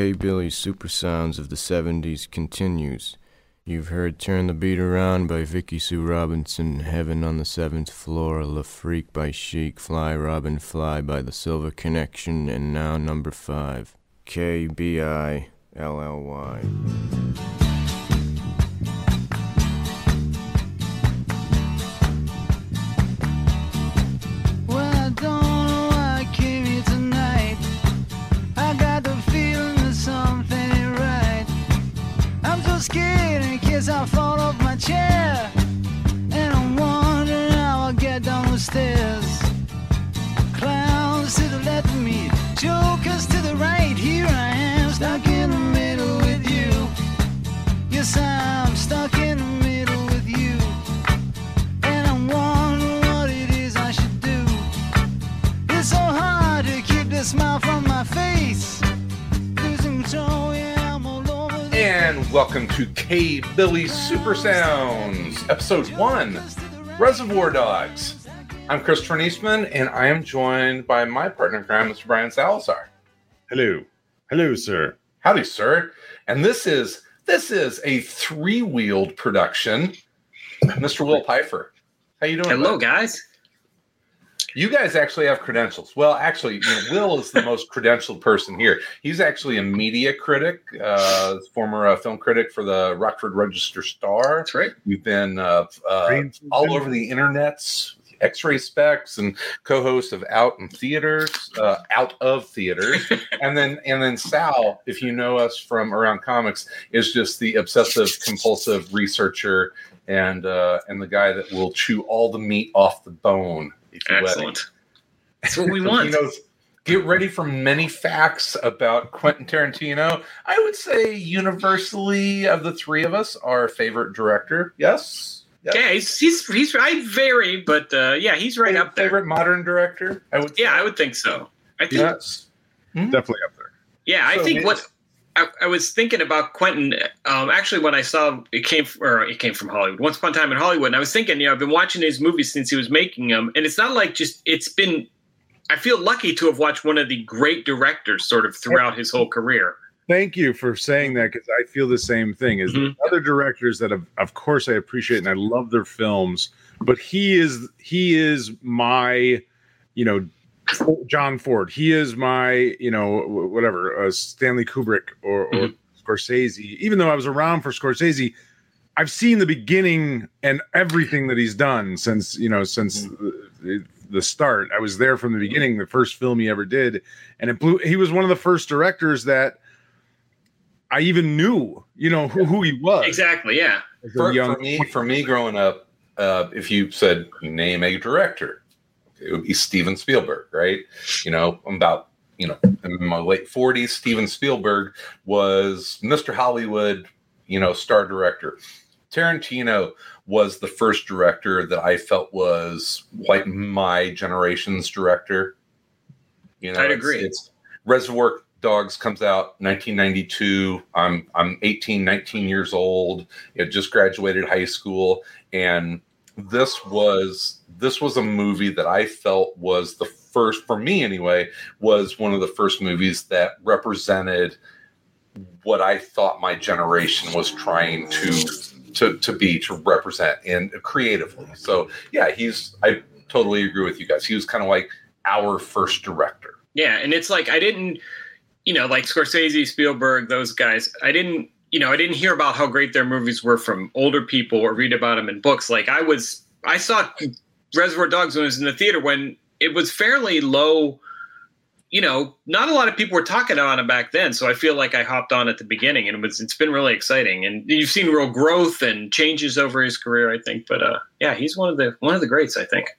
Billy's Super Sounds of the 70s continues. You've heard Turn the Beat Around by Vicky Sue Robinson, Heaven on the Seventh Floor, Le Freak by Chic, Fly Robin Fly by The Silver Convention, and now number five, K B K Billy Super Sounds, episode one Reservoir Dogs. I'm Christopher Neseman, and I am joined by my partner in crime, Mr. Brion Salazar. Hello. Hello, sir. Howdy, sir. And this is this is a three-wheeled production. Mr. Will Pfeifer. How you doing? Hello, bud? guys. You guys actually have credentials. Well, actually, you know, Will is the most credentialed person here. He's actually a media critic, uh, former uh, film critic for the Rockford Register Star. That's right. You've been uh, uh, all over the internets, X-ray specs, and co-host of Out in Theaters, uh, Out of Theaters, and then and then Sal, if you know us from around comics, is just the obsessive compulsive researcher and uh, and the guy that will chew all the meat off the bone. If you let him. Excellent. That's what we want. He knows. Get ready for many facts about Quentin Tarantino. I would say universally of the three of us, our favorite director. Yes. Yes. yeah, he's, he's he's I vary, but uh, yeah, he's right up there. Favorite modern director? I would. Yeah, say. I would think so. I think Yes. Definitely up there. yeah, I think his- what I, I was thinking about Quentin. Um, actually, when I saw it came or it came from Hollywood. Once upon a time in Hollywood, and I was thinking, you know, I've been watching his movies since he was making them, and it's not like just it's been. I feel lucky to have watched one of the great directors sort of throughout his whole career. Thank you for saying that because I feel the same thing. Is Mhm. other directors that have, of course, I appreciate and I love their films, but he is he is my, you know, John Ford. He is my, you know, whatever, uh, Stanley Kubrick or, or Scorsese. Even though I was around for Scorsese, I've seen the beginning and everything that he's done since you know since the, the start. I was there from the beginning, the first film he ever did, and it blew. He was one of the first directors that I even knew, you know, who, who he was. Exactly. Yeah. For, young- for me, for me, growing up, uh, if you said name a director, it would be Steven Spielberg, right? You know, I'm about you know in my late 40s. Steven Spielberg was Mr. Hollywood, you know, star director. Tarantino was the first director that I felt was like my generation's director. You know, I'd agree. It's Reservoir Dogs comes out 1992. I'm I'm 18, 19 years old. Had just graduated high school, and this was this was a movie that I felt was the first for me anyway was one of the first movies that represented what I thought my generation was trying to to to be to represent and creatively. So yeah, he's I totally agree with you guys. He was kind of like our first director. Yeah, and it's like I didn't, you know, like Scorsese, Spielberg, those guys. I didn't, you know, I didn't hear about how great their movies were from older people or read about them in books. Like I was, I saw Reservoir Dogs when I was in the theater when it was fairly low. You know, not a lot of people were talking about it back then, so I feel like I hopped on at the beginning, and it was it's been really exciting. And you've seen real growth and changes over his career, I think. But uh, yeah, he's one of the one of the greats, I think.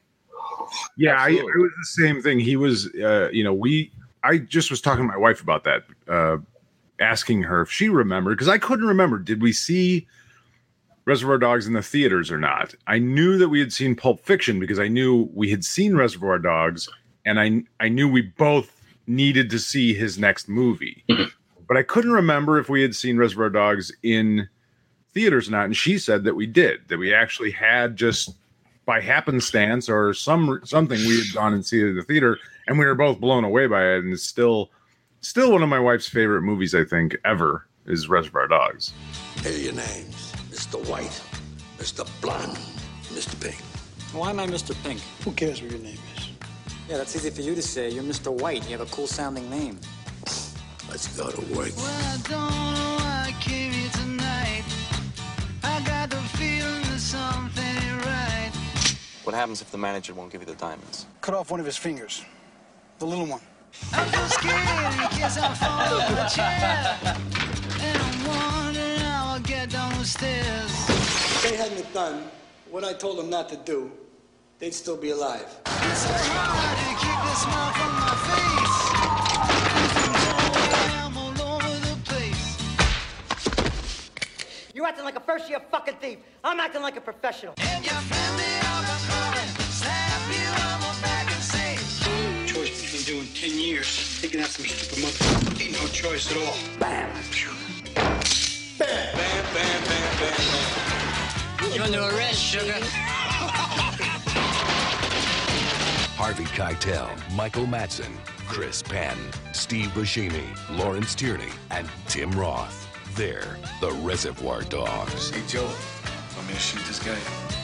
Yeah, I, I Absolutely. was the same thing. He was, uh, you know, we. I just was talking to my wife about that, uh, asking her if she remembered because I couldn't remember. Did we see Reservoir Dogs in the theaters or not? I knew that we had seen Pulp Fiction because I knew we had seen Reservoir Dogs, and I I knew we both needed to see his next movie, Mhm. but I couldn't remember if we had seen Reservoir Dogs in theaters or not. And she said that we did. That we actually had just by happenstance or some something we had gone and seen it in the theater and we were both blown away by it and it's still still one of my wife's favorite movies. I think ever is Reservoir Dogs. Here are your names Mr. White, Mr. Blonde, Mr. Pink. Why am I Mr. Pink? Who cares what your name is? Yeah, that's easy for you to say. You're Mr. White. You have a cool sounding name. Let's go to work. Well, I don't know why I came here tonight. I got the feeling that something right. What happens if the manager won't give you the diamonds? Cut off one of his fingers. The little one. I'm so scared in case I fall off the chair. And I'm wondering how I'll get down the stairs. If they hadn't done what I told them not to do, they'd still be alive. It's so hard to keep the smile from my face. I'm all over the place. You're acting like a first year fucking thief. I'm acting like a professional. Years. Taking out some stupid mother. Ain't no choice at all. Bam. Bam, bam, bam, bam, bam, bam. You're under arrest, sugar. Harvey Keitel, Michael Madsen, Chris Penn, Steve Buscemi, Lawrence Tierney, and Tim Roth. They're the Reservoir Dogs. Hey, Joe, want me to shoot this guy?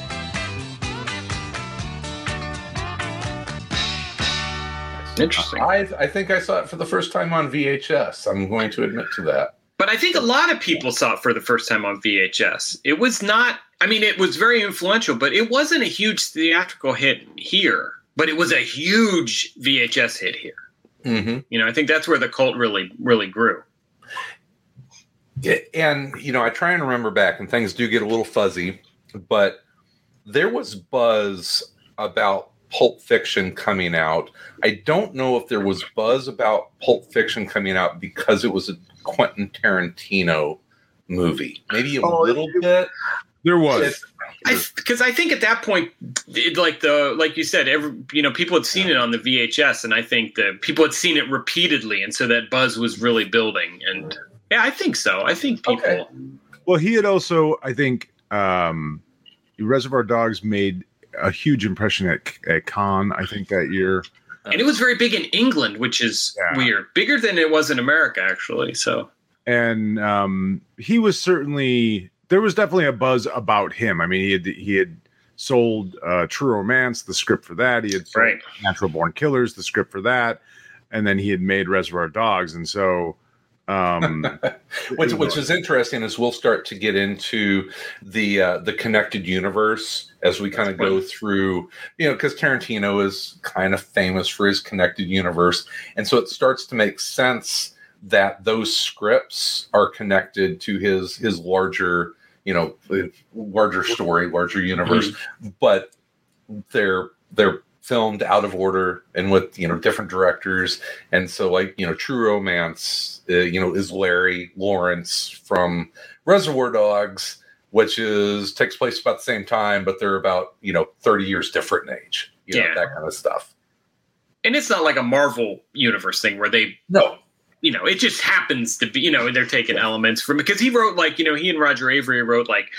Interesting. I I think I saw it for the first time on VHS. I'm going to admit to that. But I think a lot of people saw it for the first time on VHS. It was not, I mean, it was very influential, but it wasn't a huge theatrical hit here. But it was a huge VHS hit here. Mm-hmm. You know, I think that's where the cult really, really grew. and you know, I try and remember back, and things do get a little fuzzy, but there was buzz about Pulp Fiction coming out. I don't know if there was buzz about Pulp Fiction coming out because it was a Quentin Tarantino movie. Maybe a Oh, little it- bit. There was. because I, think at that point, it, like the like you said, every you know people had seen it on the VHS, and I think that people had seen it repeatedly, and so that buzz was really building. And yeah, I think so. I think people. Okay. Well, he had also, I think, um, Reservoir Dogs made a huge impression at at Cannes. I think that year. And it was very big in England, which is Yeah. weird. Bigger than it was in America, actually. So and um, he was certainly there was definitely a buzz about him. I mean, he had he had sold uh, True Romance, the script for that. He had sold Right. Natural Born Killers, the script for that, and then he had made Reservoir Dogs, and so. Um, which which is interesting as we'll start to get into the uh, the connected universe as we kind of go through you know because Tarantino is kind of famous for his connected universe and so it starts to make sense that those scripts are connected to his his larger you know larger story larger universe but they're they're filmed out of order and with you know different directors and so like you know true romance uh, you know is larry lawrence from reservoir dogs which is takes place about the same time but they're about you know 30 years different in age you know Yeah. that kind of stuff and it's not like a Marvel universe thing where they no you know, it just happens to be, you know, they're taking elements from because he wrote like, you know, he and Roger Avary wrote like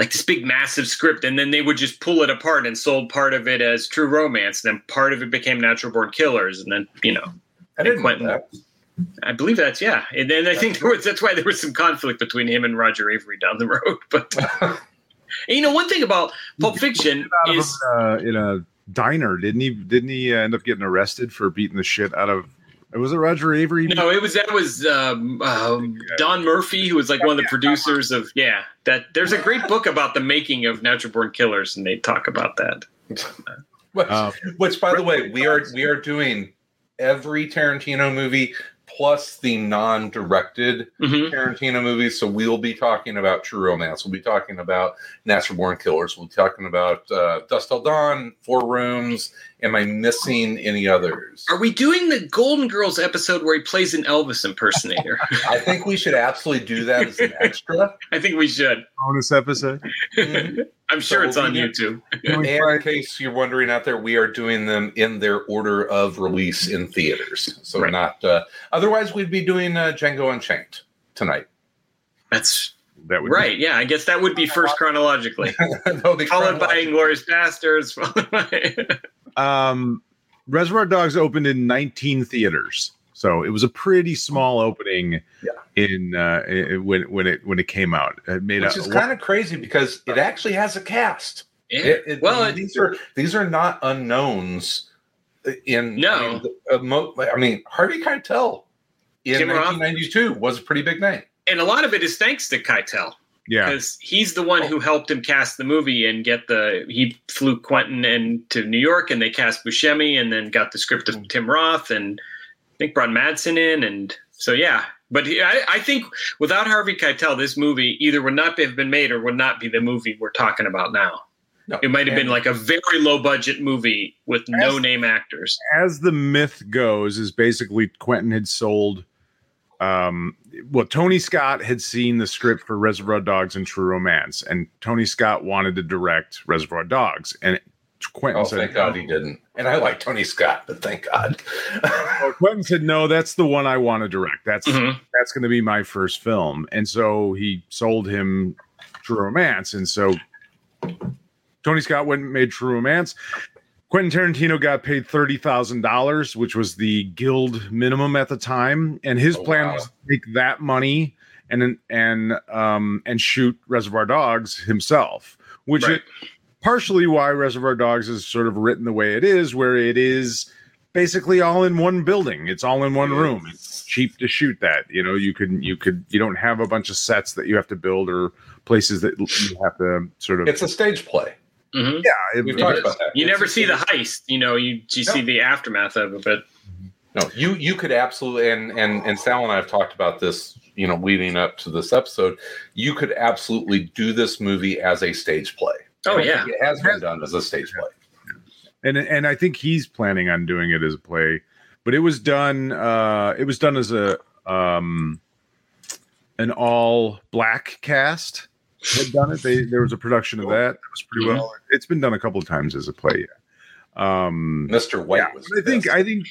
like this big massive script and then they would just pull it apart and sold part of it as true romance and then part of it became natural born killers and then, you know, i didn't know that. I believe that's yeah. And then I think there was that's why there was some conflict between him and Roger Avary down the road. But you know, one thing about Pulp Fiction out of is uh, in a diner, didn't he? Didn't he uh, end up getting arrested for beating the shit out of? It was it Roger Avary? No, it was that was um, um, Don Murphy, who was like one of the producers of yeah. That there's a great book about the making of Natural Born Killers, and they talk about that. Which, Um, which, by the way, we are we are doing every Tarantino movie plus the non-directed Mhm. Tarantino movies. So we'll be talking about True Romance. We'll be talking about Natural Born Killers. We'll be talking about uh, Dusk Till Dawn, Four Rooms. Am I missing any others? Are we doing the Golden Girls episode where he plays an Elvis impersonator? I think we should absolutely do that as an extra. I think we should. bonus episode. I'm sure So it's on we- YouTube. And in case you're wondering out there, we are doing them in their order of release in theaters. So Right. not. Uh, otherwise, we'd be doing uh, Django Unchained tonight. That's That would right. Yeah, I guess that would be first chronologically, That'll be followed by chronological. Inglourious Basterds. followed by- Um, Reservoir Dogs opened in 19 theaters. So it was a pretty small opening in uh, i- when when it when it came out. It made which a, is kind of crazy because it actually has a cast. Yeah. It- it- Well, it- these are these are not unknowns. In No. I mean, the- uh, mo- I mean Harvey Keitel in Tim Roth. 1992 was a pretty big name. And a lot of it is thanks to Keitel. yeah. because he's the one who helped him cast the movie and get the he flew Quentin and to New York and they cast Buscemi and then got the script of Tim Roth and I think brought Madsen in and so yeah. But he, I, I think without Harvey Keitel, this movie either would not have been made or would not be the movie we're talking about now. No, It might have been like a very low budget movie with no name actors. as the myth goes, is basically Quentin had sold. Um, well, Tony Scott had seen the script for Reservoir Dogs and True Romance, and Tony Scott wanted to direct Reservoir Dogs, and Quentin Oh, said, thank God he didn't. And I like Tony Scott, but thank God. Quentin said, "No, that's the one I want to direct. That's Mhm. that's going to be my first film." And so he sold him True Romance, and so Tony Scott went and made True Romance. Quentin Tarantino got paid thirty thousand dollars, which was the guild minimum at the time, and his Oh, plan wow. was to take that money and and um and shoot Reservoir Dogs himself, which Right. is partially why Reservoir Dogs is sort of written the way it is, where it is basically all in one building. It's all in one room. It's cheap to shoot that. You know, you could you could you don't have a bunch of sets that you have to build or places that you have to sort of It's a stage play. Mhm. yeah. it- We've It talked about that. You It's never see the heist, you know. You you No. see the aftermath of it, but No, you you could absolutely and and and Sal and I have talked about this, you know, leading up to this episode. You could absolutely do this movie as a stage play. Oh, I think yeah. it has been done as a stage play. and and I think he's planning on doing it as a play, but it was done. Uh, it was done as a um, an all black cast had done it. They, there was a production of that. That was pretty well. It's been done a couple of times as a play. Yeah. Um, Mr. White yeah, was. I think best. I think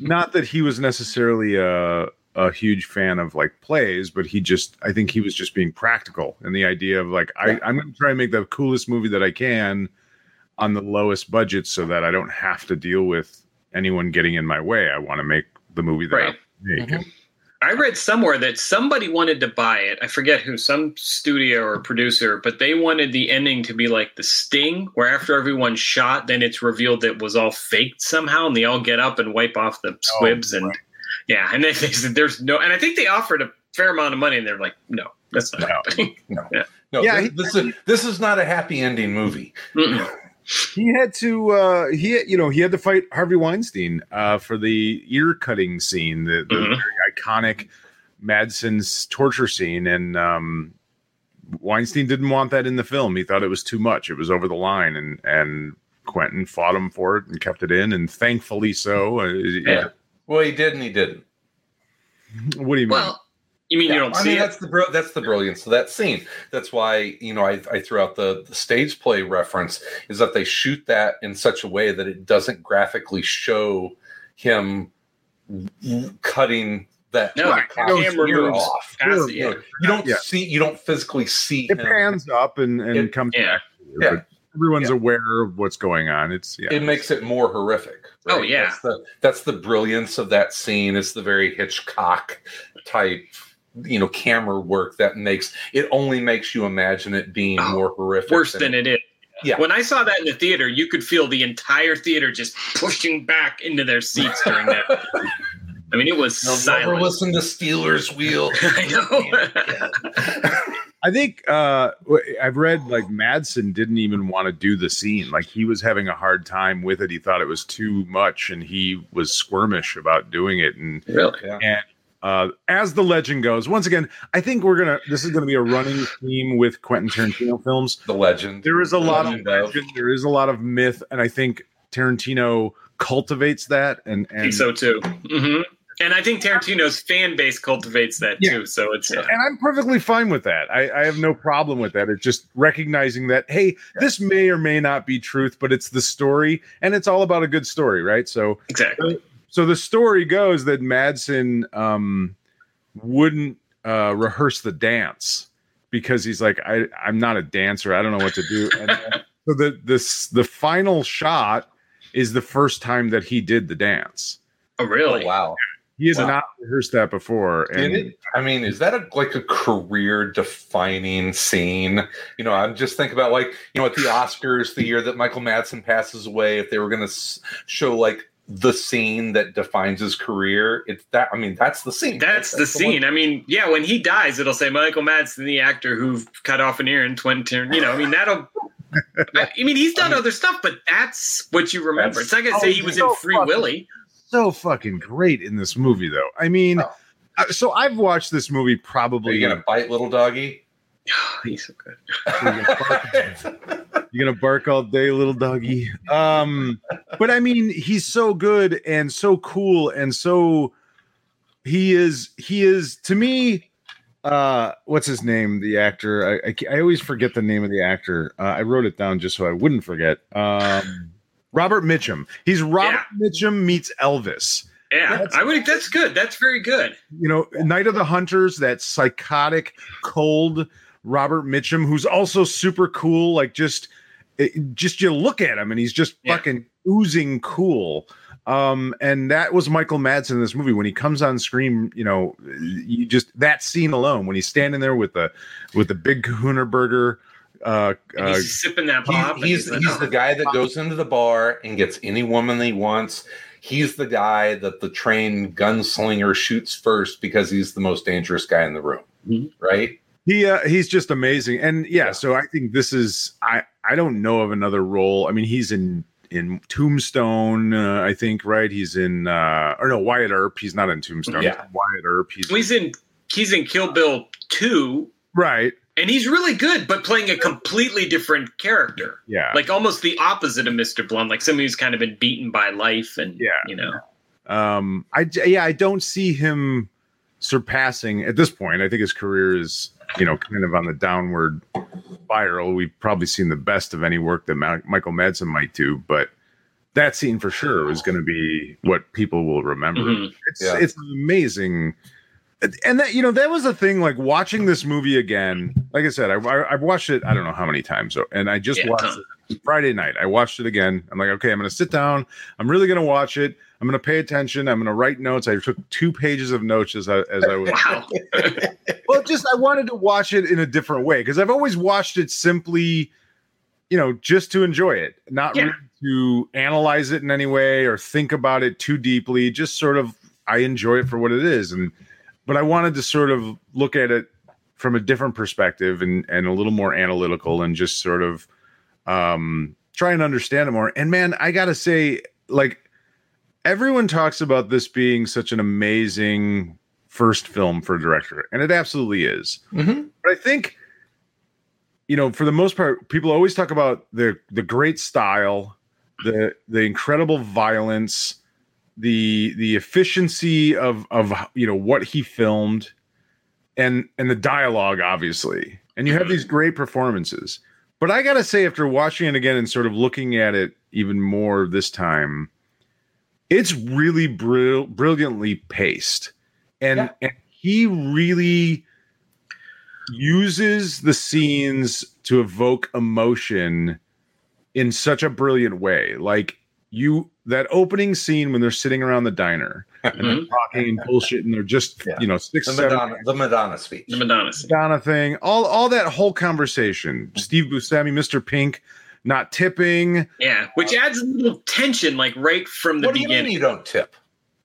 not that he was necessarily a a huge fan of like plays, but he just I think he was just being practical and the idea of like I, I'm going to try and make the coolest movie that I can on the lowest budget so that I don't have to deal with anyone getting in my way. I want to make the movie that Right. I make. And- I read somewhere that somebody wanted to buy it. I forget who, some studio or producer, but they wanted the ending to be like the sting, where after everyone's shot, then it's revealed that it was all faked somehow, and they all get up and wipe off the oh, squibs, and yeah, and they, they said there's no, and I think they offered a fair amount of money, and they're like, no, that's not happening. No, Yeah. no. Yeah, this, this is this is not a happy ending movie. Mm-mm. He had to uh he you know he had to fight harvey weinstein uh for the ear cutting scene the, the Mhm. very iconic madsen's torture scene and um weinstein didn't want that in the film he thought it was too much it was over the line and and quentin fought him for it and kept it in and thankfully so uh, yeah. Well, he did and he didn't. what do you mean Well, you mean Yeah, you don't I see mean, it? that's the bro- that's the brilliance of that scene. That's why you know I, I threw out the, the stage play reference is that they shoot that in such a way that it doesn't graphically show him cutting that No, that the cop's camera moves off. past You, know, yeah. you don't Yeah. see you don't physically see it him. pans up and and It- comes yeah. back Yeah. everyone's Yeah. aware of what's going on it's yeah It makes it more horrific. Oh, yeah. that's the, that's the brilliance of that scene. It's the very Hitchcock type, you know, camera work that makes it only makes you imagine it being Oh, more horrific. Worse than it is. Yeah. When I saw that in the theater, you could feel the entire theater just pushing back into their seats during that. I mean, it was You'll silent. never listen to Stealers Wheel. I know. I think uh, w- I've read like Madsen didn't even want to do the scene. Like he was having a hard time with it. He thought it was too much, and he was squirmish about doing it. And really? Yeah. and uh, as the legend goes, once again, I think we're gonna. This is gonna be a running theme with Quentin Tarantino films. The legend. There is a The lot of legend of- There is a lot of myth, and I think Tarantino cultivates that. And I and think so too. hmm And I think Tarantino's fan base cultivates that Yeah. too. So it's yeah. and I'm perfectly fine with that. I, I have no problem with that. It's just recognizing that, hey, this may or may not be truth, but it's the story, and it's all about a good story, right? So, exactly. so the story goes that Madsen um, wouldn't uh, rehearse the dance because he's like, I, I'm not a dancer. I don't know what to do. And so the this the final shot is the first time that he did the dance. Oh, really? Oh, wow. He has Wow. not rehearsed that before. And it? I mean, is that a, like a career defining scene? You know, I'm just thinking about like, you know, at the Oscars, the year that Michael Madsen passes away, if they were going to show like the scene that defines his career, it's that, I mean, that's the scene. That's the scene. I mean, yeah, when he dies, it'll say Michael Madsen, the actor who cut off an ear in Twin Turn. You know, I mean, that'll. I I mean, he's done other stuff, but that's what you remember. It's not gonna Oh, say he was in Free fucking- Willy. so fucking great in this movie, though. I mean, Oh. uh, so I've watched this movie Are probably. you going to bite little doggy? he's so good. You're gonna bark all day, little doggy. Um, but I mean, he's so good and so cool and so he is. He is to me. Uh, what's his name? The actor. I I, I always forget the name of the actor. Uh, I wrote it down just so I wouldn't forget. Um, Robert Mitchum. He's Robert Mitchum meets Elvis. Yeah, I would. That's good. That's very good. you know, Night of the Hunters, that psychotic, cold Robert Mitchum, who's also super cool. Like just, it, just you look at him and he's just fucking oozing cool. Um, and that was Michael Madsen in this movie when he comes on screen. You know, you just that scene alone when he's standing there with the with the big Kahuna burger. Uh, And uh, he's sipping that pop. and he's like, he's oh. the guy that goes into the bar and gets any woman that he wants. He's the guy that the trained gunslinger shoots first because he's the most dangerous guy in the room, right? He uh, he's just amazing, and yeah, So I think this is I I don't know of another role. I mean, he's in in Tombstone, uh, I think, right? He's in uh, or no Wyatt Earp. He's not in Tombstone. Yeah. Wyatt Earp. He's Well, he's in. He's in Kill Bill two, right. and he's really good, but playing a completely different character. Yeah. like almost the opposite of Mr. Blonde, like somebody who's kind of been beaten by life, and Yeah. you know, Um, I yeah, I don't see him surpassing at this point. I think his career is you know kind of on the downward spiral. We've probably seen the best of any work that Ma- Michael Madsen might do, but that scene for sure is going to be what people will remember. Mhm. It's Yeah. it's amazing. And that you know that was the thing. Like watching this movie again. Like I said, I, I I've watched it. I don't know how many times. And I just Yeah, watched it Friday night. I watched it again. I'm like, okay, I'm going to sit down. I'm really going to watch it. I'm going to pay attention. I'm going to write notes. I took two pages of notes as I as I was. wow, well, just I wanted to watch it in a different way because I've always watched it simply, you know, just to enjoy it, not Yeah. really to analyze it in any way or think about it too deeply. Just sort of, I enjoy it for what it is, and but I wanted to sort of look at it from a different perspective and and a little more analytical and just sort of um try and understand it more. And man, I gotta say, like everyone talks about this being such an amazing first film for a director, and it absolutely is. Mm-hmm. But I think, you know, for the most part, people always talk about the the great style, the the incredible violence, the the efficiency of of you know what he filmed, and and the dialogue, obviously. And you have these great performances. But I gotta say, after watching it again and sort of looking at it even more this time, it's really brill- brilliantly paced, and, and he really uses the scenes to evoke emotion in such a brilliant way. Like you, that opening scene when they're sitting around the diner and they're Mhm. talking and bullshit, and they're just you know six, The seven Madonna, the Madonna speech. the Madonna. scene. Madonna thing, all all that whole conversation. Steve Buscemi, Mr. Pink, not tipping. Yeah, which adds a little tension, like right from the What do you beginning. mean you don't tip?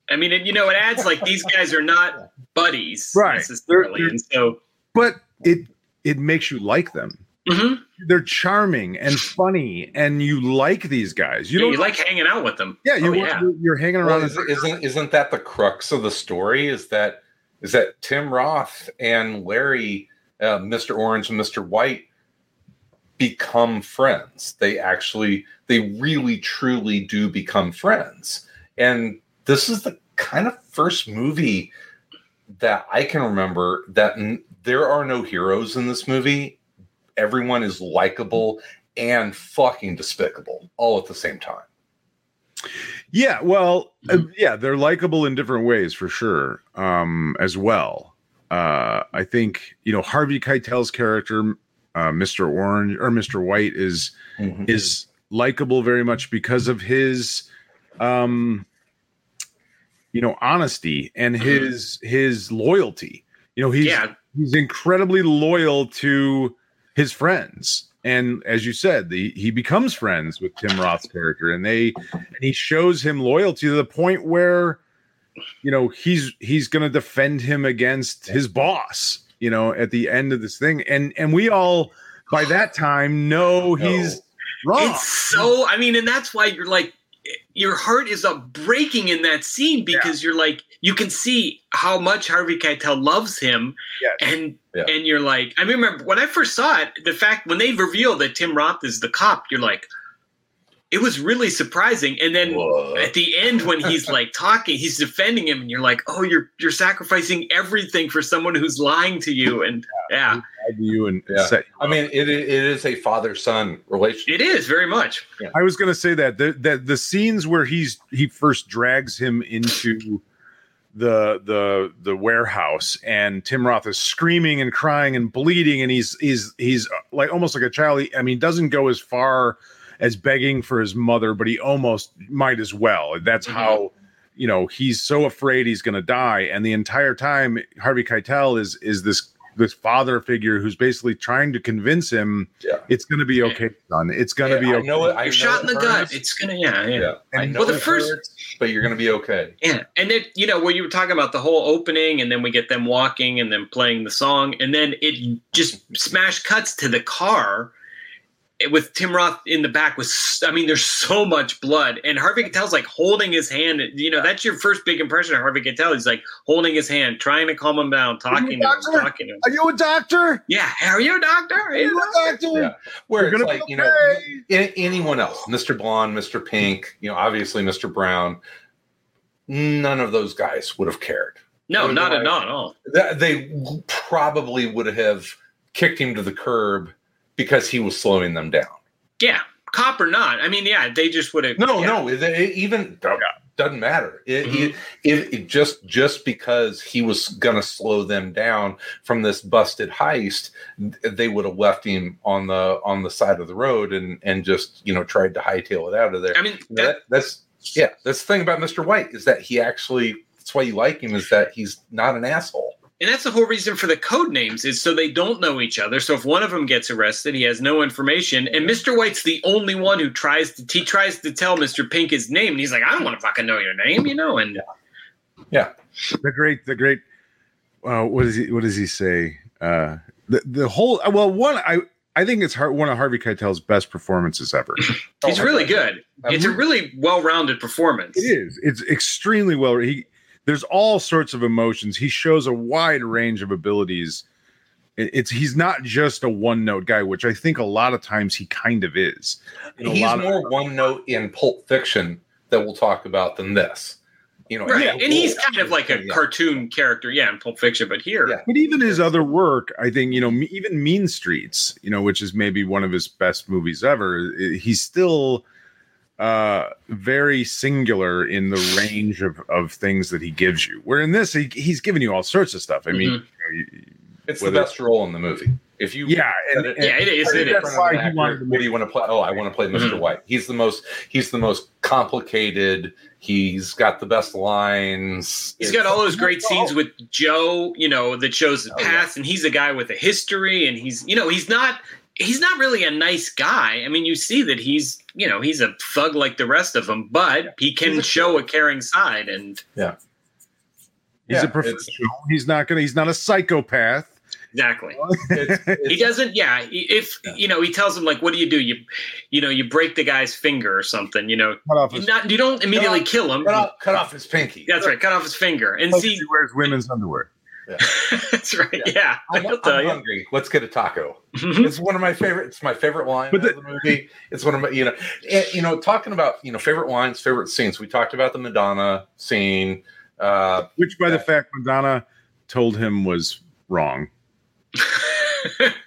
I mean, it, you know, it adds like these guys are not buddies Right. necessarily, They're- and so But it it makes you like them. Mhm. They're charming and funny, and you like these guys. You you, don't you like hanging out with them. Yeah, you Oh, yeah. you're, you're hanging Well, around. is, isn't isn't that the crux of the story? Is that is that Tim Roth and Larry, uh, Mr. Orange and Mr. White, become friends? They actually, they really, truly do become friends. And this is the kind of first movie that I can remember that n- there are no heroes in this movie. Everyone is likable and fucking despicable all at the same time. Yeah, well, uh, yeah, they're likable in different ways for sure. Um, as well, uh, I think you know Harvey Keitel's character, uh, Mr. Orange or Mr. White, is is likable very much because of his, um, you know honesty and his his loyalty. You know he's Yeah. he's incredibly loyal to his friends. And as you said, the, he becomes friends with Tim Roth's character, and they and he shows him loyalty to the point where, you know, he's he's going to defend him against his boss. You know, at the end of this thing, and and we all by that time know he's wrong. It's so I mean, and that's why you're like your heart is up breaking in that scene because you're like you can see how much Harvey Keitel loves him, and Yeah. and you're like I remember when I first saw it, the fact when they reveal that Tim Roth is the cop, you're like. It was really surprising, and then at the end, when he's like talking, he's defending him, and you're like, "Oh, you're you're sacrificing everything for someone who's lying to you." And yeah, you and Yeah. set I mean, it, it is a father son relationship. it is very much. I was going to say that the, that the scenes where he's he first drags him into the the the warehouse and Tim Roth is screaming and crying and bleeding and he's he's he's uh, like almost like a child. He, I mean, doesn't go as far as begging for his mother, but he almost might as well. That's mm-hmm. how you know he's so afraid he's going to die, and the entire time Harvey Keitel is is this this father figure who's basically trying to convince him Yeah. it's going to be okay, son. It's going to Yeah, be I okay. know it. I You're know shot in it the gut. It's gonna, yeah, yeah. Yeah, I And- know Well, the first- hurts, but you're going to be okay. Yeah, and it you know where you were talking about the whole opening, and then we get them walking, and then playing the song, and then it just smash cuts to the car Eh, with Tim Roth in the back. Was I mean, there's so much blood, and Harvey Keitel's like holding his hand. You know, that's your first big impression of Harvey Keitel. He's like holding his hand, trying to calm him down, talking to him, talking to him. Are you a doctor? Yeah, are you a doctor? Are you a doctor? doctor? Yeah. Where You're it's gonna like, be you know, anyone else, Mr. Blonde, Mr. Pink, you know, obviously Mr. Brown, none of those guys would have cared. No, not at like- not at all. They probably would have kicked him to the curb because he was slowing them down. Yeah, cop or not. I mean, yeah, they just would have. No, yeah. no, it, it even doesn't matter. It, Mhm. it, it, just just because he was gonna slow them down from this busted heist, they would have left him on the on the side of the road and and just you know tried to hightail it out of there. I mean, know, that, that's yeah. That's the thing about Mr. White is that he actually. That's why you like him is that he's not an asshole. And that's the whole reason for the code names is so they don't know each other. So if one of them gets arrested, he has no information. And Mr. White's the only one who tries to he tries to tell Mr. Pink his name, and he's like, I don't want to fucking know your name, you know. And Yeah. the great the great uh what does he what does he say uh the the whole well one i i think it's Har- one of harvey keitel's best performances ever he's Oh my really God. good. It's a really well-rounded performance. it is it's extremely well he there's all sorts of emotions he shows a wide range of abilities it's he's not just a one note guy which i think a lot of times he kind of is In a He's lot of- more one note in Pulp Fiction that we'll talk about than this. You know, Right. yeah, and he's kind of like a Yeah. cartoon character, yeah, in Pulp Fiction, but here Yeah. but even his other work i think you know even mean streets you know which is maybe one of his best movies ever he's still uh very singular in the range of of things that he gives you where in this he, he's giving you all sorts of stuff i mean you know, you- It's whether- the best role in the movie. If you yeah and, and Yeah, it is, I think that's why Why he what do you want to play? Oh, I want to play mister Mhm. White. He's the most. He's the most complicated. He's got the best lines. He's It's- got all those great scenes with Joe, you know, that shows the Oh, yeah. past, and he's a guy with a history, and he's, you know, he's not, he's not really a nice guy. I mean, you see that he's, you know, he's a thug like the rest of them, but he can a show a caring side, and Yeah. he's Yeah, a professional he's not gonna he's not a psychopath exactly. It's, He doesn't, yeah. he- If you know, he tells him like, "What do you do? You, you know, you break the guy's finger or something. You know, cut off you his not you don't immediately off- kill him. cut, off, cut off his pinky. That's right. Cut off his finger and plus see. he wears women's underwear That's right. Yeah, I'm, I'll tell I'm hungry. Let's get a taco. Mhm. It's one of my favorite. It's my favorite line But of the movie. It's one of my, you know, and, you know, talking about you know favorite lines, favorite scenes. We talked about the Madonna scene. Uh, which by the fact madonna told him was wrong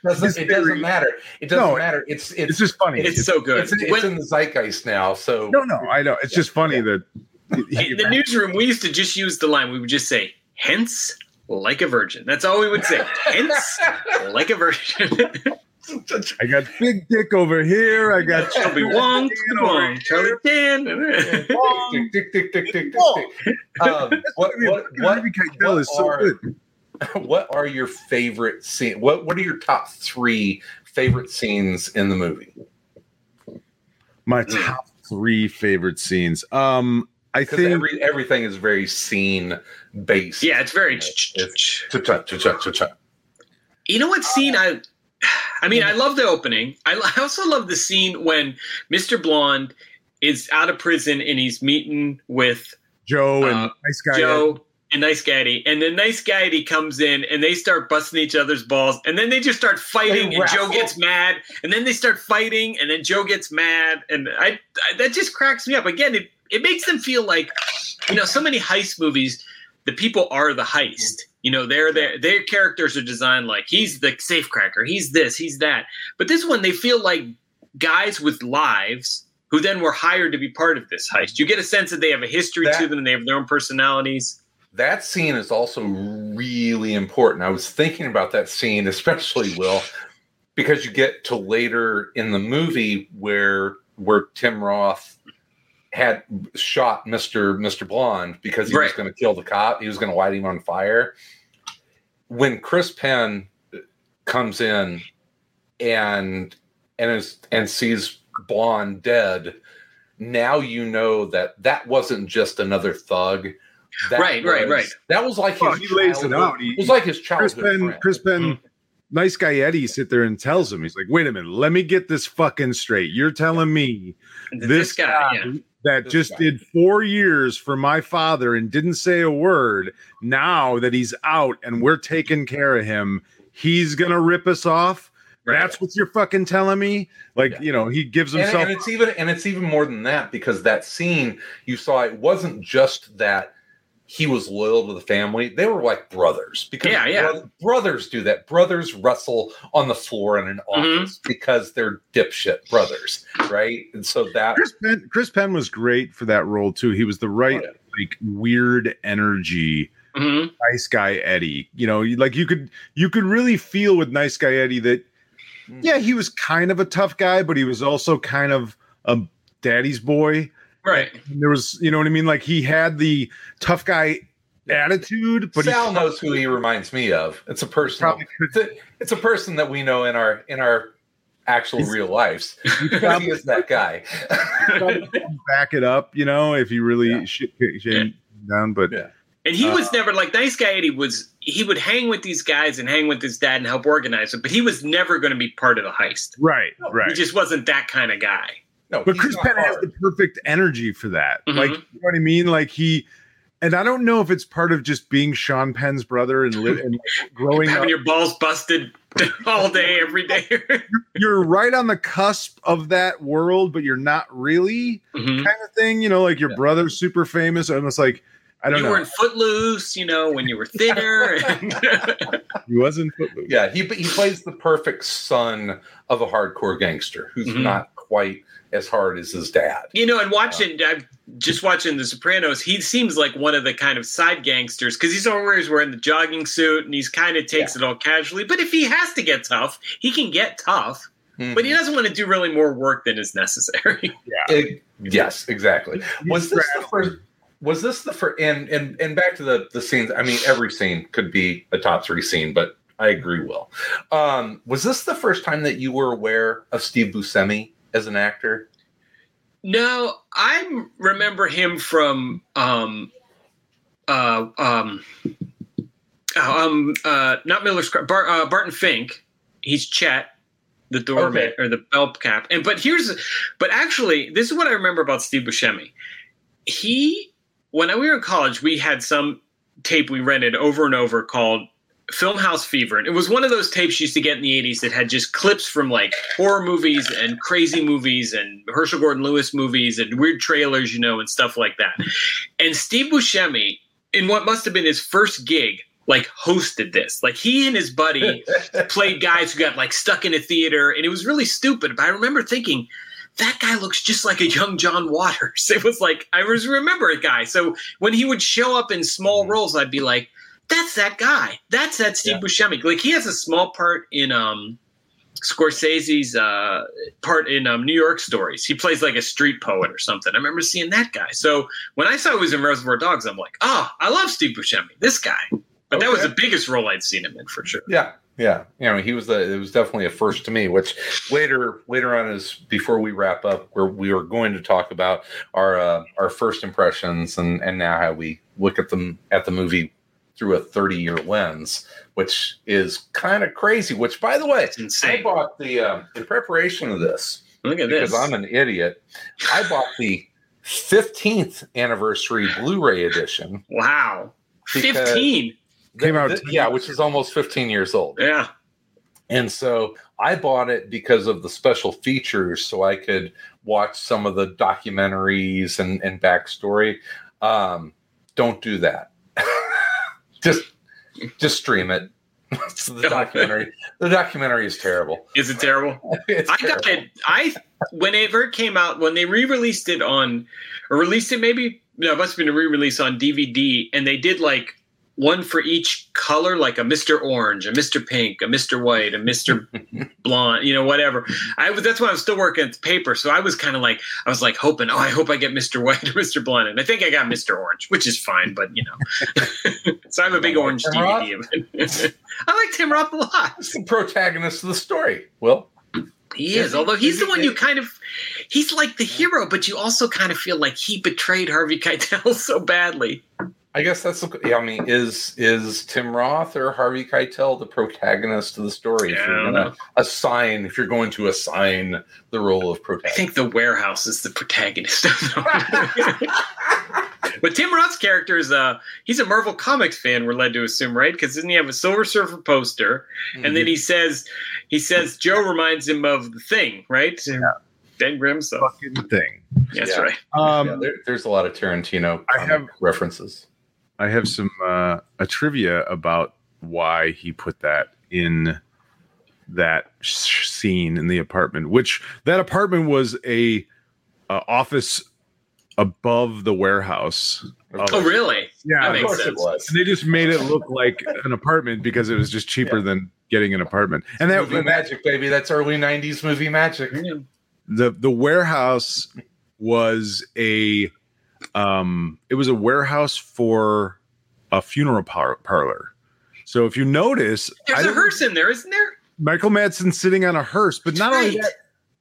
doesn't, His it doesn't matter. It doesn't No, matter. It's it's it's just funny It's so good. it's, it's When- in the zeitgeist now. So no no i know it's just funny that In the newsroom, we used to just use the line. We would just say, "Hence, like a virgin." That's all we would say. Hence, like a virgin. I got big dick over here. I got Chubby Wong, Wong, Charlie Dan. Dick, dick, dick, dick, dick, dick. Um, what, what, what, what is so are- good. what are your favorite scene? What What are your top three favorite scenes in the movie? My top three favorite scenes. Um, I think every everything is very scene based. Yeah, it's very. It's. You know what scene I? I mean, I love the opening. I, I also love the scene when Mr. Blonde is out of prison and he's meeting with Joe and uh, nice guy. Joe and Nice Guy Eddie, and then Nice Guy Eddie comes in and they start busting each other's balls, and then they just start fighting, They and Joe gets mad, and then they start fighting, and then Joe gets mad, and I, I that just cracks me up. Again, it it makes them feel like you know so many heist movies, the people are the heist. You know, they're their their characters are designed like he's the safecracker, he's this, he's that. But this one, they feel like guys with lives who then were hired to be part of this heist. You get a sense that they have a history to them, and they have their own personalities. That scene is also really important. I was thinking about that scene, especially Will, because you get to later in the movie where where Tim Roth had shot Mr. Mr. Blonde because he was going to kill the cop. He was going to light him on fire. When Chris Penn comes in and and is and sees Blonde dead, now you know that that wasn't just another thug. That Right, right, was- right. That was like Well, his he lays it out. He- it was like his Chris childhood Penn, friend. Chris Penn, Mm-hmm. nice guy Eddie sit there and tells him, he's like, wait a minute, let me get this fucking straight. You're telling me This, this, guy, guy, yeah. That just guy. did four years for my father and didn't say a word, now that he's out and we're taking care of him, he's gonna rip us off. Right. That's what you're fucking telling me. Like, Yeah. you know, he gives and, himself and it's even and it's even more than that because that scene you saw it wasn't just that he was loyal to the family they were like brothers because Yeah, yeah. bro- brothers do that brothers wrestle on the floor in an Mhm. office because they're dipshit brothers right and so that Chris Penn, Chris Penn was great for that role too. He was the right, Oh, yeah. like weird energy. Mhm. nice guy Eddie. You know, like you could you could really feel with nice guy Eddie that yeah, he was kind of a tough guy, but he was also kind of a daddy's boy. Right. And there was, you know what I mean? Like he had the tough guy attitude, but Sal he knows who he reminds me of. It's a person. It's a, it's a person that we know in our in our actual real lives. he is that guy. back it up, you know, if he really Yeah. shit shit down. But Yeah. And he Uh, was never like nice guy Eddie was he would hang with these guys and hang with his dad and help organize it, but he was never going to be part of the heist. right, No, right. He just wasn't that kind of guy. No, But Chris not Penn has the perfect energy for that. Mhm. Like, you know what I mean? Like he, and I don't know if it's part of just being Sean Penn's brother and, li- and like, growing up. Having your balls busted all day, every day. You're right on the cusp of that world, but you're not really Mhm. kind of thing. You know, like your Yeah. brother's super famous, and it's like I don't you know. were in Footloose, you know, when you were thinner. and- he wasn't footloose. Yeah, he he plays the perfect son of a hardcore gangster who's Mhm. not quite as hard as his dad. you know, and watching, I'm just watching The Sopranos. He seems like one of the kind of side gangsters because he's always wearing the jogging suit and he's kind of takes it all casually. But if he has to get tough, he can get tough. But he doesn't want to do really more work than is necessary. It- yes, exactly. Was this the first? Was this the first? And and and back to the the scenes. I mean, every scene could be a top three scene, but I agree. Will, um, was this the first time that you were aware of Steve Buscemi as an actor? No, I remember him from um, uh, um, uh, um, uh, not Miller's Bar, uh, Barton Fink. He's Chet, the doorman Okay. or the bell cap. And but here's, but actually, this is what I remember about Steve Buscemi. He, when we were in college, we had some tape we rented over and over called Filmhouse Fever. And it was one of those tapes you used to get in the 80s that had just clips from like horror movies and crazy movies and Herschell Gordon Lewis movies and weird trailers, you know, and stuff like that. And Steve Buscemi, in what must have been his first gig, like hosted this. Like he and his buddy played guys who got like stuck in a theater and it was really stupid. But I remember thinking, that guy looks just like a young John Waters. It was like I was remember a guy. So when he would show up in small mm-hmm. roles, I'd be like, "That's that guy. That's that Steve Yeah. Buscemi." Like he has a small part in um Scorsese's uh, part in um, New York Stories. He plays like a street poet or something. I remember seeing that guy. So when I saw he was in Reservoir Dogs, I'm like, oh, I love Steve Buscemi, this guy. But that was the biggest role I'd seen him in for sure. Yeah, yeah. You know, he was the. It was definitely a first to me. Which later, later on, is before we wrap up, where we were going to talk about our uh, our first impressions and and now how we look at them at the movie through a 30 year lens, which is kind of crazy. Which, by the way, I bought the uh, in preparation of this. Look at because this. I'm an idiot. I bought the 15th anniversary Blu-ray edition. Wow, 15. Came out Th- yeah, which is almost 15 years old. Yeah. And so I bought it because of the special features, so I could watch some of the documentaries and, and backstory. Um, don't do that. Just just stream it. It's the documentary. the documentary is terrible. Is it terrible? It's I got it. I whenever it came out, when they re-released it on, or released it maybe no, it must have been a re-release on DVD, and they did like one for each color, like a Mister Orange, a Mister Pink, a Mister White, a Mister Blonde, you know, whatever. I was that's why I was still working at the paper, so I was kind of like I was like hoping, oh, I hope I get Mister White or Mister Blonde, and I think I got Mister Orange, which is fine, but you know, so I have a big orange Tim DVD of it. I like Tim Roth a lot. He's the protagonist of the story. Well, He is, although he's the one you kind of he's like the hero, but you also kind of feel like he betrayed Harvey Keitel so badly. I guess that's the. Yeah, I mean, is is Tim Roth or Harvey Keitel the protagonist of the story? if Yeah, I you're gonna assign, if you're going to assign the role of protagonist, I think the warehouse is the protagonist of the But Tim Roth's character is uh he's a Marvel Comics fan, we're led to assume, right? Because doesn't he have a Silver Surfer poster? And then he says he says Joe reminds him of the thing, right? Yeah. Ben Grimm, so Fucking thing. that's Yeah. right. Um, yeah, there, there's a lot of Tarantino. I have- references. I have some uh, a trivia about why he put that in that sh- scene in the apartment. Which that apartment was a uh, office above the warehouse. of- Oh really? Yeah, That of makes course sense. it was. And they just made it look like an apartment because it was just cheaper than getting an apartment. And that, movie and that magic, baby. That's early '90s movie magic. the the warehouse was a um it was a warehouse for a funeral par- parlor. So if you notice, There's I a hearse in there, isn't there? Michael Madsen sitting on a hearse, but not only that,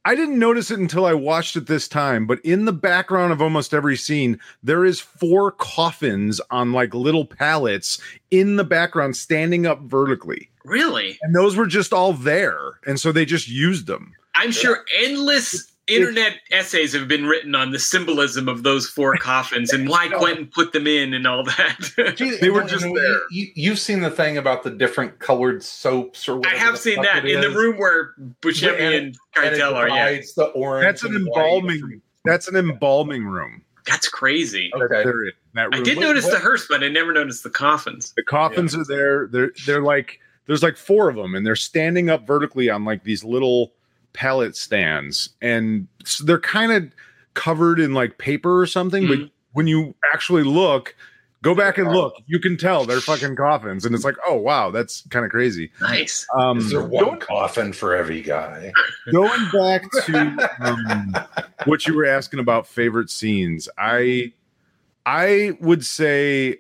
I didn't notice it until I watched it this time. But in the background of almost every scene, there is four coffins on like little pallets in the background, standing up vertically, Really? and those were just all there, and so they just used them. I'm sure endless internet essays have been written on the symbolism of those four coffins and why Quentin put them in and all that. Gee, They were just you- there. You, you've seen the thing about the different colored soaps, or whatever. I have seen that it in the room where Buscemi And- and And it Keitel are. Yeah, it's the orange. That's an embalming. That's an embalming room. that's crazy. Okay. They're in that I did What- notice what- the hearse, but I never noticed the coffins. The coffins are there. They're they're like there's like four of them, and they're standing up vertically on like these little pallet stands, and s- they're kind of covered in like paper or something. But Mhm. when you actually look, go back and look, you can tell they're fucking coffins, and it's like, oh wow, that's kind of crazy. Nice. Um, Is there one going, coffin for every guy? going back to um, what you were asking about favorite scenes, I I would say,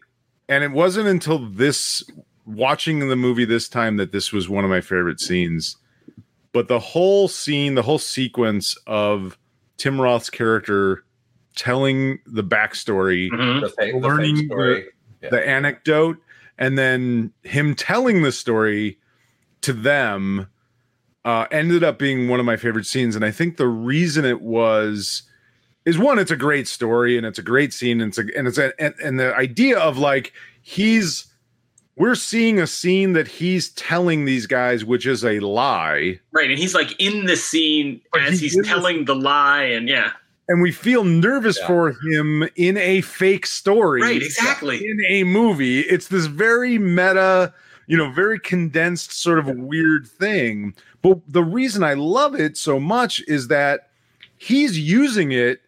and it wasn't until this watching the movie this time that this was one of my favorite scenes. But the whole scene, the whole sequence of Tim Roth's character telling the backstory, Mhm. The fake, Learning fake story. Yeah. the anecdote, and then him telling the story to them uh, ended up being one of my favorite scenes. And I think the reason it was is one, it's a great story and it's a great scene, and it's a, and it's a, and, and the idea of like he's we're seeing a scene that he's telling these guys, which is a lie, Right, and he's like in the scene But as he's he's telling the lie, and yeah, and we feel nervous Yeah. for him in a fake story. right, exactly. in a movie. It's this very meta, you know, very condensed sort of weird thing. But the reason I love it so much is that he's using it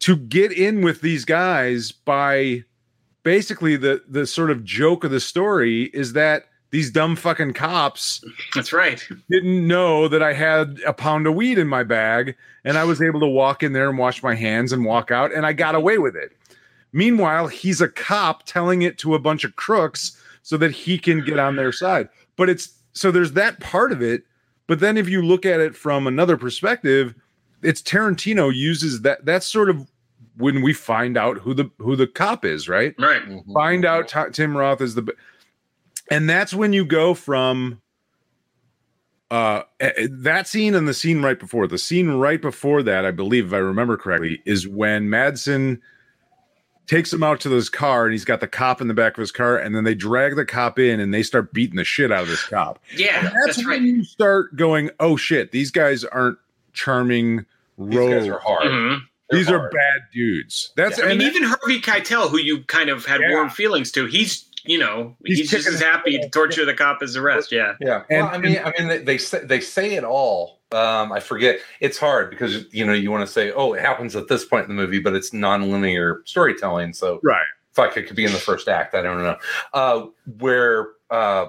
to get in with these guys by basically the the sort of joke of the story is that these dumb fucking cops That's right. didn't know that I had a pound of weed in my bag and I was able to walk in there and wash my hands and walk out and I got away with it. Meanwhile, he's a cop telling it to a bunch of crooks so that he can get on their side. But it's so there's that part of it. But then if you look at it from another perspective, it's Tarantino uses that that's sort of when we find out who the who the cop is, right? Right. Find out Ti- Tim Roth is the and that's when you go from uh that scene and the scene right before the scene right before that i believe if i remember correctly is when madsen takes him out to this car and he's got the cop in the back of his car and then they drag the cop in and they start beating the shit out of this cop Yeah, and that's, that's when right. you start going oh shit these guys aren't charming These guys are hard. Mhm. They're these are bad dudes that's I mean, and that- even Harvey Keitel, who you kind of had Yeah. warm feelings to, he's you know He's he's, just as happy to torture the cop as the rest. Yeah. Yeah, And- well, I mean, I mean, they, they say they say it all. Um, I forget. It's hard because you know you want to say, oh, it happens at this point in the movie, but it's non-linear storytelling. So, right fuck, it could be in the first act. I don't know. Uh, where uh,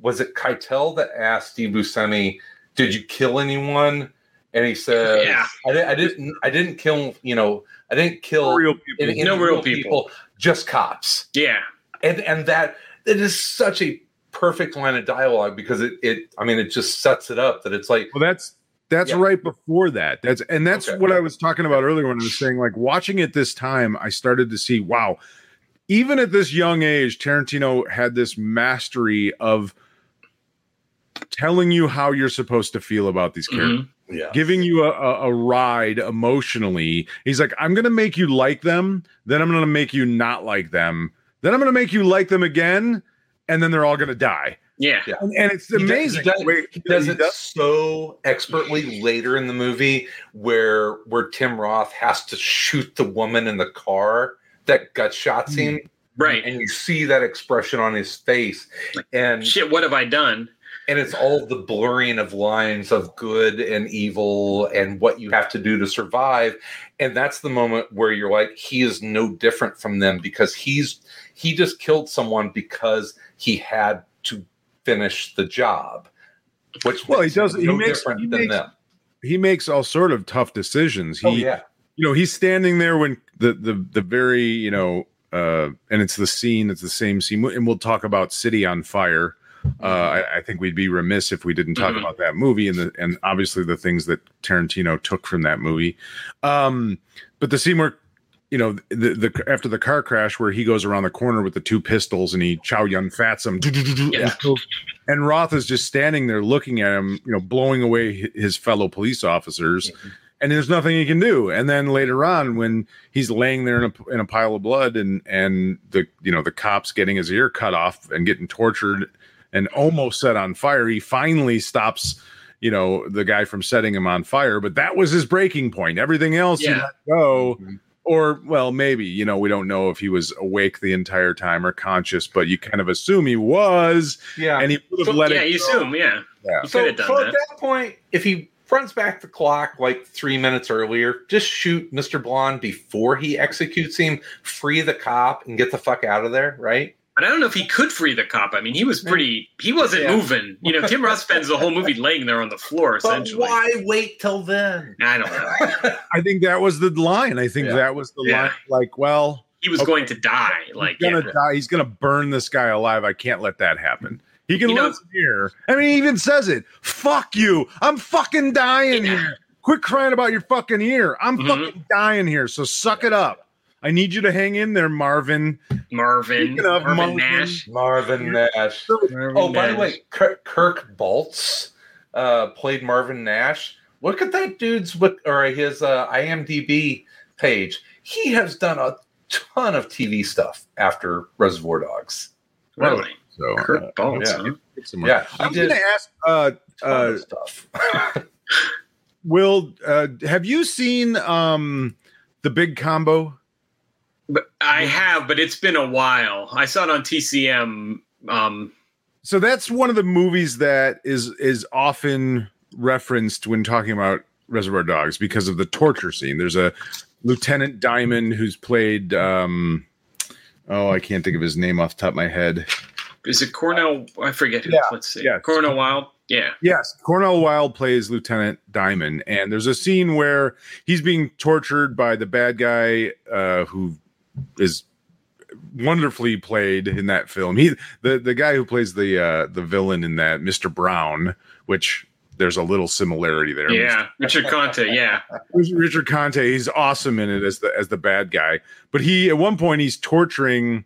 was it? Keitel that asked Steve Buscemi, "Did you kill anyone?" And he said, Yeah. I, di- I didn't. I didn't kill. You know, I didn't kill real people any, any No real people. just cops Yeah. and and that it is such a perfect line of dialogue because it it I mean it just sets it up that it's like Well, that's that's Yeah. right before that. That's and that's Okay. what I was talking about earlier when I was saying like watching it this time, I started to see wow, even at this young age, Tarantino had this mastery of telling you how you're supposed to feel about these characters. Mhm. Yeah Giving you a, a, a ride emotionally. He's like, I'm gonna make you like them, then I'm gonna make you not like them, then I'm gonna make you like them again, and then they're all gonna die. Yeah. Yeah. And, and it's He does- amazing. He does, he does he it so expertly later in the movie where where Tim Roth has to shoot the woman in the car that gut shot scene. Mm-hmm. Right. And you see that expression on his face. And Shit, what have I done? And it's all the blurring of lines of good and evil and what you have to do to survive. And that's the moment where you're like he is no different from them because he's he just killed someone because he had to finish the job which Well, he does- he makes- different he than makes- them. he makes all sort of tough decisions. He oh yeah. you know he's standing there when the the the very you know uh and it's the scene it's the same scene and we'll talk about city on fire uh I, I think we'd be remiss if we didn't talk Mhm. about that movie and the and obviously the things that tarantino took from that movie um but the scene where you know the, the after the car crash where he goes around the corner with the two pistols and he chow yun fats him Yeah. and Roth is just standing there looking at him, you know, blowing away his fellow police officers, and there's nothing he can do. And then later on, when he's laying there in a, in a pile of blood, and and the you know the cops getting his ear cut off and getting tortured and almost set on fire, he finally stops. You know the guy from setting him on fire, but that was his breaking point. Everything else he Yeah. let go, mm-hmm. or well, maybe you know we don't know if he was awake the entire time or conscious, but you kind of assume he was, yeah and he would have So- let yeah, it. you go. assume, yeah. Yeah. You so, done so that. at that point if he runs back the clock like three minutes earlier just shoot mr blonde before he executes him free the cop and get the fuck out of there right But I don't know if he could free the cop. I mean, he was pretty. He wasn't Yeah. moving. You know, Tim Roth spends the whole movie laying there on the floor, but essentially. why wait till then I don't know. I think that was the line. I think Yeah. that was the Yeah. line. Like, well, He was Okay. going to die. Like, he's gonna yeah. die. He's gonna burn this guy alive. I can't let that happen. He can You know- lose here. I mean, he even says it. Fuck you. I'm fucking dying Yeah. here. Quit crying about your fucking ear. I'm Mhm. fucking dying here. So suck it up. I need you to hang in there, Marvin. Marvin, Speaking of Marvin, Marvin- Nash. marvin nash Marvin Oh, by the way, Kirk, Kirk Baltz uh, played Marvin Nash. Look at that dude's or his uh, IMDb page. He has done a ton of TV stuff after Reservoir Dogs. really, So Kurt uh, Baltz, yeah. huh? Yeah, I he was did gonna ask uh uh stuff. Will uh have you seen um the big combo? But I have, but it's been a while. I saw it on TCM. Um, so that's one of the movies that is is often referenced when talking about Reservoir Dogs because of the torture scene. There's a Lieutenant Diamond who's played um oh I can't think of his name off the top of my head. is it Cornel? I forget. Who, Yeah, Let's see. yes. Cornel Wilde. Yeah. Yes, Cornel Wilde plays Lieutenant Diamond, and there's a scene where he's being tortured by the bad guy uh, who is wonderfully played in that film. He the the guy who plays the uh, the villain in that, Mr. Brown, which there's a little similarity there. Yeah. Richard Conte. Yeah. Richard Conte, he's awesome in it as the as the bad guy. But he at one point he's torturing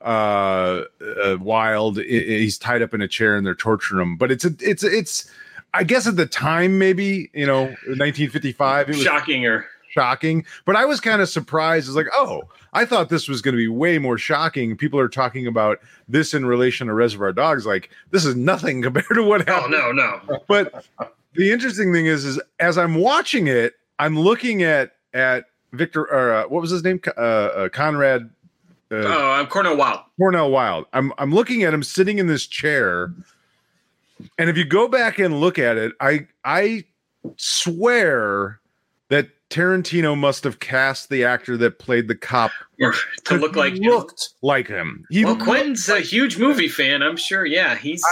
uh, uh Wilde. He's tied up in a chair and they're torturing him. But it's a it's a- it's I guess at the time maybe you know 1955 it was Shocking or shocking. But I was kind of surprised. It's like oh. I thought this was going to be way more shocking. People are talking about this in relation to Reservoir Dogs. Like this is nothing compared to what happened. Oh no, no. but the interesting thing is, is as I'm watching it, I'm looking at at Victor or uh, what was his name? Uh, uh, Conrad uh, Oh, I'm Cornel Wilde. Cornel Wilde. I'm I'm looking at him sitting in this chair, and if you go back and look at it, I I swear Tarantino must have cast the actor that played the cop to look like he him. looked like him. He Well, looked Quentin's a huge movie fan. I'm sure. Yeah, he's.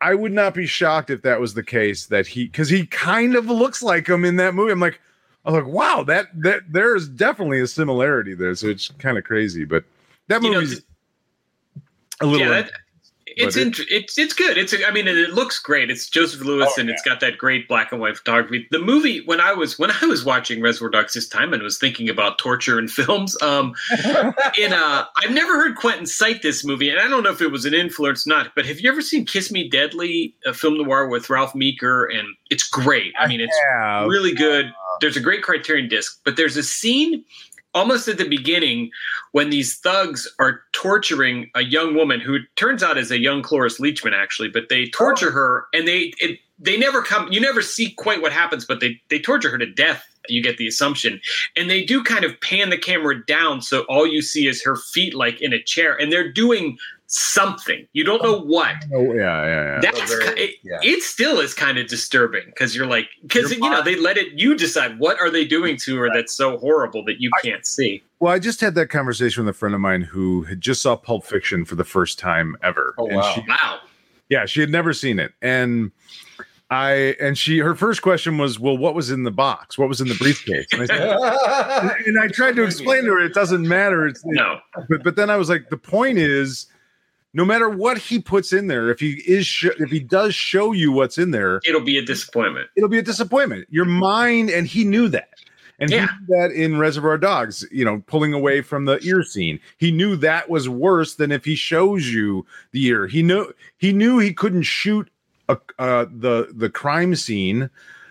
I would not be shocked if that was the case that he because he kind of looks like him in that movie. I'm like, I was like, wow, that that there is definitely a similarity there. So it's kind of crazy, but that You know, movie's a little. yeah, that, it's it- it's it's good. It's I mean, it looks great. It's Joseph Lewis, Oh, and it's got that great black and white photography. The movie when I was when I was watching Reservoir Dogs this time and was thinking about torture in films, um, in uh, I've never heard Quentin cite this movie, and I don't know if it was an influence or not. But have you ever seen Kiss Me Deadly, a film noir with Ralph Meeker? And it's great. I mean, it's really good. There's a great Criterion disc, but there's a scene almost at the beginning when these thugs are torturing a young woman who turns out is a young Cloris Leachman actually, but they torture oh. her and they it, they never come you never see quite what happens, but they they torture her to death. You get the assumption. And they do kind of pan the camera down so all you see is her feet like in a chair and they're doing something. You don't know what. oh yeah, yeah, yeah. That's So very- ki- it, yeah. it still is kind of disturbing because you're like because you know they let it you decide what are they doing to her that's so horrible that you can't see. Well, I just had that conversation with a friend of mine who had just saw Pulp Fiction for the first time ever. Oh, and wow. she, Wow. yeah, she had never seen it, and I and she her first question was, "Well, what was in the box? What was in the briefcase?" And I said, and I tried to explain to her it doesn't matter. It's No. but but then I was like, the point is, no matter what he puts in there, if he is sh- if he does show you what's in there, It'll be a disappointment. it'll be a disappointment. Your mind, and he knew that. And Yeah. he knew that in Reservoir Dogs, you know, pulling away from the ear scene. He knew that was worse than if he shows you the ear. He knew he knew he couldn't shoot a, uh, the the crime scene,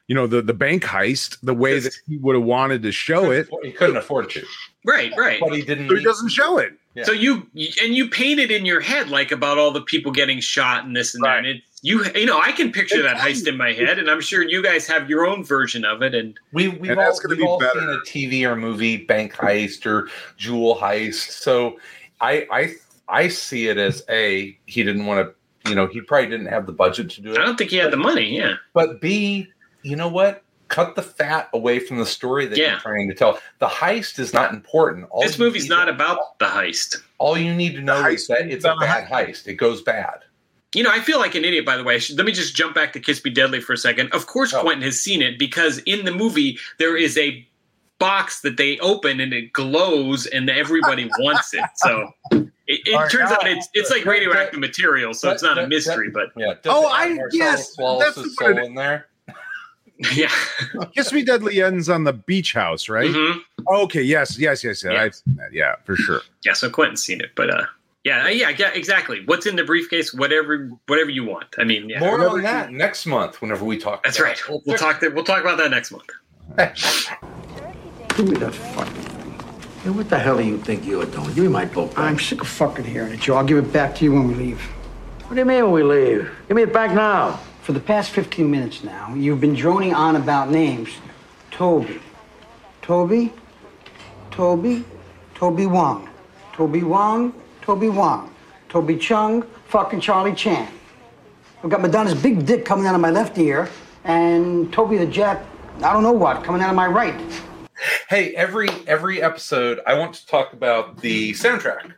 you know, the the bank heist the way that he would have wanted to show it. He couldn't afford to, Right, right. but he didn't. So he doesn't show it. Yeah. So you and you paint it in your head like about all the people getting shot and this and that. And it, you you know I can picture that heist in my head, and I'm sure you guys have your own version of it. And We, we've And all, gonna we've be all better. seen a TV or movie bank heist or jewel heist. So I I I see it as a he didn't want to you know he probably didn't have the budget to do it. I don't think he had the money. Yeah, But B you know what cut the fat away from the story that Yeah. you're trying to tell. The heist is not important. All this movie's not about the heist. All you need to know The is heist that is it's a not a bad heist. It goes bad. You know, I feel like an idiot, by the way. Let me just jump back to Kiss Me Deadly for a second. Of course, Oh. Quentin has seen it because in the movie, there is a box that they open and it glows and everybody wants it. So it, it All right, turns now- out it's, it's like radioactive material, so it's not a mystery, but Yeah. Oh, I- Marcellus yes, that's soul what it- in there. yeah. Kiss Me Deadly ends on the beach house, right? Mhm. Okay, yes, yes, yes, yes. Yeah. I've seen that. Yeah, for sure. Yeah, so Quentin's seen it, but uh, yeah, yeah, yeah, exactly. What's in the briefcase? Whatever, whatever you want. I mean, yeah, More on that next month whenever we talk. that's about right. Pulp We'll talk. That, we'll talk about that next month. Give me that fucking thing. Hey, what the hell do you think you're doing? Give me my book back. I'm sick of fucking hearing it, Joe. I'll give it back to you when we leave. What do you mean when we leave? Give me it back now. For the past 15 minutes now, you've been droning on about names. Toby. Toby? Toby? Toby Wong. Toby Wong? Toby Wong. Toby Chung? Fucking Charlie Chan. I've got Madonna's big dick coming out of my left ear, and Toby the Jet, I don't know what, coming out of my right. Hey, every every episode, I want to talk about the soundtrack.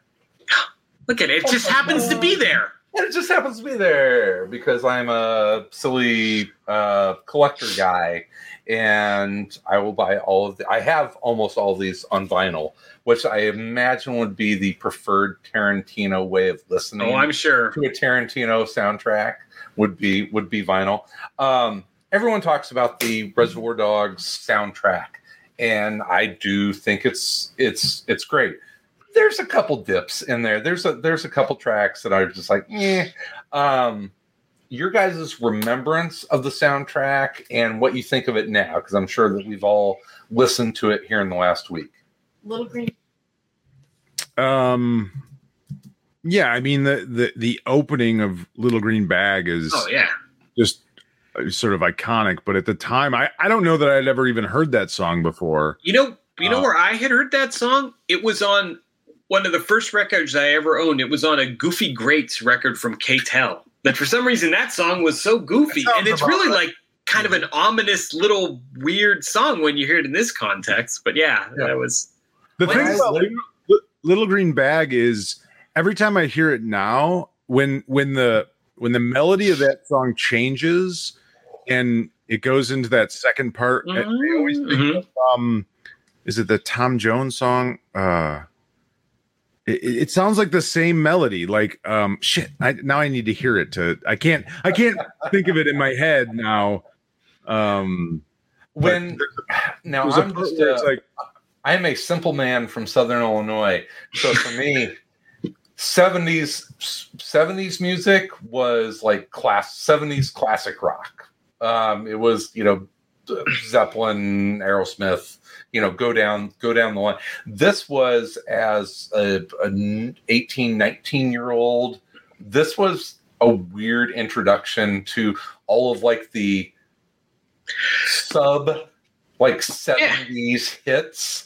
Look at it. It just happens to be there. And it just happens to be there because I'm a silly uh, collector guy, and I will buy all of the. I have almost all these on vinyl, which I imagine would be the preferred Tarantino way of listening. Oh, I'm sure. to a Tarantino soundtrack would be would be vinyl. Um, everyone talks about the Reservoir Dogs soundtrack, and I do think it's it's it's great. There's a couple dips in there. There's a there's a couple tracks that are just like, yeah. Um, your guys' remembrance of the soundtrack and what you think of it now, because I'm sure that we've all listened to it here in the last week. Little Green. Um, yeah, I mean the the the opening of Little Green Bag is Oh yeah. just uh, sort of iconic. But at the time, I I don't know that I'd ever even heard that song before. You know, you know Uh, where I had heard that song? It was on one of the first records I ever owned. It was on a Goofy Greats record from K-Tel. But for some reason, that song was so goofy, That and it's really right. like kind of an ominous little weird song when you hear it in this context. But yeah, that was The thing about Little, Little Green Bag is every time I hear it now, when when the when the melody of that song changes and it goes into that second part, I- I always think Mhm. of, um, is it the Tom Jones song? Uh, it, it sounds like the same melody. Like um, shit. I, now I need to hear it. To I can't I can't think of it in my head now. Um, When now I'm just it's a- like I am a simple man from Southern Illinois. So for me, 70s 70s music was like class 70s classic rock. Um, it was, you know, Zeppelin, Aerosmith, you know, go down, go down the line. This was as a, an 18, 19 year old. This was a weird introduction to all of like the sub like 70s hits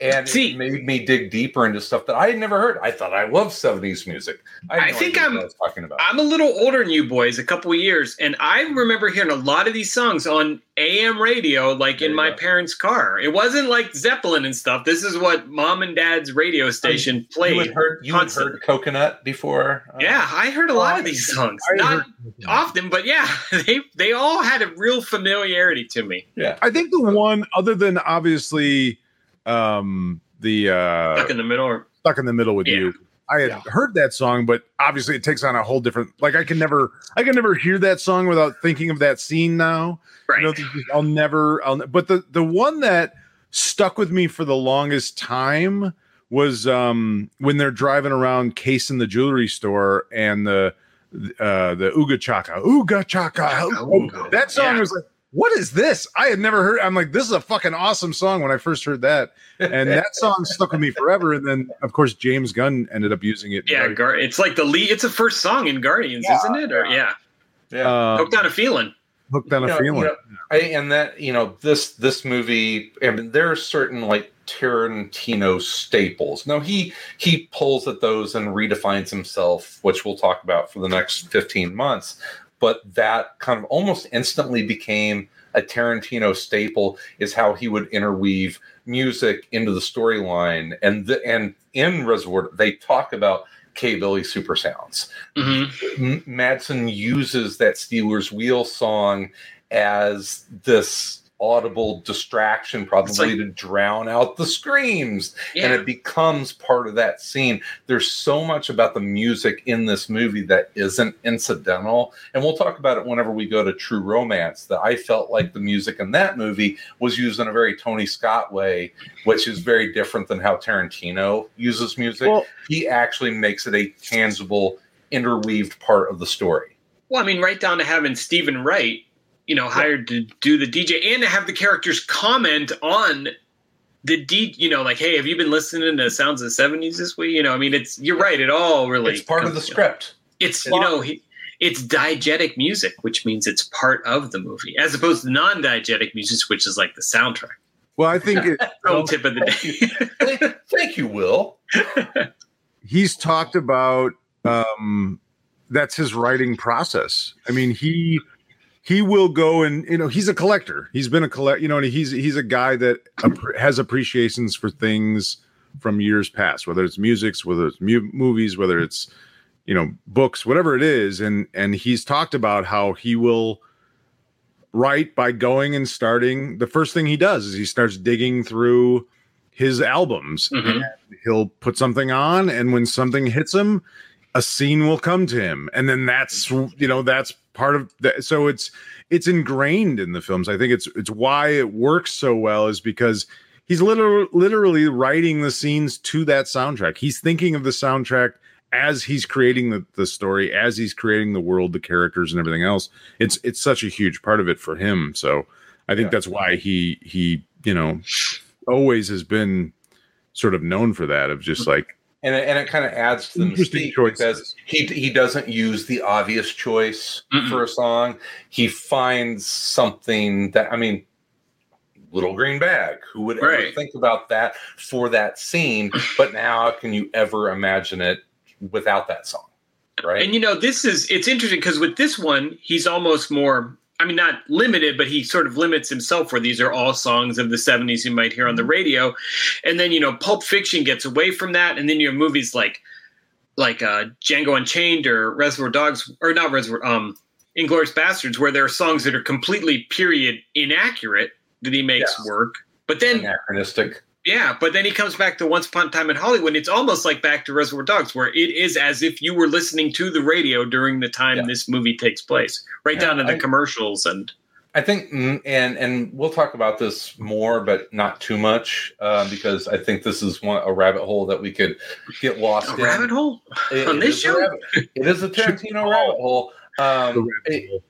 and See- it made me dig deeper into stuff that I had never heard. I thought I loved 70s music. had I no think I'm- I was talking about. I'm a little older than you boys, a couple of years, and I remember hearing a lot of these songs on AM radio, like in my parents' car. It wasn't like Zeppelin and stuff. This is what mom and dad's radio station you played. had heard you had heard Coconut before? Uh, Yeah, I heard a lot of these songs. I Not heard- often, but yeah, they they all had a real familiarity to me. Yeah. I think the one other than obviously um the uh Stuck in the middle. Or, stuck in the middle with Yeah. you. I had heard that song, but obviously it takes on a whole different like I can never I can never hear that song without thinking of that scene now. right. You know, I'll never I'll but the the one that stuck with me for the longest time was um when they're driving around Case in the jewelry store and the uh the Uga Chaka Uga Chaka Ooga. that song Yeah. was like what is this? I had never heard. I'm like, this is a fucking awesome song when I first heard that, and that song stuck with me forever. And then, of course, James Gunn ended up using it. yeah, Gar- it's like the lead. It's the first song in Guardians, isn't it? Or yeah, Yeah. uh, hooked on a feeling. hooked on a You know, feeling. you know, I, and that you know this this movie I mean there are certain like Tarantino staples. Now he he pulls at those and redefines himself, which we'll talk about for the next 15 months. But that kind of almost instantly became a Tarantino staple is how he would interweave music into the storyline. And the, and in Reservoir they talk about K Billy super sounds. hmm M- Madsen uses that Stealers Wheel song as this audible distraction, probably like- to drown out the screams, and it becomes part of that scene. There's so much about the music in this movie that isn't incidental, and we'll talk about it whenever we go to True Romance. That I felt like the music in that movie was used in a very Tony Scott way, which is very different than how Tarantino uses music Well- he actually makes it a tangible interweaved part of the story. Well, I mean, right down to having Steven Wright, you know, hired to do the DJ and to have the characters comment on the D. You know, like, hey, have you been listening to Sounds of the '70s this week? You know, I mean, it's you're right. It all really It's part of the comes- script. It's you know, he, it's diegetic music, which means it's part of the movie, as opposed to non-diegetic music, which is like the soundtrack. Well, I think it, Pro tip of the day. Thank, thank you, Will. he's talked about um that's his writing process i mean he he will go and you know he's a collector. He's been a collect you know and he's he's a guy that has appreciations for things from years past whether it's musics whether it's mu- movies whether it's you know books whatever it is. And and he's talked about how he will write by going and starting. The first thing he does is he starts digging through his albums. Mhm. and he'll put something on and when something hits him a scene will come to him. And then that's you know that's part of that so it's it's ingrained in the films. I think it's it's why it works so well is because he's literally literally writing the scenes to that soundtrack. He's thinking of the soundtrack as he's creating the, the story as he's creating the world the characters and everything else. It's it's such a huge part of it for him. So i think Yeah. that's why he he you know always has been sort of known for that of just mm-hmm. like and it, and it kind of adds to the Interesting mystique choices. because he he doesn't use the obvious choice Mm-mm. for a song. He finds something that I mean, little green bag. Who would ever think about that for that scene? But now, can you ever imagine it without that song? Right? And you know, this is it's interesting because with this one, he's almost more. I mean, not limited, but he sort of limits himself. Where these are all songs of the '70s you might hear on the radio, and then you know, Pulp Fiction gets away from that, and then you have movies like like uh, Django Unchained or Reservoir Dogs, or not Reservoir, um, Inglourious Basterds, where there are songs that are completely period inaccurate that he makes work. But then Anachronistic. Yeah, but then he comes back to Once Upon a Time in Hollywood. And it's almost like back to Reservoir Dogs, where it is as if you were listening to the radio during the time Yeah. this movie takes place, right Yeah, down to the I- commercials. And I think, mm, and and we'll talk about this more, but not too much, uh, because I think this is one a rabbit hole that we could get lost a in. rabbit hole It- on it this show. rabbit- it is a Tarantino rabbit hole. Um, it-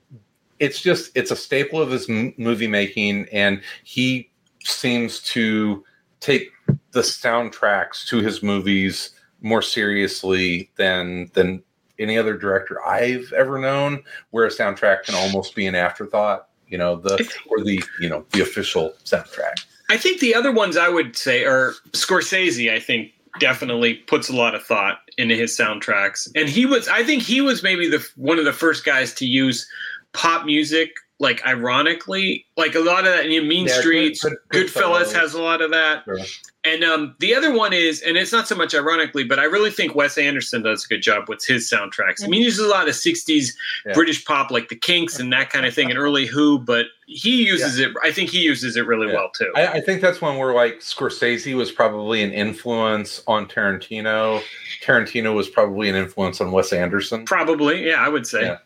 it's just it's a staple of his m- movie making, and he seems to take the soundtracks to his movies more seriously than than any other director I've ever known, where a soundtrack can almost be an afterthought. You know the or the you know the official soundtrack. I think the other ones I would say are Scorsese. I think definitely puts a lot of thought into his soundtracks, and he was. I think he was maybe the one of the first guys to use pop music, like ironically, like a lot of that. You know, Mean Yeah, Streets, Good- Goodfellas Goodfellas. has a lot of that. Sure. And um, the other one is, and it's not so much ironically, but I really think Wes Anderson does a good job with his soundtracks. I mean, he uses a lot of '60s Yeah. British pop, like the Kinks and that kind of thing, and early Who. But he uses it. I think he uses it really Yeah. well too. I, I think that's when we're like Scorsese was probably an influence on Tarantino. Tarantino was probably an influence on Wes Anderson. Probably, yeah, I would say.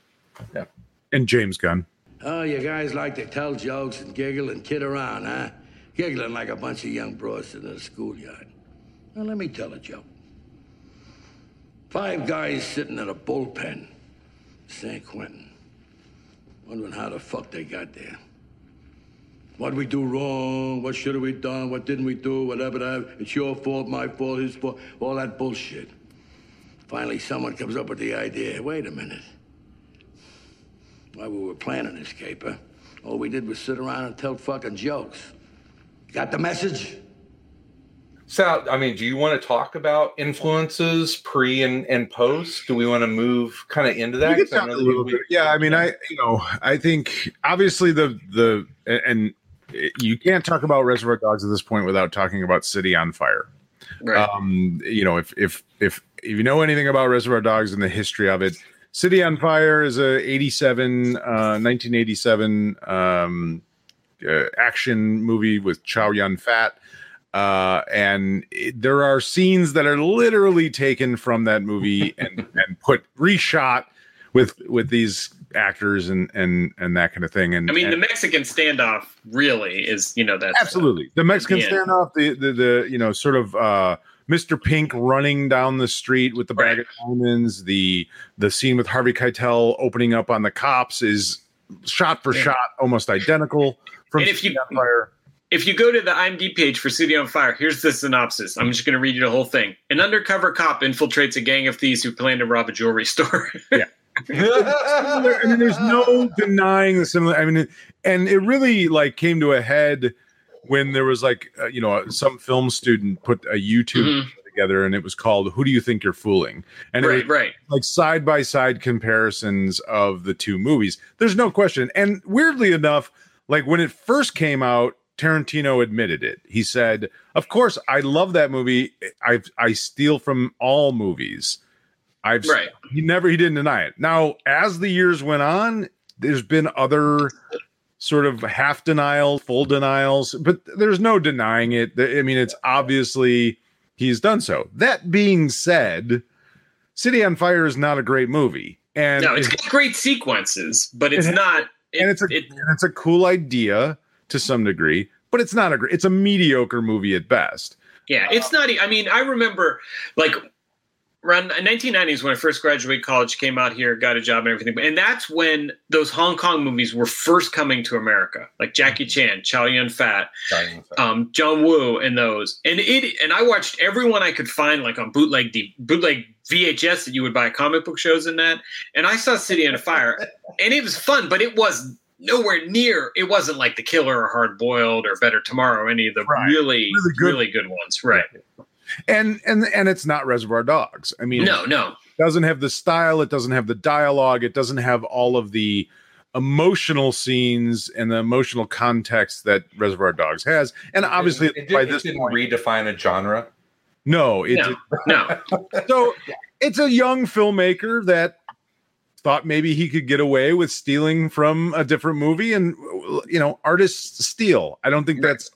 Yeah. and james gunn Oh, you guys like to tell jokes and giggle and kid around, huh? Giggling like a bunch of young bros in a schoolyard. Now, let me tell a joke. Five guys sitting at a bullpen, San Quentin, wondering how the fuck they got there. What we do wrong? What should have we done? What didn't we do? Whatever that. It's your fault, my fault, his fault. All that bullshit. Finally, someone comes up with the idea. Wait a minute. While we were planning this caper, all we did was sit around and tell fucking jokes. Got the message? Sal, I mean, do you want to talk about influences pre and, and post? Do we want to move kind of into that? We could 'Cause I know that we- Yeah, I mean, I you know, I think obviously the the and you can't talk about Reservoir Dogs at this point without talking about City on Fire. Right. Um, you know, if if if if you know anything about Reservoir Dogs and the history of it, City on Fire is a 87 uh 1987 um uh, action movie with Chow Yun Fat. Uh, and it, there are scenes that are literally taken from that movie and and put reshot with with these actors and and and that kind of thing. And I mean, the Mexican standoff really is, you know, that's absolutely the Mexican Yeah. standoff, the, the the you know sort of uh Mr. Pink running down the street with the bag of diamonds, the the scene with Harvey Keitel opening up on the cops is shot for Yeah. shot almost identical from And if you- City on Fire. If you go to the IMDb page for City on Fire, here's the synopsis. I'm just going to read you the whole thing. An undercover cop infiltrates a gang of thieves who plan to rob a jewelry store. Yeah. I mean, there's no denying the similar. I mean, and it really like came to a head when there was like uh, you know some film student put a YouTube Mhm. together, and it was called "Who Do You Think You're Fooling?" And right, was right. like side by side comparisons of the two movies. There's no question. And weirdly enough, like when it first came out, Tarantino admitted it. He said, "Of course, I love that movie. I I steal from all movies." I've Right. he never he didn't deny it. Now, as the years went on, there's been other sort of half denial, full denials, but there's no denying it. I mean, it's obviously he's done so. That being said, City on Fire is not a great movie. And no, it's it- got great sequences, but it's It- not. and it's a and it's a cool idea to some degree, but it's not a great. It's a mediocre movie at best. Yeah, it's not. I mean, I remember like around 1990s when I first graduated college, came out here, got a job and everything, and that's when those Hong Kong movies were first coming to America, like Jackie Chan, Chow Yun Fat, um, John Woo, and those. And it and I watched everyone I could find, like on bootleg D, bootleg VHS that you would buy comic book shows in that. And I saw City on Fire, and it was fun, but it was nowhere near. It wasn't like The Killer or Hard Boiled or Better Tomorrow, any of the really Really really good- good, ones, right? And and and it's not Reservoir Dogs. I mean, No, no. it doesn't have the style. It doesn't have the dialogue. It doesn't have all of the emotional scenes and the emotional context that Reservoir Dogs has. And obviously, it, did, by it this didn't point, redefine a genre. no, it, No, no. so it's a young filmmaker that thought maybe he could get away with stealing from a different movie and you know artists steal i don't think that's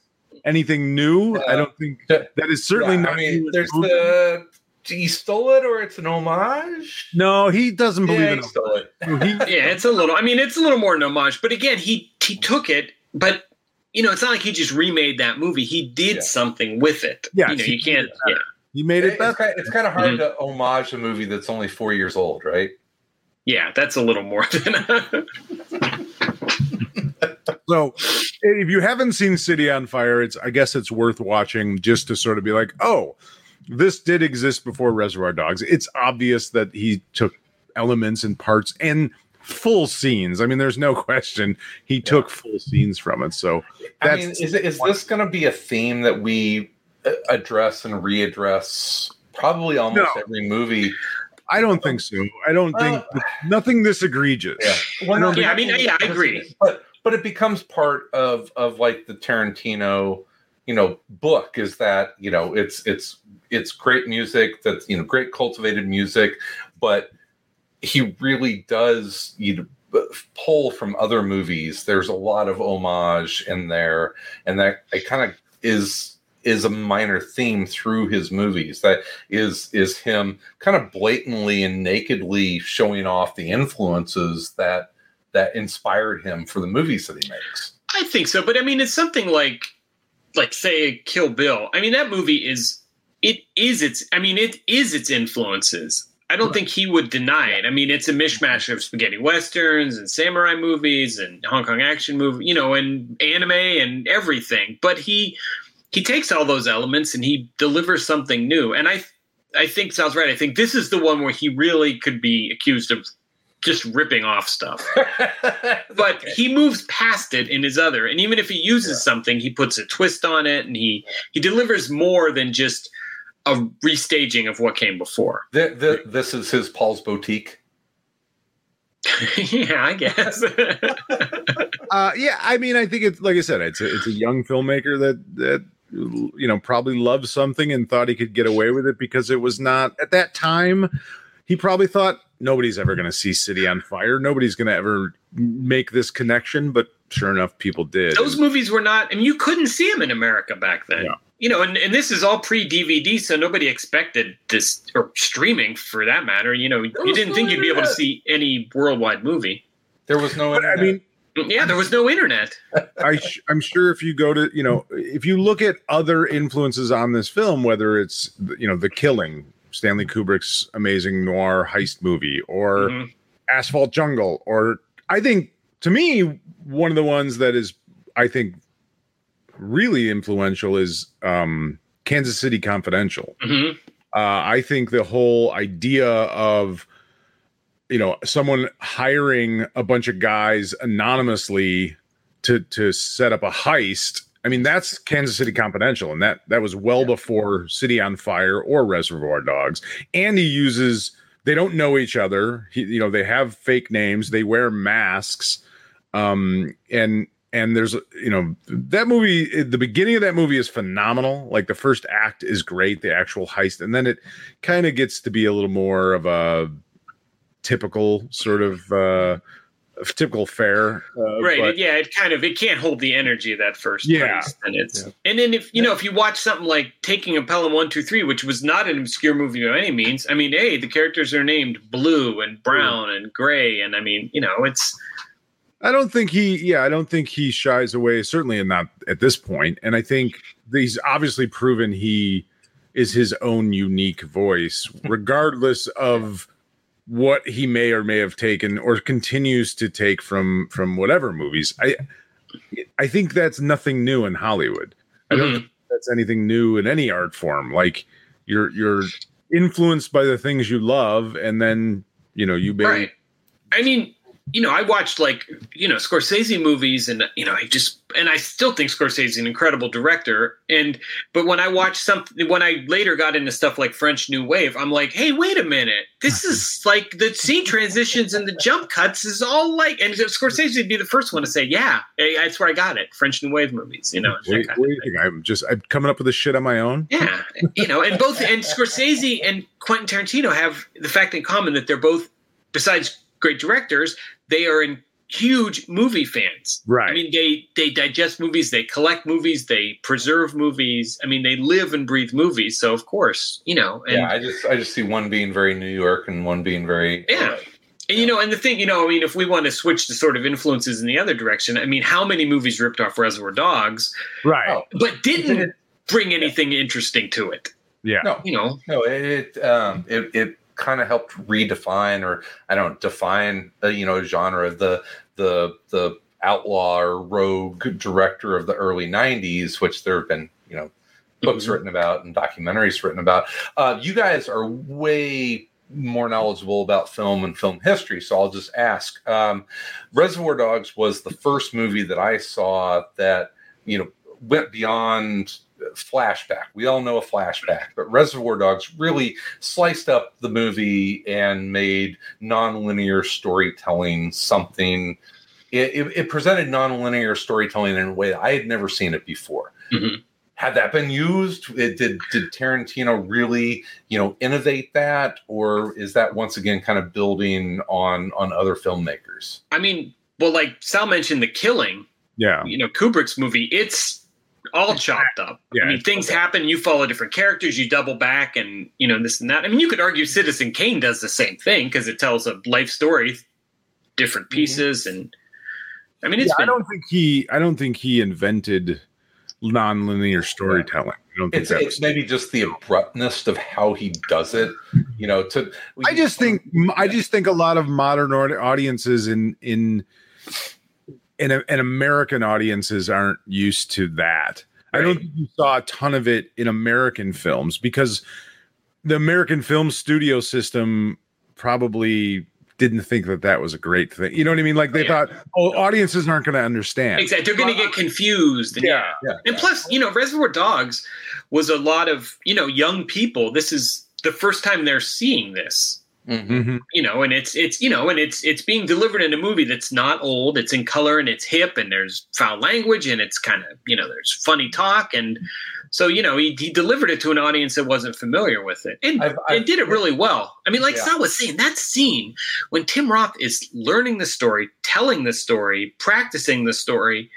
anything new i don't think that is certainly Yeah, not I mean, there's movie. the he stole it or it's an homage. no he doesn't believe Yeah, in he it stole it. yeah, it's a little. I mean, it's a little more an homage. But again, he he took it, but you know, it's not like he just remade that movie. He did something with it. Yeah, you know, you can't. Yeah. he made it It's better kind, it's kind of hard Mhm. to homage a movie that's only four years old, right? yeah, that's a little more than. so if you haven't seen city on fire it's i guess it's worth watching just to sort of be like oh this did exist before reservoir dogs it's obvious that he took elements and parts and full scenes i mean there's no question he took full scenes from it so I mean, is it, is this going to be a theme that we uh, address and readdress? Probably almost No. every movie. i don't think so i don't think nothing this egregious Yeah. I don't yeah, I mean, yeah, I agree. But but it becomes part of of like the Tarantino, you know, book is that you know it's it's it's great music that's you know great cultivated music, but he really does you know pull from other movies. There's a lot of homage in there, and that it kind of is is a minor theme through his movies that is is him kind of blatantly and nakedly showing off the influences that that inspired him for the movies that he makes. I think so, but I mean, it's something like, like say, Kill Bill. I mean, that movie is it is its. I mean, it is its influences. I don't think he would deny it. I mean, it's a mishmash of spaghetti westerns and samurai movies and Hong Kong action movie, you know, and anime and everything. But he he takes all those elements and he delivers something new. And I I think Sal's right. I think this is the one where he really could be accused of just ripping off stuff. but he moves past it in his other, and even if he uses something, he puts a twist on it, and he he delivers more than just a restaging of what came before. The, the, this is his Paul's Boutique. yeah, I guess. uh yeah i mean i think it's like i said it's a, it's a young filmmaker that that you know probably loved something and thought he could get away with it because it was not at that time he probably thought nobody's ever going to see city on fire nobody's going to ever make this connection but sure enough people did Those movies were not. I mean, you couldn't see them in America back then. You know, and, and this is all pre DVD, so nobody expected this or streaming for that matter. You know, you didn't no think you'd be able to see any worldwide movie. There was no But, I mean, mm, Yeah, there was no internet. I sh- I'm sure if you go to you know if you look at other influences on this film, whether it's you know The Killing, Stanley Kubrick's amazing noir heist movie, or Mhm. Asphalt Jungle, or I think to me one of the ones that is I think really influential is um, Kansas City Confidential. hmm Uh, I think the whole idea of you know someone hiring a bunch of guys anonymously to to set up a heist. I mean that's Kansas City Confidential, and that that was well before City on Fire or Reservoir Dogs. And he uses they don't know each other. He, you know they have fake names. They wear masks, um, and and there's you know that movie the beginning of that movie is phenomenal like the first act is great the actual heist and then it kind of gets to be a little more of a typical sort of uh typical fare uh, right but- yeah it kind of it can't hold the energy of that first Yeah. and it's Yeah. and then if you know if you watch something like taking a pelham 123 which was not an obscure movie by any means i mean hey the characters are named blue and brown and gray and i mean you know it's I don't think he, yeah, I don't think he shies away, certainly not at this point. And I think he's obviously proven he is his own unique voice, regardless of what he may or may have taken or continues to take from from whatever movies. I I think that's nothing new in Hollywood. I don't Mhm. think that's anything new in any art form. Like you're you're influenced by the things you love, and then you know you may Right. I mean, you know, I watched like, you know, Scorsese movies and, you know, I just, and I still think Scorsese is an incredible director. And, but when I watched something, when I later got into stuff like French New Wave, I'm like, hey, wait a minute. This is like the scene transitions and the jump cuts is all like, and Scorsese would be the first one to say, yeah, hey, that's where I got it. French New Wave movies, you know. Wait, what do you think? I'm just I'm coming up with this shit on my own. Yeah, you know, and both and Scorsese and Quentin Tarantino have the fact in common that they're both, besides great directors, they are in huge movie fans. Right. I mean, they they digest movies, they collect movies, they preserve movies. I mean, they live and breathe movies. So of course, you know, and yeah, I just I just see one being very New York and one being very yeah. And you know, and the thing, you know, I mean, if we want to switch to sort of influences in the other direction, I mean, how many movies ripped off Reservoir Dogs, Right. but didn't bring anything interesting to it? Yeah. No, You know, no, it um, it it kind of helped redefine or I don't define uh, you know genre the the the outlaw or rogue director of the early '90s, which there have been you know books Mhm. written about and documentaries written about. Uh, you guys are way more knowledgeable about film and film history, so I'll just ask. Um, Reservoir Dogs was the first movie that I saw that you know went beyond flashback. We all know a flashback, but Reservoir Dogs really sliced up the movie and made nonlinear storytelling something. It, it, it presented nonlinear storytelling in a way that I had never seen it before. Mhm. Had that been used? It, did did Tarantino really, you know, innovate that, or is that once again kind of building on on other filmmakers? I mean, well, like Sal mentioned, The Killing. Yeah. you know Kubrick's movie, it's all chopped up. Yeah, I mean, things happen. You follow different characters. You double back, and you know this and that. I mean, you could argue Citizen Kane does the same thing because it tells a life story, different mm-hmm. pieces, and I mean, it's Yeah, I don't think he I don't think he invented nonlinear storytelling. I don't think It's, it's maybe just the abruptness of how he does it. You know, to I just think I just think a lot of modern audiences in in in, in American audiences aren't used to that. I don't think you saw a ton of it in American films because the American film studio system probably didn't think that that was a great thing. You know what I mean? Like they oh, thought, oh, audiences aren't going to understand. exactly. They're going to get confused. And yeah. yeah, And plus, you know, Reservoir Dogs was a lot of you know young people. This is the first time they're seeing this. Mhm. you know and it's it's you know and it's it's being delivered in a movie that's not old it's in color and it's hip and there's foul language and it's kind of you know there's funny talk and so you know he, he delivered it to an audience that wasn't familiar with it and, I've- I've- and did it really well i mean like Yeah. sal was saying that scene when tim roth is learning the story telling the story practicing the story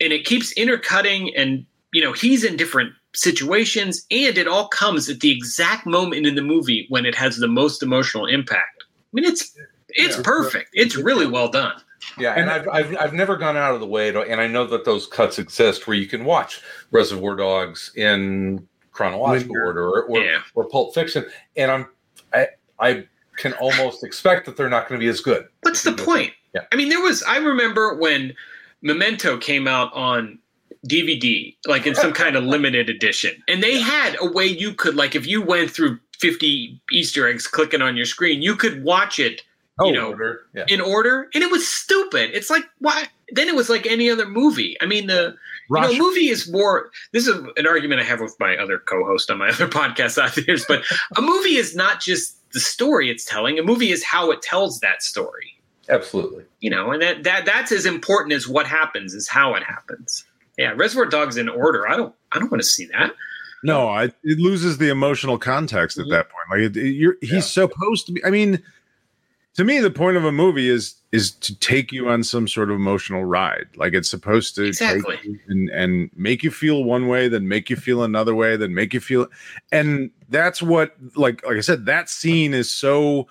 and it keeps intercutting and you know he's in different situations and it all comes at the exact moment in the movie when it has the most emotional impact i mean it's it's Yeah. perfect it's really well done Yeah, and I've, I've I've never gone out of the way to, and I know that those cuts exist where you can watch Reservoir Dogs in chronological Linear. order or or, Yeah. or Pulp Fiction, and I'm I I can almost expect that they're not going to be as good. what's the point Yeah. i mean there was i remember when memento came out on dvd like in some kind of limited edition. And they had a way you could like if you went through 50 easter eggs clicking on your screen you could watch it you oh, know Order, yeah. in order and it was stupid. It's like why then it was like any other movie. I mean the you know, movie is more this is an argument i have with my other co-host on my other podcast out there but a movie is not just the story it's telling. A movie is how it tells that story. Absolutely. You know, and that, that that's as important as what happens is how it happens. Yeah, Reservoir Dogs in order. I don't I don't want to see that. No, I, it loses the emotional context at mm-hmm. that point. Like it, it- you're, he's supposed to be. I mean, to me, the point of a movie is is to take you on some sort of emotional ride. Like it's supposed to Exactly. take you and and make you feel one way, then make you feel another way, then make you feel. And that's what, like like I said, that scene is so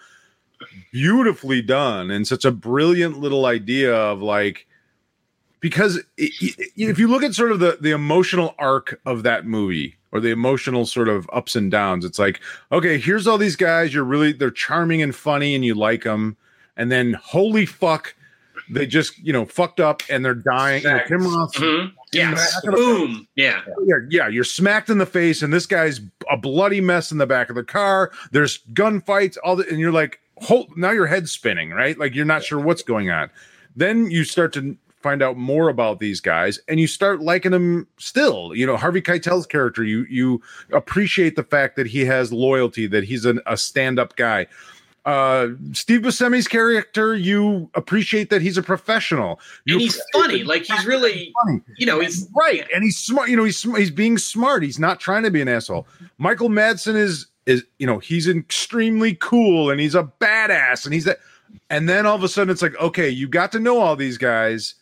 beautifully done and such a brilliant little idea of like because i- i- if you look at sort of the the emotional arc of that movie or the emotional sort of ups and downs it's like okay here's all these guys you're really they're charming and funny and you like them and then holy fuck they just you know fucked up and they're dying you know, Tim Roth Mhm. Yes. Boom. Yeah. yeah, yeah, you're smacked in the face, and this guy's a bloody mess in the back of the car. There's gunfights, all the, and you're like, hold, now your head's spinning, right? Like you're not sure what's going on. Then you start to find out more about these guys, and you start liking them still. You know, Harvey Keitel's character, you you appreciate the fact that he has loyalty, that he's an, a stand up guy. Uh, Steve Buscemi's character, you appreciate that he's a professional. You And he's funny. Like he's really funny. you know, he's right and he's smart you know he's sm- he's being smart he's not trying to be an asshole michael madsen is is you know he's extremely cool and he's a badass and he's that and then all of a sudden it's like okay you got to know all these guys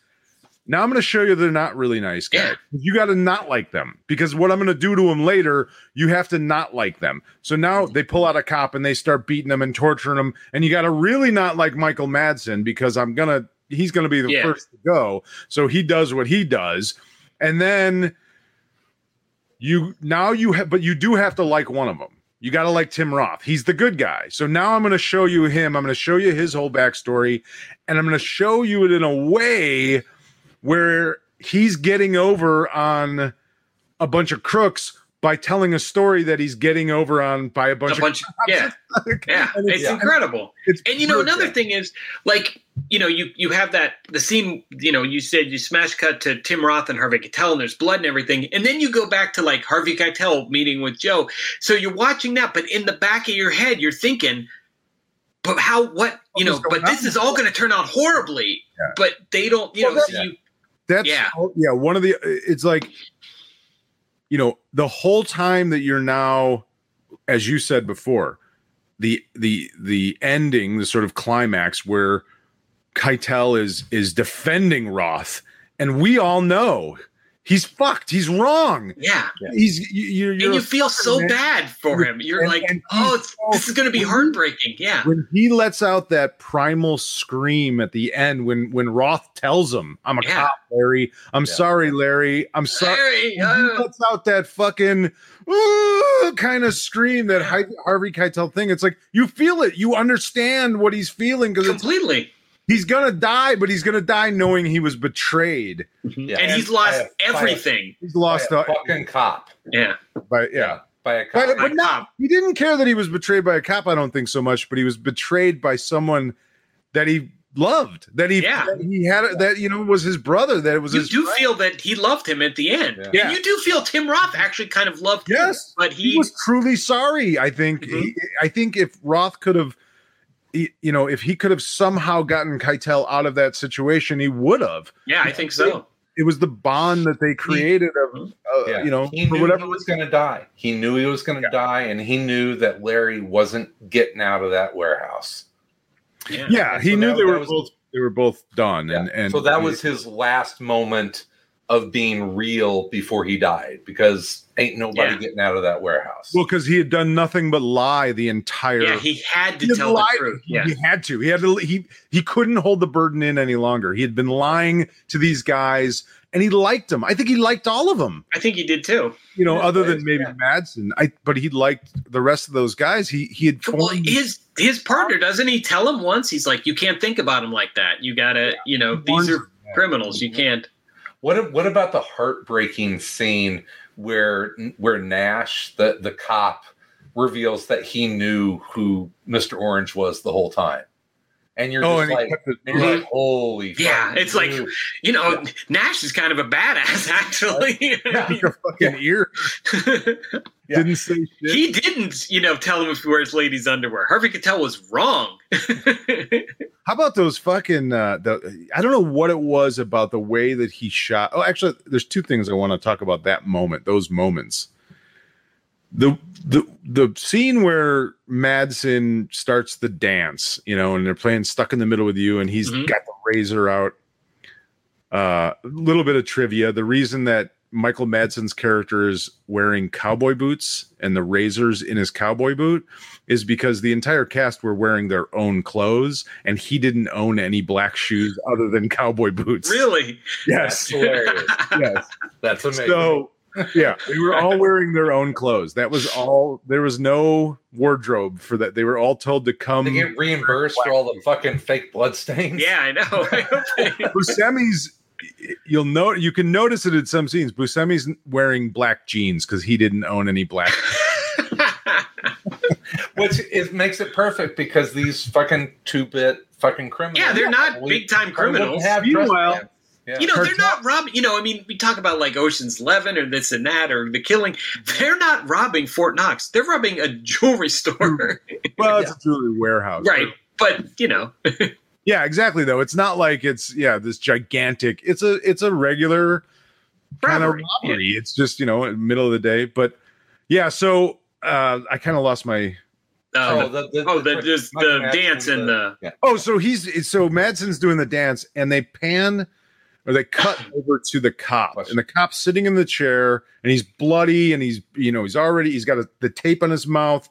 now i'm going to show you they're not really nice guys. You got to not like them because what i'm going to do to them later you have to not like them. So now they pull out a cop and they start beating them and torturing them and you got to really not like michael madsen because i'm going to he's going to be the Yeah. first to go. So he does what he does and then you now you have but you do have to like one of them you got to like tim roth. He's the good guy. So now i'm going to show you him. I'm going to show you his whole backstory and i'm going to show you it in a way where he's getting over on a bunch of crooks by telling a story that he's getting over on by a bunch a of bunch yeah. Yeah. And it's it's- incredible. It's and you know another thing is like you know you you have that the scene you know you said you smash cut to tim roth and harvey keitel and there's blood and everything. And then you go back to like harvey keitel meeting with joe. So you're watching that but in the back of your head you're thinking but how what you know but this is all going to turn out horribly. But they don't you know Well, so you That's Yeah. yeah. one of the it's like you know, the whole time that you're now as you said before, the the the ending, the sort of climax where Keitel is is defending Roth and we all know he's fucked, he's wrong. yeah He's you, you're, and you're you a feel so man. bad for him you're And- like and oh it's, so- this is going to be heartbreaking yeah when he lets out that primal scream at the end when when Roth tells him, "I'm a Yeah. cop, Larry. I'm sorry, Larry. I'm sorry." Larry, When he uh, lets out that fucking kind of scream that Har- Harvey Keitel thing. It's like you feel it, you understand what he's feeling because completely he's gonna die, but he's gonna die knowing he was betrayed. Yeah. and he's lost a- by a- everything He's lost a uh, fucking cop. yeah by yeah. By a But, cop. but not, he didn't care that he was betrayed by a cop. I don't think so much, but he was betrayed by someone that he loved. That he, Yeah. that he had, that you know, was his brother. That it was you his. do friend. feel that he loved him at the end Yeah. and you do feel tim roth actually kind of loved him Yes, but he, he was truly sorry. I think. Mm-hmm. He, I think if Roth could have, he- you know, if he could have somehow gotten Keitel out of that situation, he would have. yeah i think so It was the bond that they created of, uh, Yeah. you know, he knew whatever he was going to die. He knew he was going to die, and he knew that Larry wasn't getting out of that warehouse. yeah, Yeah, he So knew that- they that were was- both they were both done, and and so that was his last moment of being real before he died, because ain't nobody Yeah. getting out of that warehouse. well because he had done nothing but lie the entire. yeah he had to He had tell the truth yeah He had to. He had to. He he couldn't hold the burden in any longer. He had been lying to these guys, and he liked them. I think he liked all of them. i think he did too You know, Yeah, other than maybe Madsen. I but he liked the rest of those guys. He he had well formed. his his partner doesn't he tell him once he's like you can't think about him like that you gotta you know these are criminals you can't What what about the heartbreaking scene where where Nash, the the cop, reveals that he knew who Mr. Orange was the whole time? And you're Oh, just and he like, kept it- and you're like, holy, Yeah, fucking it's like you know, Nash is kind of a badass actually. Like a fucking ear. Yeah. Didn't say shit. he didn't, you know, tell him if he wears ladies' underwear. Harvey Keitel was wrong. How about those fucking? Uh, the I don't know what it was about the way that he shot. Oh, actually, there's two things I want to talk about that moment. Those moments. The the the scene where Madsen starts the dance, you know, and they're playing "Stuck in the Middle with You," and he's Mhm. got the razor out. Uh, a little bit of trivia: the reason that Michael Madsen's character is wearing cowboy boots and the razors in his cowboy boot is because the entire cast were wearing their own clothes and he didn't own any black shoes other than cowboy boots. really? Yes. That's hilarious. yes. That's amazing. So yeah, they were all wearing their own clothes. That was all there was no wardrobe for that. They were all told to come they get reimbursed for all the fucking fake blood stains. Yeah, I know. Buscemi's you'll know you can notice it in some scenes. Buscemi's wearing black jeans because he didn't own any black which it makes it perfect because these fucking two bit fucking criminals. yeah, they're not big time criminals. have Meanwhile- pants. Yeah. You know, they're not robbing. You know, I mean, we talk about like Ocean's Eleven or this and that or the killing. They're not robbing Fort Knox. They're robbing a jewelry store, well, it's a jewelry warehouse. right? But you know, Yeah, exactly though. It's not like it's yeah, this gigantic. It's a it's a regular kind of Robbery, robbery. It's just, you know, in the middle of the day. But yeah, so uh I kind of lost my uh, Oh, the, the, oh, the the- just the dance and the yeah. Oh, so he's so Madsen's doing the dance and they pan or they cut over to the cop and the cop's sitting in the chair and he's bloody and he's you know he's already he's got a, the tape on his mouth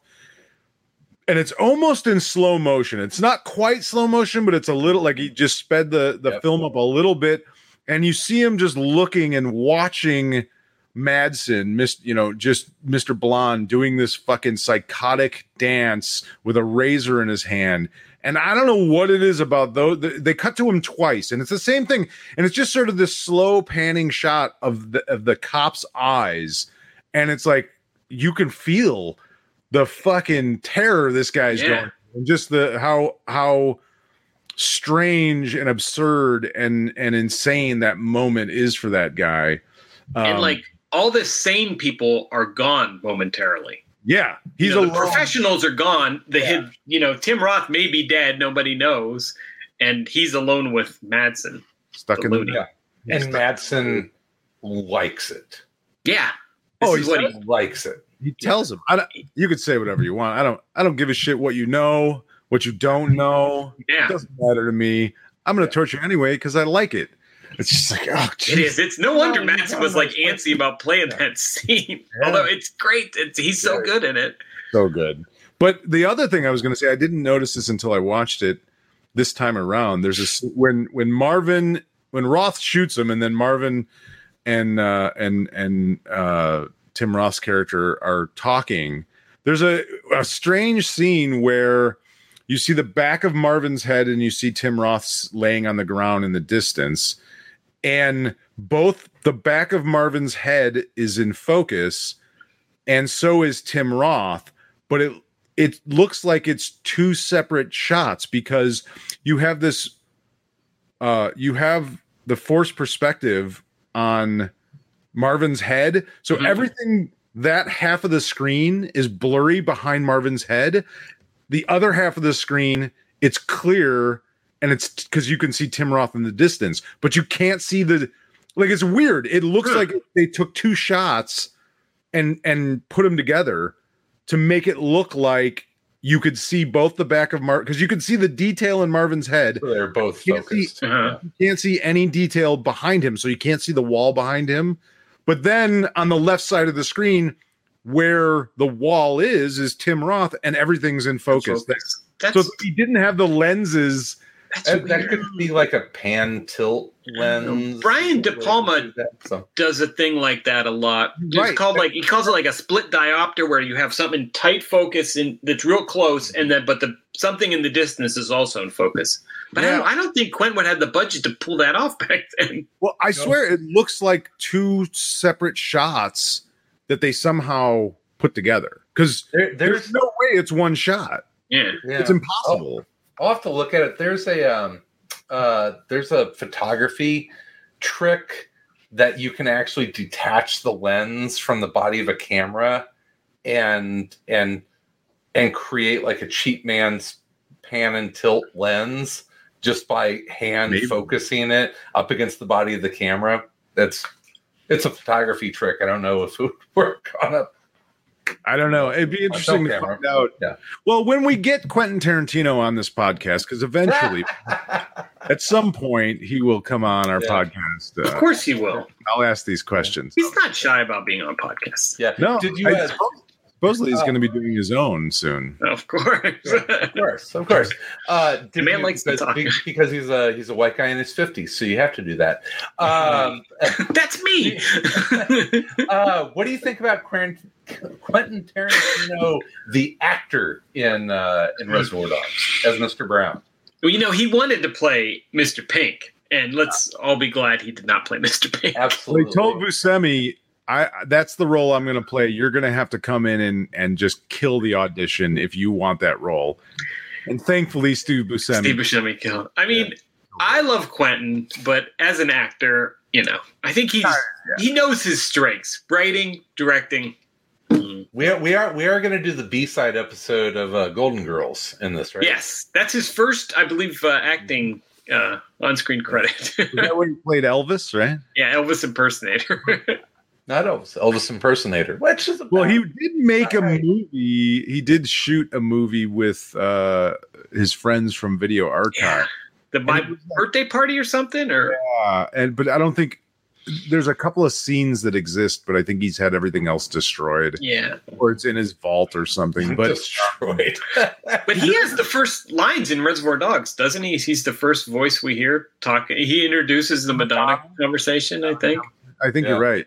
and it's almost in slow motion it's not quite slow motion but it's a little like he just sped the the Yep. film up a little bit and you see him just looking and watching Madsen, Miss, you know, just Mr. Blonde doing this fucking psychotic dance with a razor in his hand. And I don't know what it is about those. They cut to him twice, and it's the same thing. And it's just sort of this slow panning shot of the of the cop's eyes, and it's like you can feel the fucking terror this guy's Yeah. going, and just the how how strange and absurd and and insane that moment is for that guy. and Um, like all the sane people are gone momentarily. Yeah, he's you know, a the professionals are gone. The hid, you know, Tim Roth may be dead. Nobody knows, and he's alone with Madsen. stuck the in the loony. Yeah. And Madsen likes it. Yeah. Oh, oh, he's what he, He likes it. he tells him I don't, you could say whatever you want i don't i don't give a shit what you know what you don't know yeah. it doesn't matter to me i'm gonna torture anyway because i like it it's just like oh It geez. is. It's no wonder Well, Madsen was like it's- antsy about playing that scene. Yeah. Although it's great. It's, he's so Yeah. good in it. so good but the other thing i was gonna say i didn't notice this until i watched it this time around there's this when when marvin when roth shoots him and then marvin and uh and and uh tim roth's character are talking there's a, a strange scene where you see the back of Marvin's head and you see Tim Roth's laying on the ground in the distance. And both the back of Marvin's head is in focus, and so is Tim Roth, but it it looks like it's two separate shots because you have this uh you have the forced perspective on Marvin's head. So Mhm. everything that half of the screen is blurry behind Marvin's head. The other half of the screen, it's clear and it's because you can see Tim Roth in the distance, but you can't see the like it's weird. It looks Huh. like they took two shots and and put them together to make it look like you could see both the back of Marv because you could see the detail in Marvin's head. So they're both You can't see- focused. Uh-huh. You can't see any detail behind him, so you can't see the wall behind him. But then on the left side of the screen, where the wall is, is Tim Roth, and everything's in focus. Focus. That's, So he didn't have the lenses. That's That, that could be like a pan tilt lens. Brian De Palma So, does a thing like that a lot. It's Right. called like he calls it like a split diopter where you have something tight focus and that's real close, and then but the something in the distance is also in focus. But I, Yeah. don't, I don't think Quentwood had the budget to pull that off back then. Well, I swear it looks like two separate shots that they somehow put together because there, there's there's no way it's one shot. Yeah. yeah. It's impossible. Oh. I'll have to look at it. There's a um, uh, there's a photography trick that you can actually detach the lens from the body of a camera and and and create like a cheap man's pan and tilt lens just by hand Maybe. focusing it up against the body of the camera. That's it's a photography trick. I don't know if it would work on a I don't know. It'd be interesting to camera. find out. Yeah. Well, when we get Quentin Tarantino on this podcast, because eventually, at some point, he will come on our Yeah. podcast. Of Uh, course he will. I'll ask these questions. He's not shy about being on podcasts. Yeah. No, Did you? I uh, suppose- supposedly he's Oh. going to be doing his own soon. Of course. of course, of course. Uh, did man you- likes to because, talk. because he's a he's a white guy in his fifties, so you have to do that. Um, That's me. uh, what do you think about Quentin, Quentin Tarantino, the actor in uh, in Reservoir Dogs, as Mr. Brown? well, you know, he wanted to play Mr. Pink, and let's all be glad he did not play Mr. Pink. Absolutely. he told Buscemi, "I that's the role I'm going to play. You're going to have to come in and and just kill the audition if you want that role." And thankfully, Steve Buscemi. Steve Buscemi killed. I mean, I love Quentin, but as an actor, you know, I think he's he knows his strengths: writing, directing. Mm. we are we are we are going to do the B side episode of uh, Golden Girls in this, right? Yes, that's his first, I believe, uh, acting uh, on-screen credit. Is that when he played Elvis, right? yeah, Elvis impersonator. Not Elvis, Elvis impersonator. Which is Well, he did make a Alright. movie. He did shoot a movie with uh, his friends from Video yeah, Archive. the my it was like- birthday party or something, or Uh, and but I don't think there's a couple of scenes that exist, but I think he's had everything else destroyed, yeah. or it's in his vault or something. But destroyed. But he has the first lines in Reservoir Dogs, doesn't he? He's the first voice we hear talking. He introduces the Madonna conversation, I think. I think Yeah. you're right.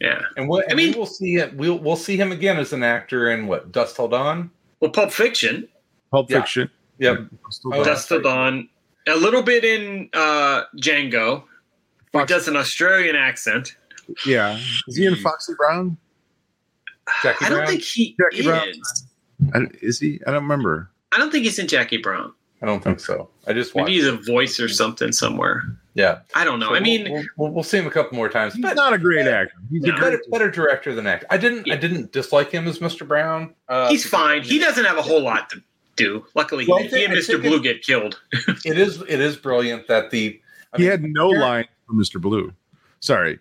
Yeah. and we'll, I mean- we will see it. We'll we'll see him again as an actor in what Dusk Till Dawn. Well, Pulp Fiction, Pulp Yeah. Fiction. Yep. Oh, Dusk Till Dawn, a little bit in uh, Django. He does an Australian accent. Yeah, is he in Foxy Brown? Jackie I don't Brown? think he Jackie is. Brown. I, is he? I don't remember. I don't think he's in Jackie Brown. I don't think so. I just watched. Maybe he's a voice or something somewhere. Yeah. I don't know. So I mean, we'll, we'll, we'll see him a couple more times. He's But not a great actor. He's No. great. better, better director than actor. I didn't I didn't dislike him as Mr. Brown. Uh, he's fine. He doesn't have a whole lot to do. Luckily, Well, he, think- he and Mr. Blue it- get killed. It is it is brilliant that the I He mean, had no line for Mr. Blue. Sorry.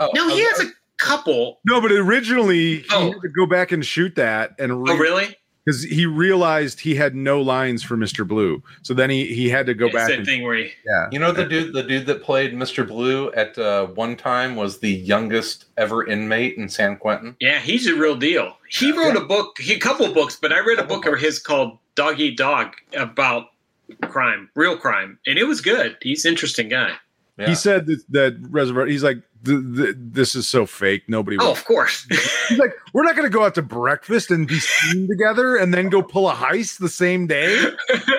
oh, No, he oh, has a couple. No, but originally he Oh. had to go back and shoot that and Oh, really? Because he realized he had no lines for Mr. Blue. So then he he had to go It's back that and thing where he, yeah. You know the dude the dude that played Mr. Blue at uh, one time was the youngest ever inmate in San Quentin. yeah, he's a real deal. He wrote a book, he, a couple books, but I read a book of his called Dog Eat Dog about crime, real crime, and it was good. He's an interesting guy. Yeah. He said that, that reservoir. He's like, th- th- this is so fake. Nobody. Oh, of course. He's like, we're not going to go out to breakfast and be seen together and then go pull a heist the same day.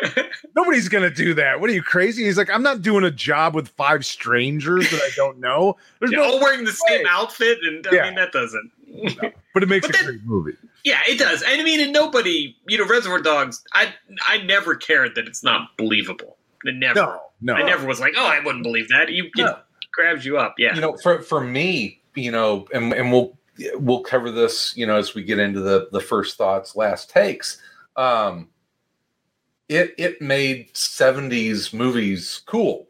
Nobody's going to do that. What are you crazy? He's like, I'm not doing a job with five strangers that I don't know. There's Yeah, no, all wearing the same outfit, and I Yeah. mean that doesn't. but it makes But a then- great movie. Yeah, it does. And I mean, and nobody, you know, Reservoir Dogs. I I never cared that it's not believable. Never. No, no. I never was like, oh, I wouldn't believe that. You, you No. Grabs you up. Yeah. You know, for for me, you know, and and we'll we'll cover this, you know, as we get into the the first thoughts, last takes. Um, it it made '70s movies cool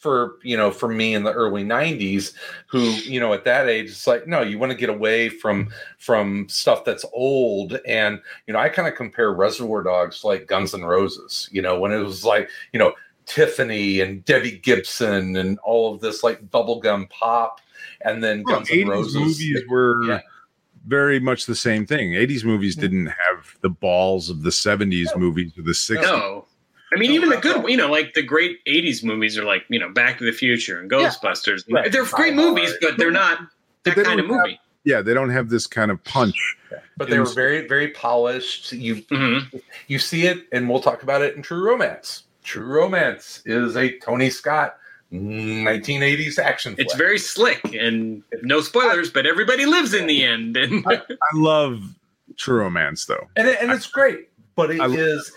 for you know for me in the early 90s who you know at that age it's like no you want to get away from from stuff that's old and you know i kind of compare reservoir dogs to like guns and roses you know when it was like you know tiffany and debbie gibson and all of this like bubblegum pop and then Well, guns N' 80s roses movies were Yeah. very much the same thing. 80s movies didn't have the balls of the 70s movies or the 60s. No. I mean, No, even the good, you know, like the great '80s movies are like, you know, Back to the Future and Ghostbusters. Right. They're great movies, but they're not that they kind of don't have- movie. Yeah, they don't have this kind of punch. but they were very very polished you hmm you see it and we'll talk about it in true romance true romance is a tony scott 1980s action It's very slick and no spoilers, but everybody lives in the end. And I love True Romance though. and, it, and it's great but it I- is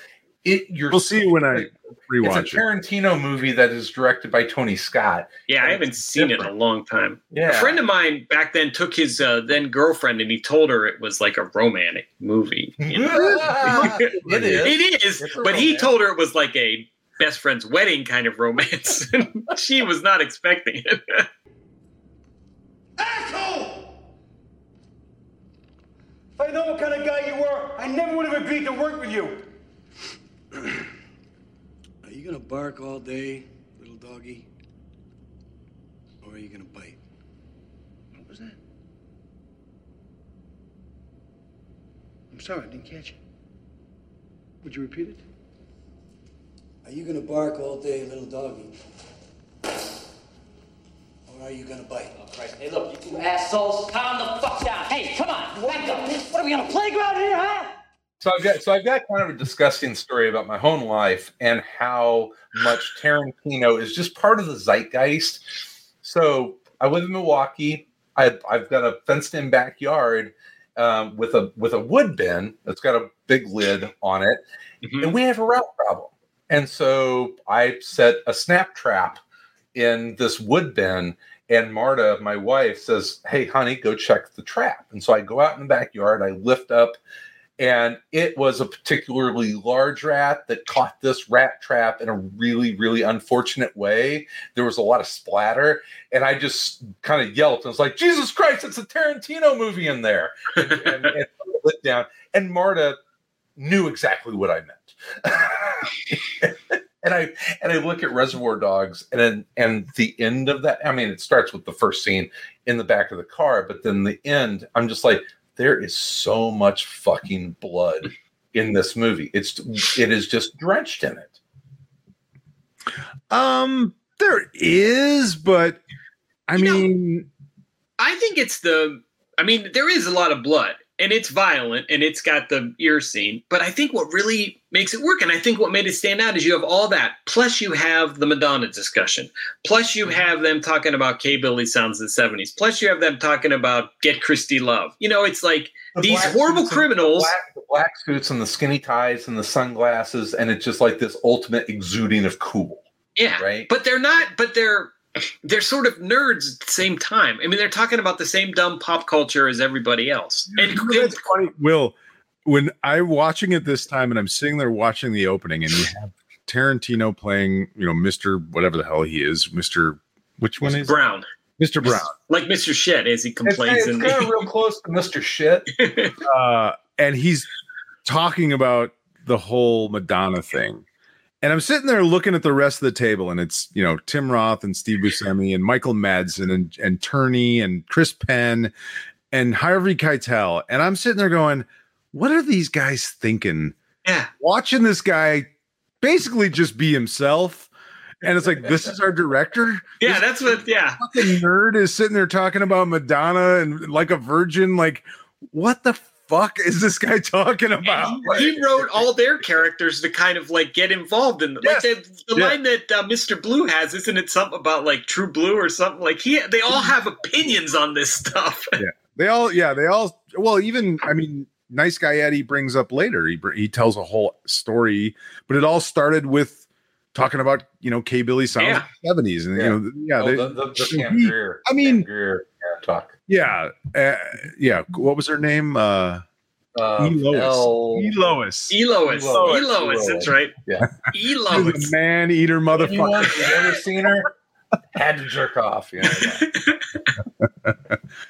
it you're We'll see when I rewatch. It. It's rewatch a it. Tarantino movie that is directed by Tony Scott. Yeah, I haven't seen it in a long time. Yeah. A friend of mine back then took his uh, then girlfriend and he told her it was like a romantic movie. you know? it is. It is, It's a but he told her it was like a best friend's wedding kind of romance. and she was not expecting it. If I know what kind of guy you were, I never would have agreed to work with you. Are you gonna bark all day, little doggy? Or are you gonna bite? What was that? I'm sorry, I didn't catch it. Would you repeat it? Are you gonna bark all day, little doggy? Or are you gonna bite? Oh, Christ. Hey, look, you two assholes, calm the fuck down. Hey, come on, back up. What are we on a playground here, huh? So I've got so I've got kind of a disgusting story about my home life and how much Tarantino is just part of the zeitgeist. So I live in Milwaukee. I, I've got a fenced-in backyard um, with a with a wood bin that's got a big lid on it, and we have a rat problem. And so I set a snap trap in this wood bin. And Marta, my wife, says, Hey, honey, go check the trap. And so I go out in the backyard, I lift up, and it was a particularly large rat that caught this rat trap in a really, really unfortunate way. There was a lot of splatter, and I just kind of yelped. I was like, Jesus Christ, it's a Tarantino movie in there. And, and, and lit down. And Marta knew exactly what I meant. and I and I look at Reservoir Dogs, and then and the end of that. I mean, it starts with the first scene in the back of the car, but then the end. I'm just like, there is so much fucking blood in this movie. It's it is just drenched in it. Um, there is, but I mean, I think it's the. I mean, there is a lot of blood, and it's violent, and it's got the ear scene. But I think what really makes it work, and I think what made it stand out, is you have all that. Plus, you have the Madonna discussion. Plus, you have them talking about K. Billy sounds in the seventies. Plus, you have them talking about Get Christie Love. You know, it's like The these horrible criminals. black, the black suits and the skinny ties and the sunglasses, and it's just like this ultimate exuding of cool. Yeah, right. But they're not. But they're they're sort of nerds at the same time. I mean, they're talking about the same dumb pop culture as everybody else. And, You know, that's funny. Will, when I'm watching it this time and I'm sitting there watching the opening and you have Tarantino playing, you know, Mr. whatever the hell he is, Mr. Which one is it? Brown, Mr. Brown. like Mr. Shit, as he It's, complains it's in kind the. of real close to Mr. Shit. Uh, and he's talking about the whole Madonna thing. And I'm sitting there looking at the rest of the table, and it's you know Tim Roth and Steve Buscemi and Michael Madsen and and Tierney and Chris Penn and Harvey Keitel, and I'm sitting there going, "What are these guys thinking?" Yeah, watching this guy basically just be himself, and it's like, "This is our director." Yeah, that's what. Yeah, fucking nerd is sitting there talking about Madonna and like a virgin. Like, what the fuck is this guy talking about? he wrote all their characters to kind of like get involved in. Like the, the Yeah. line that uh, Mr. Blue has, isn't it something about like True Blue or something? Like he, they all have opinions on this stuff. yeah, they all, yeah, they all. Well, even I mean, nice guy Eddie brings up later. He he tells a whole story, but it all started with talking about you know K Billy sounds Yeah. seventies, and you know, yeah, Oh, they- the, the, the he- I mean, Pam Grier yeah, talk. yeah, uh, yeah. What was her name? Uh, Uh, E. Lois. L- E. Lois. Elois, Elois. Elois, that's right. Yeah. Elois. man eater Anyone motherfucker. who's ever seen her had to jerk off. You know,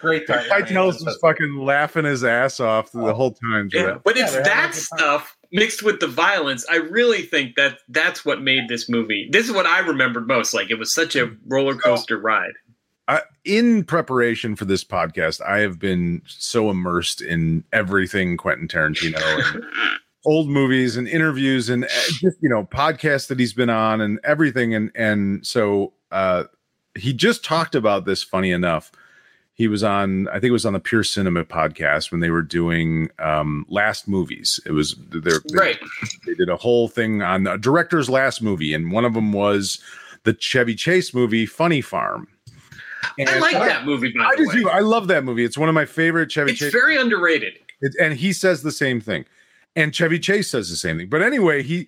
Great time. Keitel's was fucking laughing his ass off the whole time. Yeah, but it's they're having a that stuff mixed with the violence. I really think that that's what made this movie. This is what I remembered most. Like it was such a roller coaster ride. In preparation for this podcast, I have been so immersed in everything Quentin Tarantino, and old movies and interviews, and uh, just you know podcasts that he's been on and everything. And and so uh, he just talked about this. Funny enough, he was on I think it was on the Pure Cinema podcast when they were doing um, last movies. It was their Right. they did a whole thing on the director's last movie, and one of them was the Chevy Chase movie, Funny Farm. I And like that movie. By I do too. I love that movie. It's one of my favorite Chevy it's Chase. very underrated. It- and he says the same thing, and Chevy Chase says the same thing. But anyway, he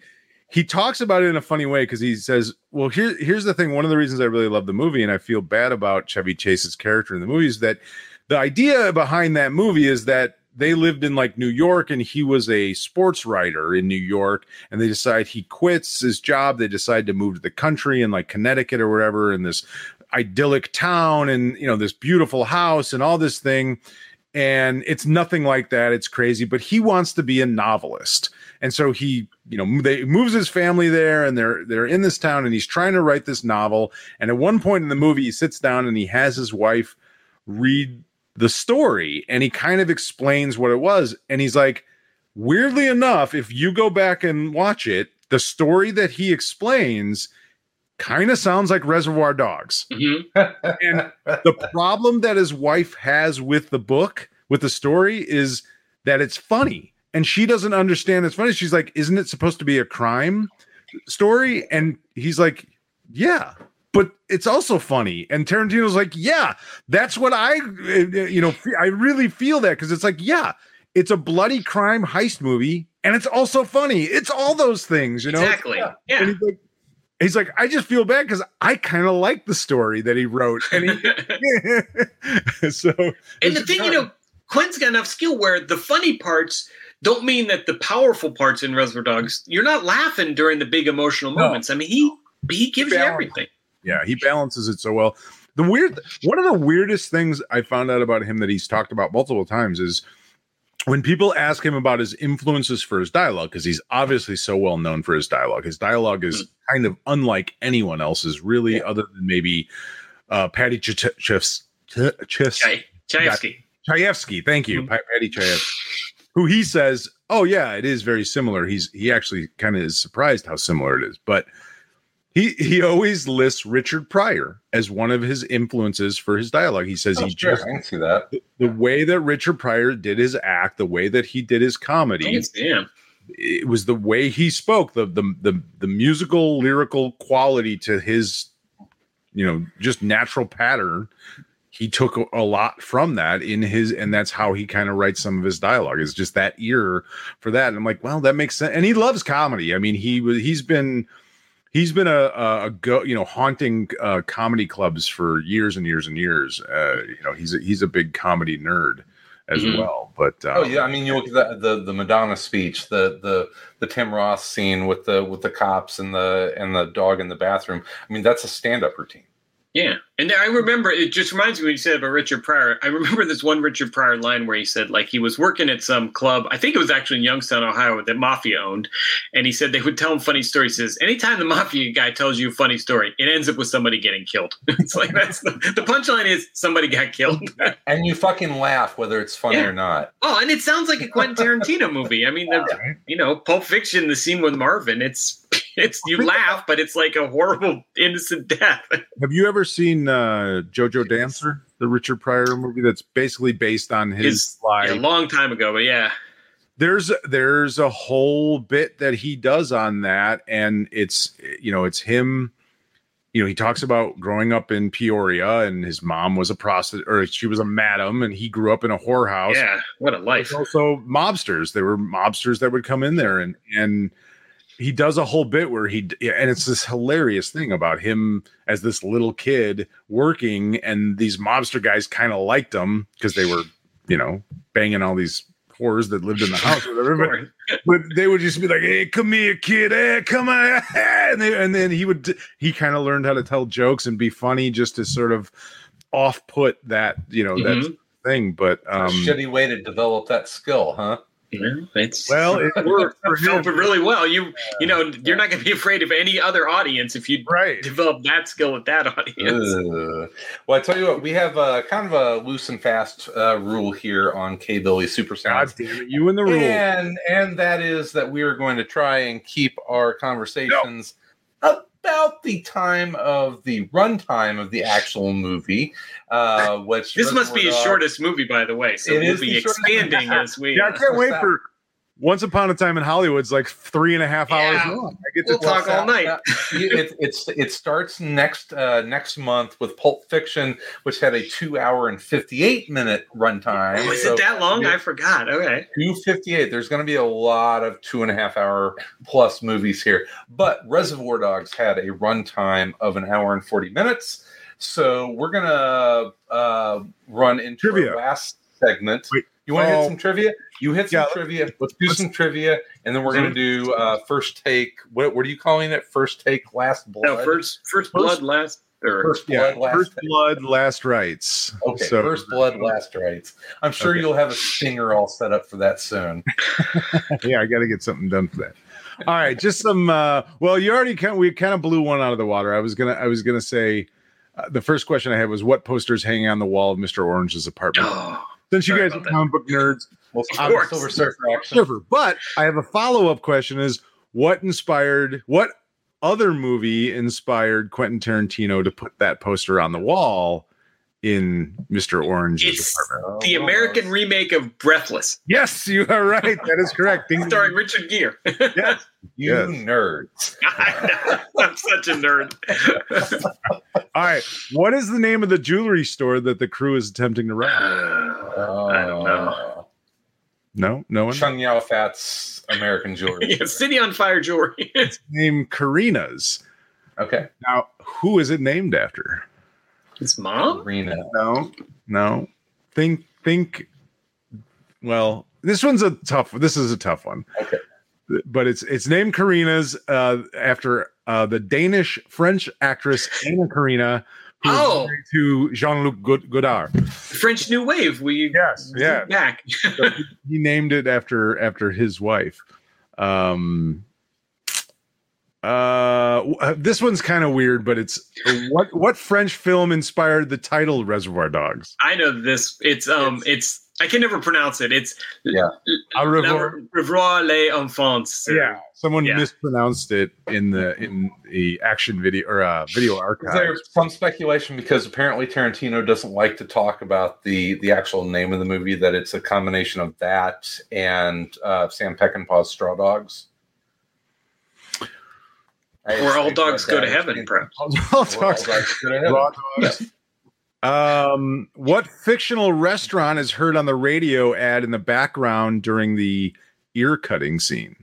he talks about it in a funny way because he says, "Well, here, here's the thing. One of the reasons I really love the movie, and I feel bad about Chevy Chase's character in the movie, is that the idea behind that movie is that they lived in like New York, and he was a sports writer in New York, and they decide he quits his job. They decide to move to the country in like Connecticut or wherever, in this idyllic town, and you know this beautiful house and all this thing." and it's nothing like that. It's crazy. But he wants to be a novelist. And so he you know they moves his family there and they're they're in this town and he's trying to write this novel. And at one point in the movie he sits down and he has his wife read the story and he kind of explains what it was. And he's like weirdly enough if you go back and watch it the story that he explains kind of sounds like reservoir dogs. Mm-hmm. And the problem that his wife has with the book with the story is that it's funny and she doesn't understand it's funny. She's like isn't it supposed to be a crime story? And he's like yeah but it's also funny. And tarantino's like yeah that's what i you know i really feel that because it's like yeah it's a bloody crime heist movie and it's also funny. It's all those things you know? Exactly. Yeah. And he's like He's like, I just feel bad because I kind of like the story that he wrote, and he, so And the thing, you know, Quinn's got enough skill where the funny parts don't mean that the powerful parts in Reservoir Dogs, you're not laughing during the big emotional No. moments. I mean, he he gives you everything. Yeah, he balances it so well. The weird one of the weirdest things I found out about him that he's talked about multiple times is when people ask him about his influences for his dialogue, because he's obviously so well known for his dialogue. His dialogue is kind of unlike anyone else's, really, other than maybe uh, Paddy Ch- Ch- Ch- Chay- Chayefsky. Chayefsky, thank you, Pa- Paddy Chayefsky, who he says, "Oh yeah, it is very similar." He's he actually kind of is surprised how similar it is, but he he always lists Richard Pryor as one of his influences for his dialogue. He says Oh, he sure, just I can see that. the, the way that Richard Pryor did his act, the way that he did his comedy, Yeah. it was the way he spoke, the the the the musical lyrical quality to his, you know, just natural pattern. He took a, a lot from that in his, and that's how he kind of writes some of his dialogue. Is just that ear for that. And I'm like, well, that makes sense. And he loves comedy. I mean, he was he's been he's been a, a, a go you know haunting uh, comedy clubs for years and years and years. Uh, you know, he's a, he's a big comedy nerd as Mhm. well. But um, oh yeah, I mean, you look at the, the the Madonna speech, the the the Tim Roth scene with the with the cops and the and the dog in the bathroom. I mean, that's a stand up routine. Yeah. And I remember it just reminds me when you said about Richard Pryor. I remember this one Richard Pryor line where he said like he was working at some club. I think it was actually in Youngstown, Ohio, that Mafia owned. And he said they would tell him funny stories. He says, anytime the Mafia guy tells you a funny story, it ends up with somebody getting killed. it's like that's the, the punchline is somebody got killed. And you fucking laugh whether it's funny Yeah. or not. Oh, and it sounds like a Quentin Tarantino movie. I mean, the, you know, Pulp Fiction, the scene with Marvin, it's it's you laugh, but it's like a horrible innocent death. Have you ever seen uh, Jo Jo Dancer, the Richard Pryor movie that's basically based on his life? a long time ago, but yeah. there's there's a whole bit that he does on that, and it's you know it's him. You know, he talks about growing up in Peoria, and his mom was a prostitute, or she was a madam, and he grew up in a whorehouse. Yeah, what a life. Also mobsters. There were mobsters that would come in there, and and he does a whole bit where he and it's this hilarious thing about him as this little kid working, and these mobster guys kind of liked him because they were you know banging all these whores that lived in the house or whatever. But, but they would just be like, "Hey, come here, kid! Hey, come on!" And, they, and then he would he kind of learned how to tell jokes and be funny just to sort of off put that you know that Mhm. thing. But um, Shitty way to develop that skill, huh? Yeah, it's well, it worked for him. it really well. You you know you're not going to be afraid of any other audience if you right. develop that skill with that audience. Ugh. Well, I tell you what, we have a kind of a loose and fast uh, rule here on K Billy Super God damn it, you and the rule. And and that is that we are going to try and keep our conversations about the time of the runtime of the actual movie. Uh, which This must be his Reservoir shortest movie, by the way. So It we'll is be expanding as we. Yeah, I can't wait for Once Upon a Time in Hollywood's like three and a half hours Yeah. long. I get to We'll talk all night. Uh, it, it's it starts next uh, next month with Pulp Fiction, which had a two hour and fifty eight minute runtime. Oh, is So it that long? yeah. I forgot. Okay. 258 there's going to be a lot of two and a half hour plus movies here but reservoir dogs had a runtime of an hour and 40 minutes so we're going to uh, run into Trivia. our last segment Wait. You want to Oh. hit some trivia you hit some Yeah, let's- trivia let's do some trivia and then we're going to do uh, first take what, what are you calling it first take last blood No, first first blood last or first Yeah, blood last First take. Blood, Last Rights. Okay, So- first blood, last rights. I'm sure Okay. you'll have a stinger all set up for that soon. yeah, I got to get something done for that. All right, just some. uh Well, you already kind. We kind of blew one out of the water. I was gonna. I was gonna say. Uh, the first question I had was what posters hanging on the wall of Mr. Orange's apartment. Since you guys are about comic book nerds, Well, Of I'm course. Silver Surfer action. Surfer. But I have a follow up question: Is what inspired what other movie inspired Quentin Tarantino to put that poster on the wall in Mr. Orange's It's apartment? Oh, the American remake of Breathless, Yes, you are right. That is correct. Ding, ding, starring Richard Gere. Yes. You Yes. nerds. I know. I'm such a nerd. All right. What is the name of the jewelry store that the crew is attempting to rob? Uh, I don't know. No, no one. Chung Yao Fat's American Jewelry. Yeah, City on Fire jewelry. it's named Karina's. Okay. Now, who is it named after? His mom? Arena. No, no. Think, think. Well, this one's a tough. This is a tough one. Okay. But it's it's named Karina's uh, after uh, the Danish French actress Anna Karina, who Oh. married to Jean Luc Godard. French New Wave. We Yes, yeah. back. So he- he named it after after his wife. Um, uh, uh, this one's kind of weird, but it's what what French film inspired the title Reservoir Dogs? I know this. It's um. It's I can never pronounce it. It's Yeah. Au revoir. Revoir les enfants. Yeah, someone Yeah. mispronounced it in the in the action video or uh, video archive. There's some speculation because apparently Tarantino doesn't like to talk about the the actual name of the movie. That it's a combination of that and uh, Sam Peckinpah's Straw Dogs. Or all dogs go to heaven, perhaps. All all dogs- dogs go to heaven. raw dogs. Um, what fictional restaurant is heard on the radio ad in the background during the ear cutting scene?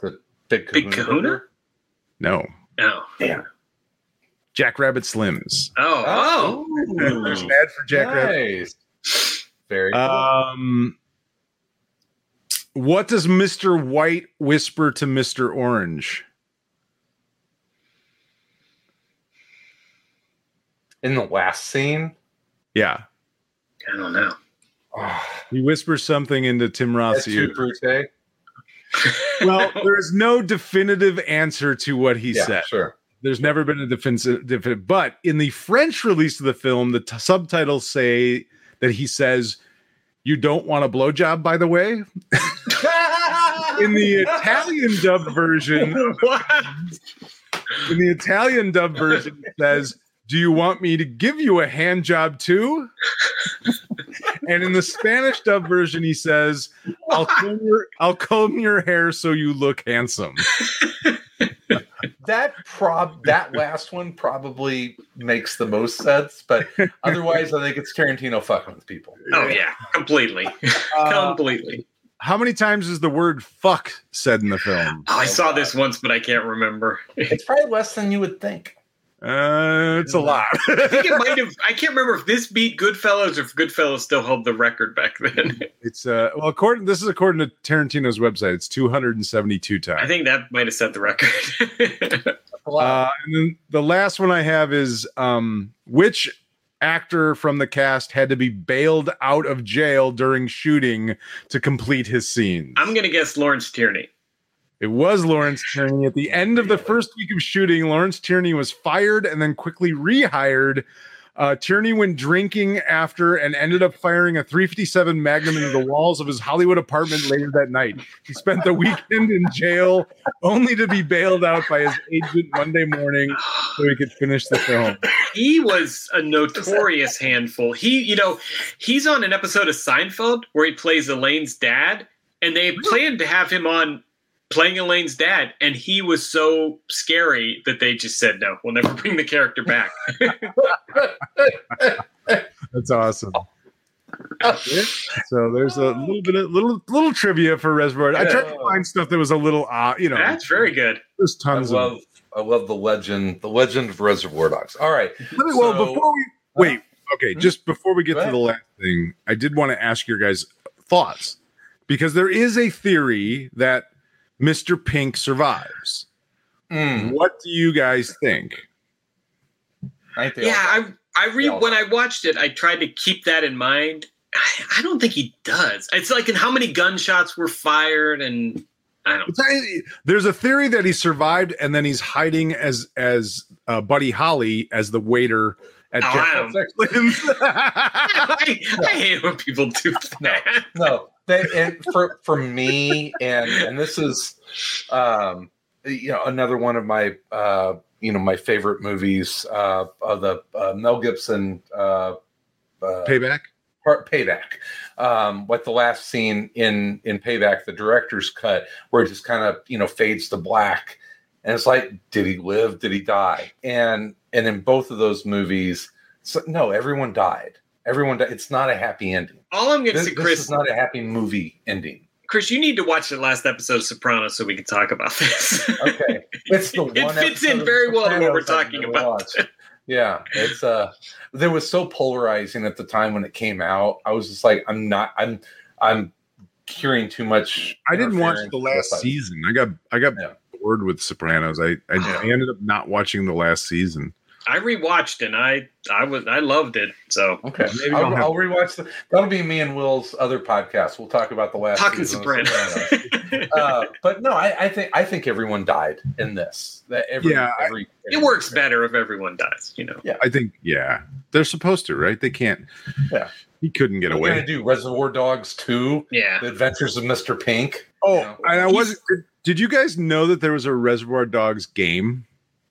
The Big Big Kahuna. Kahuna? Burger? No, Oh. Damn. Jack Rabbit Slims. Oh. Oh. There's an ad for Jack Rabbit. Nice. Very cool. Um, what does Mr. White whisper to Mr. Orange? In the last scene. Yeah, I don't know. He whispers something into Tim Roth's ear. too brute. Eh? Well, there is no definitive answer to what he Yeah, said. sure. There's never been a defensive, definitive, but in the French release of the film, the t- subtitles say that he says, "You don't want a blowjob, by the way." in the Italian dub version, what? in the Italian dub version, it says, "Do you want me to give you a hand job too?" and in the Spanish dub version, he says, "I'll comb your, I'll comb your hair so you look handsome." that prob that last one probably makes the most sense, but otherwise, I think it's Tarantino fucking with people. Oh yeah, completely, Uh, completely. How many times is the word "fuck" said in the film? Oh, I saw this once, but I can't remember. It's probably less than you would think. Uh, it's a lot. I think it might have. I can't remember if this beat Goodfellas or if Goodfellas still held the record back then. it's uh, well, according this is according to Tarantino's website. It's 272 times. I think that might have set the record. Uh, and then the last one I have is um, which actor from the cast had to be bailed out of jail during shooting to complete his scenes? I'm gonna guess Lawrence Tierney. It was Lawrence Tierney. At the end of the first week of shooting, Lawrence Tierney was fired and then quickly rehired. Uh, Tierney went drinking after and ended up firing a 357 Magnum into the walls of his Hollywood apartment later that night. He spent the weekend in jail only to be bailed out by his agent Monday morning so he could finish the film. He was a notorious handful. He, you know, he's on an episode of Seinfeld where he plays Elaine's dad, and they planned to have him on playing Elaine's dad, and he was so scary that they just said no, we'll never bring the character back. That's awesome. so there's a little bit of little little trivia for Reservoir. I tried to find stuff that was a little odd, you know. That's very good. There's I tons love of. I love the legend, the legend of Reservoir Dogs. All right. Let me- well, before we wait, okay, hmm? just before we get Go to ahead. the last thing, I did want to ask your guys' thoughts because there is a theory that Mr. Pink survives. Mm, What do you guys think? I think yeah, I I re when I watched it, I tried to keep that in mind. I, I don't think he does. It's like in how many gunshots were fired, and I don't. It's not- There's a theory that he survived and then he's hiding as as uh, Buddy Holly as the waiter at Jack I. I, I hate when people do that. no they, and for for me and and this is um you know another one of my uh you know my favorite movies uh of the uh, mel gibson uh, uh Payback. part payback um what the last scene in in payback the director's cut where it just kind of you know fades to black and it's like did he live did he die and and in both of those movies so, no everyone died everyone died. it's not a happy ending All I'm going to this, say, this Chris, is not a happy movie ending Chris, you need to watch the last episode of Sopranos so we can talk about this. okay it's the It fits in very well to what we're talking about. watched. yeah it's uh there was so polarizing at the time when it came out i was just like i'm not i'm i'm hearing too much I didn't watch the last season. I got I got Yeah. bored with Sopranos. I I, I ended up not watching the last season. I rewatched and I I was I loved it. So Okay, Maybe I'll, I'll have- I'll rewatch the. That'll be me and Will's other podcast. We'll talk about the last talking season of Sopranos. Sopranos. uh, but no, I, I think I think everyone died in this. That every, Yeah, I- every, it works better if everyone dies. You know. Yeah, I think yeah, they're supposed to, right? They can't. Yeah. he couldn't get We're away. gonna do Reservoir Dogs two, Yeah. The Adventures of Mister Pink. Oh, you know. and I wasn't. did you guys know that there was a Reservoir Dogs game,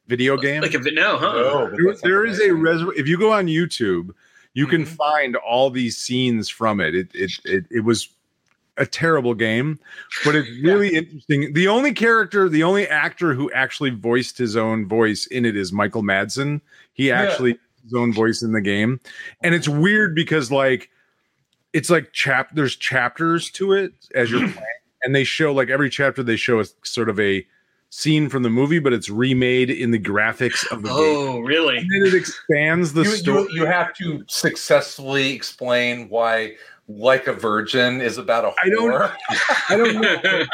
video game? Like if it no, huh? No, but There- that there sounds is a amazing. reservoir. If you go on YouTube, you can Mhm. find all these scenes from it. It it it, it was a terrible game, but it's really interesting. The only character, the only actor who actually voiced his own voice in it is Michael Madsen. He Yeah. actually his own voice in the game, and it's weird because like it's like chap. There's chapters to it as you're playing, and they show like every chapter they show a sort of a scene from the movie, but it's remade in the graphics of the game. Oh, really? And then it expands the You, story. you, you have to successfully explain why like a virgin is about a I don't- whore. I don't know.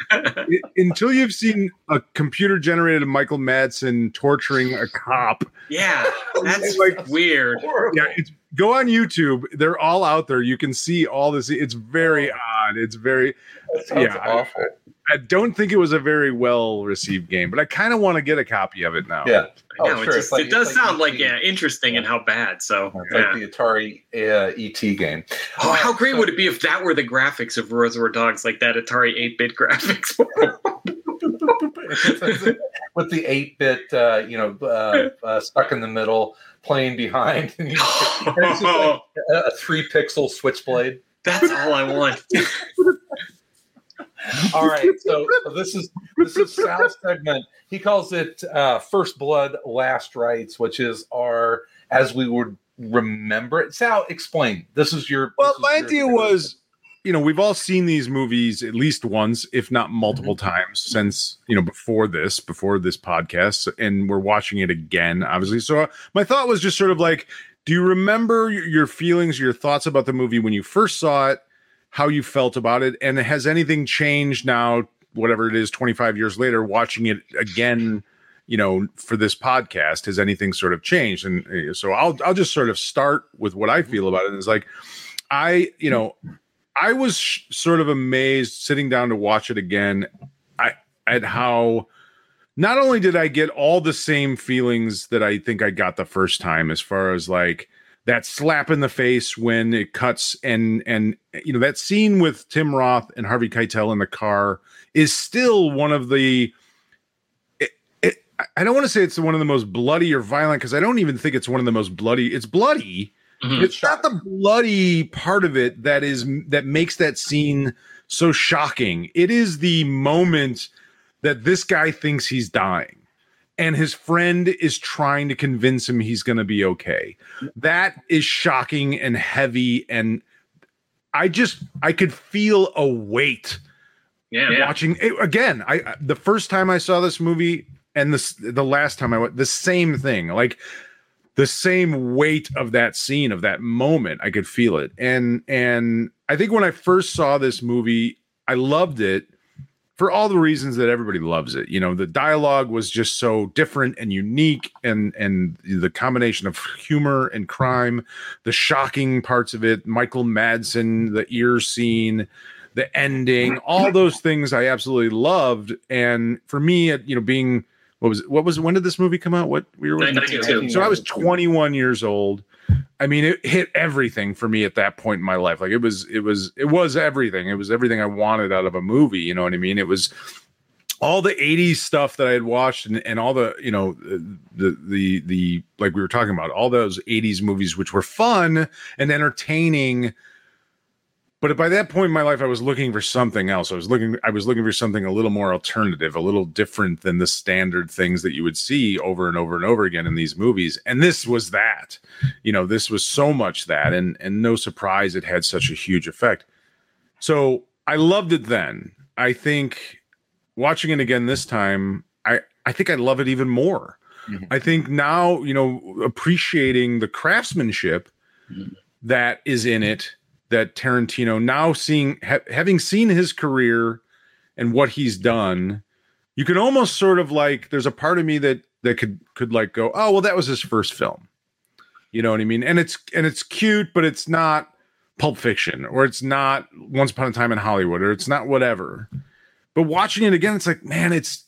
I- until you've seen a computer generated Michael Madsen torturing a cop. yeah, that's Like- weird. Yeah, it's go on YouTube. They're all out there. You can see all this. It's very oh. odd. It's very yeah. Awful. I don't think it was a very well received game, but I kind of want to get a copy of it now. yeah. Oh, it, sure. just, like- it does like sound like ET. yeah, interesting and how bad. So It's yeah. like the Atari uh, ET game. Oh, how great So- would it be if that were the graphics of Reservoir Dogs, like that Atari 8-bit graphics? with the eight bit, uh, you know, uh, uh, stuck in the middle, playing behind, and, and it's just like a, a three pixel switchblade. That's all I want. All right, so, so this is this is Sal's segment. He calls it uh, First Blood, Last Rites, which is our as we would remember it. Sal, explain. This is your. Well, is my your idea was, you know, we've all seen these movies at least once, if not multiple Mm-hmm. times since, you know, before this, before this podcast, and we're watching it again, obviously. So uh, my thought was just sort of like, do you remember your feelings, your thoughts about the movie when you first saw it, how you felt about it, and has anything changed now, whatever it is, 25 years later, watching it again? you know, for this podcast, has anything sort of changed? And uh, so I'll I'll just sort of start with what I feel about it. It's like I, you know, I was sh- sort of amazed sitting down to watch it again. I at how not only did I get all the same feelings that I think I got the first time, as far as like that slap in the face when it cuts and and you know that scene with Tim Roth and Harvey Keitel in the car is still one of the it, it, I don't want to say it's one of the most bloody or violent because I don't even think it's one of the most bloody. It's bloody. Mhm. It's not the bloody part of it that is that makes that scene so shocking. It is the moment that this guy thinks he's dying and his friend is trying to convince him he's going to be okay. That is shocking and heavy and I just I could feel a weight Yeah. watching it, again. I I- the first time I saw this movie and this the last time I went the same thing. Like the same weight of that scene of that moment i could feel it and and i think when i first saw this movie i loved it for all the reasons that everybody loves it. You know the dialogue was just so different and unique and and the combination of humor and crime the shocking parts of it michael madsen the ear scene the ending all those things i absolutely loved. And for me you know being what was what was when did this movie come out? What we were 92. so i was 21 years old i mean it hit everything for me at that point in my life. Like it was it was it was everything. It was everything i wanted out of a movie you know what i mean? It was all the 80s stuff that i had watched and, and all the you know the the the like we were talking about all those 80s movies which were fun and entertaining but by that point in my life i was looking for something else. I was looking i was looking for something a little more alternative a little different than the standard things that you would see over and over and over again in these movies. And this was that. You know this was so much that and and no surprise it had such a huge effect. So i loved it then. I think watching it again this time i i think i love it even more. Mm-hmm. I think now you know appreciating the craftsmanship mm-hmm. that is in it that Tarantino now seeing ha- having seen his career and what he's done you can almost sort of like there's a part of me that that could could like go oh well that was his first film. You know what i mean? And it's and it's cute but it's not pulp fiction or it's not once upon a time in hollywood or it's not whatever. But watching it again it's like man it's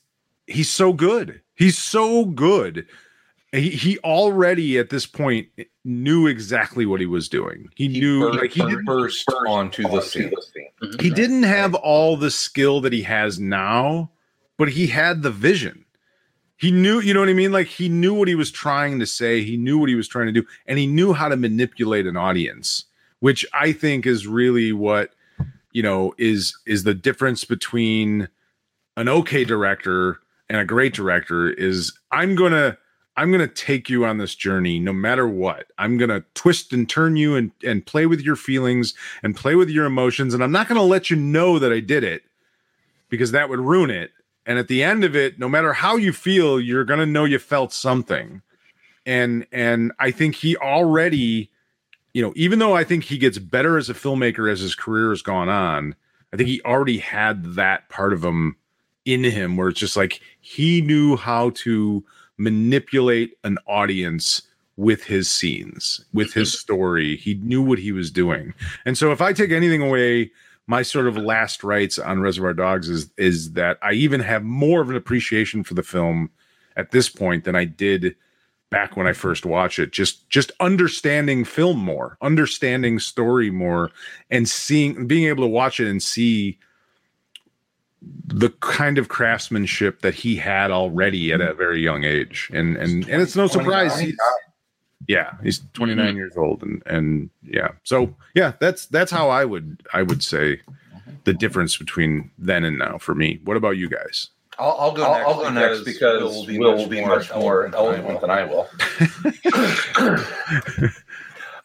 he's so good. He's so good. He, he already at this point knew exactly what he was doing he, knew Bur- like he bur- didn't burst onto the scene. he didn't have all the skill that he has now, but he had the vision. He knew, you know what I mean? Like he knew what he was trying to say, he knew what he was trying to do, and he knew how to manipulate an audience, which I think is really what you know is is the difference between an okay director and a great director is I'm going to I'm going to take you on this journey no matter what. I'm going to twist and turn you and and play with your feelings and play with your emotions and I'm not going to let you know that I did it because that would ruin it. And at the end of it, no matter how you feel, you're going to know you felt something. And and I think he already you know, even though I think he gets better as a filmmaker as his career has gone on, I think he already had that part of him in him where it's just like he knew how to manipulate an audience with his scenes, with his mm-hmm. story. He knew what he was doing. And so if I take anything away, my sort of last rights on Reservoir Dogs is is that I even have more of an appreciation for the film at this point than I did back when I first watched it. Just just understanding film more, understanding story more, and seeing being able to watch it and see the kind of craftsmanship that he had already at a very young age. And and and it's no surprise he's yeah, he's 29 years old and and yeah. So yeah, that's that's how I would I would say the difference between then and now for me. What about you guys? I'll, I'll go I'll- next. I'll go next because Will will be, Will much, be more much more eloquent than I will. will.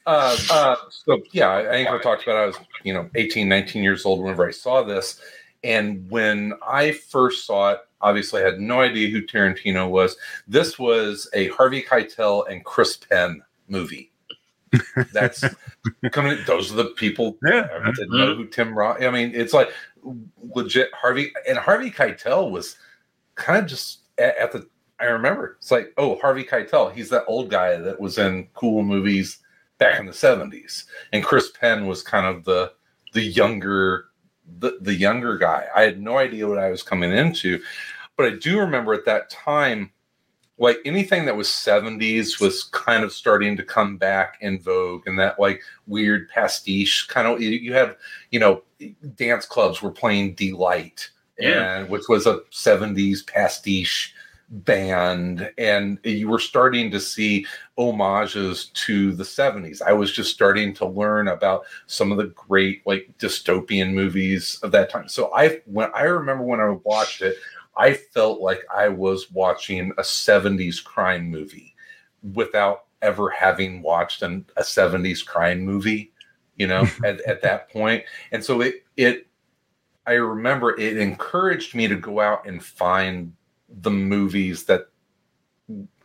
uh, uh, so yeah, I I think I talked about I was you know 18, 19 years old whenever I saw this, and when I first saw it, obviously I had no idea who Tarantino was. This was a Harvey Keitel and Chris Penn movie. That's coming. Those are the people Yeah. that didn't know mm-hmm. who Tim Roth. I mean, it's like legit Harvey and Harvey Keitel was kind of just at, at the. I remember it's like, oh, Harvey Keitel. He's that old guy that was in cool movies back in the seventies, and Chris Penn was kind of the the younger the the younger guy. I had no idea what I was coming into, but I do remember at that time, like anything that was 70s was kind of starting to come back in vogue and that like weird pastiche kind of you- have, you know, dance clubs were playing Deee-Lite Yeah. and which was a 70s pastiche band and you were starting to see homages to the 70s i was just starting to learn about some of the great like dystopian movies of that time. So i when i remember when i watched it i felt like i was watching a 70s crime movie without ever having watched an, a 70s crime movie you know at, at that point. And so it it i remember it encouraged me to go out and find the movies that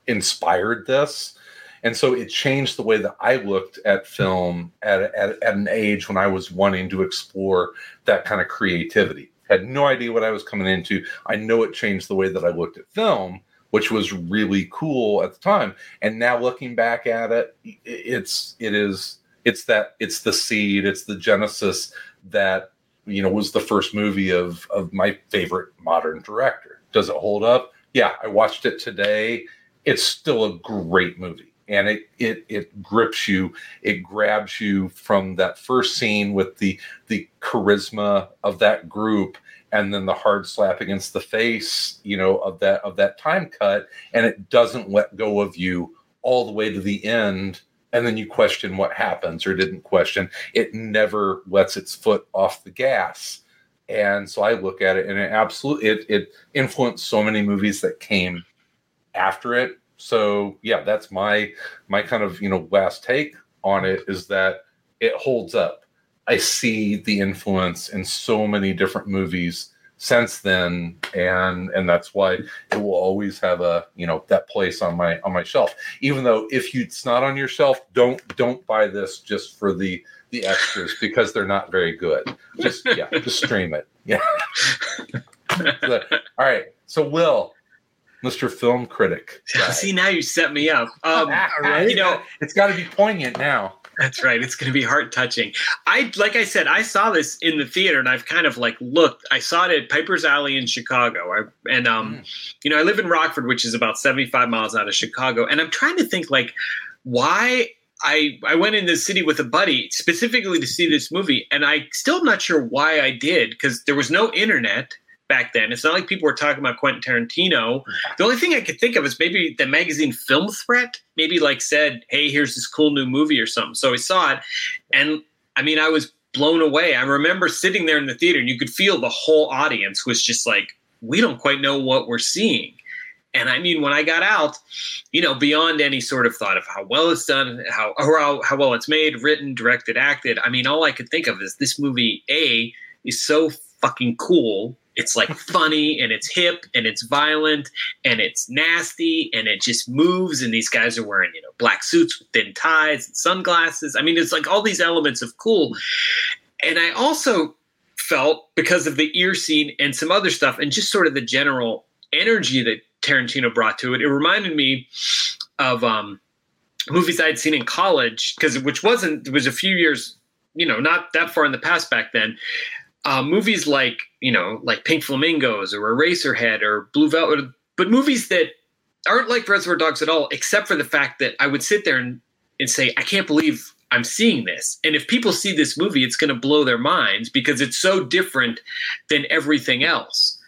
inspired this. And so it changed the way that I looked at film at, at, at an age when I was wanting to explore that kind of creativity. Had no idea what I was coming into. I know it changed the way that I looked at film, which was really cool at the time. And now looking back at it, it's it is it's that it's the seed, it's the genesis that you know was the first movie of of my favorite modern director. Does it hold up? Yeah, I watched it today. It's still a great movie. And it it it grips you, it grabs you from that first scene with the the charisma of that group and then the hard slap against the face, you know, of that of that time cut, and it doesn't let go of you all the way to the end and then you question what happens or didn't question it never lets its foot off the gas and so I look at it and it absolutely it, it influenced so many movies that came after it. So yeah, that's my my kind of you know last take on it is that it holds up. I see the influence in so many different movies since then and and that's why it will always have a you know that place on my on my shelf even though if you, it's not on your shelf don't don't buy this just for the the extras because they're not very good. Just yeah, just stream it. Yeah. all right. So Will, Mr. Film Critic. See now you set me up. Um, right? You know it's got to be poignant now. That's right. It's going to be heart touching. I like I said, I saw this in the theater, and I've kind of like looked. I saw it at Piper's Alley in Chicago, I, and um, mm. you know, I live in Rockford, which is about seventy-five miles out of Chicago, and I'm trying to think like why I I went in the city with a buddy specifically to see this movie, and I still am not sure why I did because there was no internet back then. It's not like people were talking about Quentin Tarantino. The only thing I could think of is maybe the magazine Film Threat maybe like said, "Hey, here's this cool new movie" or something. So I saw it, and I mean, I was blown away. I remember sitting there in the theater, and you could feel the whole audience was just like, "We don't quite know what we're seeing." And I mean, when I got out, you know, beyond any sort of thought of how well it's done, how or how, how well it's made, written, directed, acted, I mean, all I could think of is this movie, A, is so fucking cool. It's like funny and it's hip and it's violent and it's nasty and it just moves. And these guys are wearing, you know, black suits with thin ties and sunglasses. I mean, it's like all these elements of cool. And I also felt because of the ear scene and some other stuff and just sort of the general energy that Tarantino brought to it. It reminded me of um, movies I had seen in college because which wasn't it was a few years you know not that far in the past back then. Uh, movies like you know like Pink Flamingos or Eraserhead or Blue Velvet, but movies that aren't like Reservoir Dogs at all, except for the fact that I would sit there and, and say, I can't believe I'm seeing this. And if people see this movie, it's going to blow their minds because it's so different than everything else.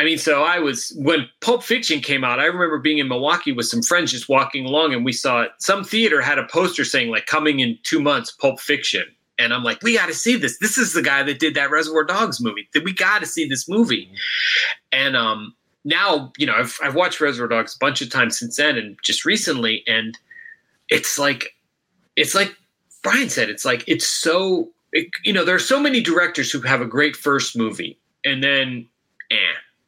I mean, so I was when Pulp Fiction came out. I remember being in Milwaukee with some friends, just walking along, and we saw some theater had a poster saying like "coming in two months, Pulp Fiction," and I'm like, "We got to see this. This is the guy that did that Reservoir Dogs movie. We got to see this movie." And um, now, you know, I've I've watched Reservoir Dogs a bunch of times since then, and just recently, and it's like, it's like Brion said, it's like it's so, it, you know, there are so many directors who have a great first movie, and then, eh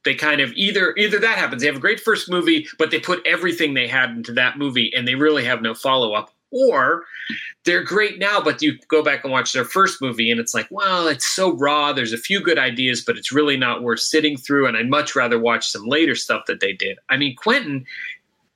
they kind of either either that happens they have a great first movie but they put everything they had into that movie and they really have no follow-up. Or they're great now but you go back and watch their first movie and it's like well it's so raw there's a few good ideas but it's really not worth sitting through and i'd much rather watch some later stuff that they did. I mean quentin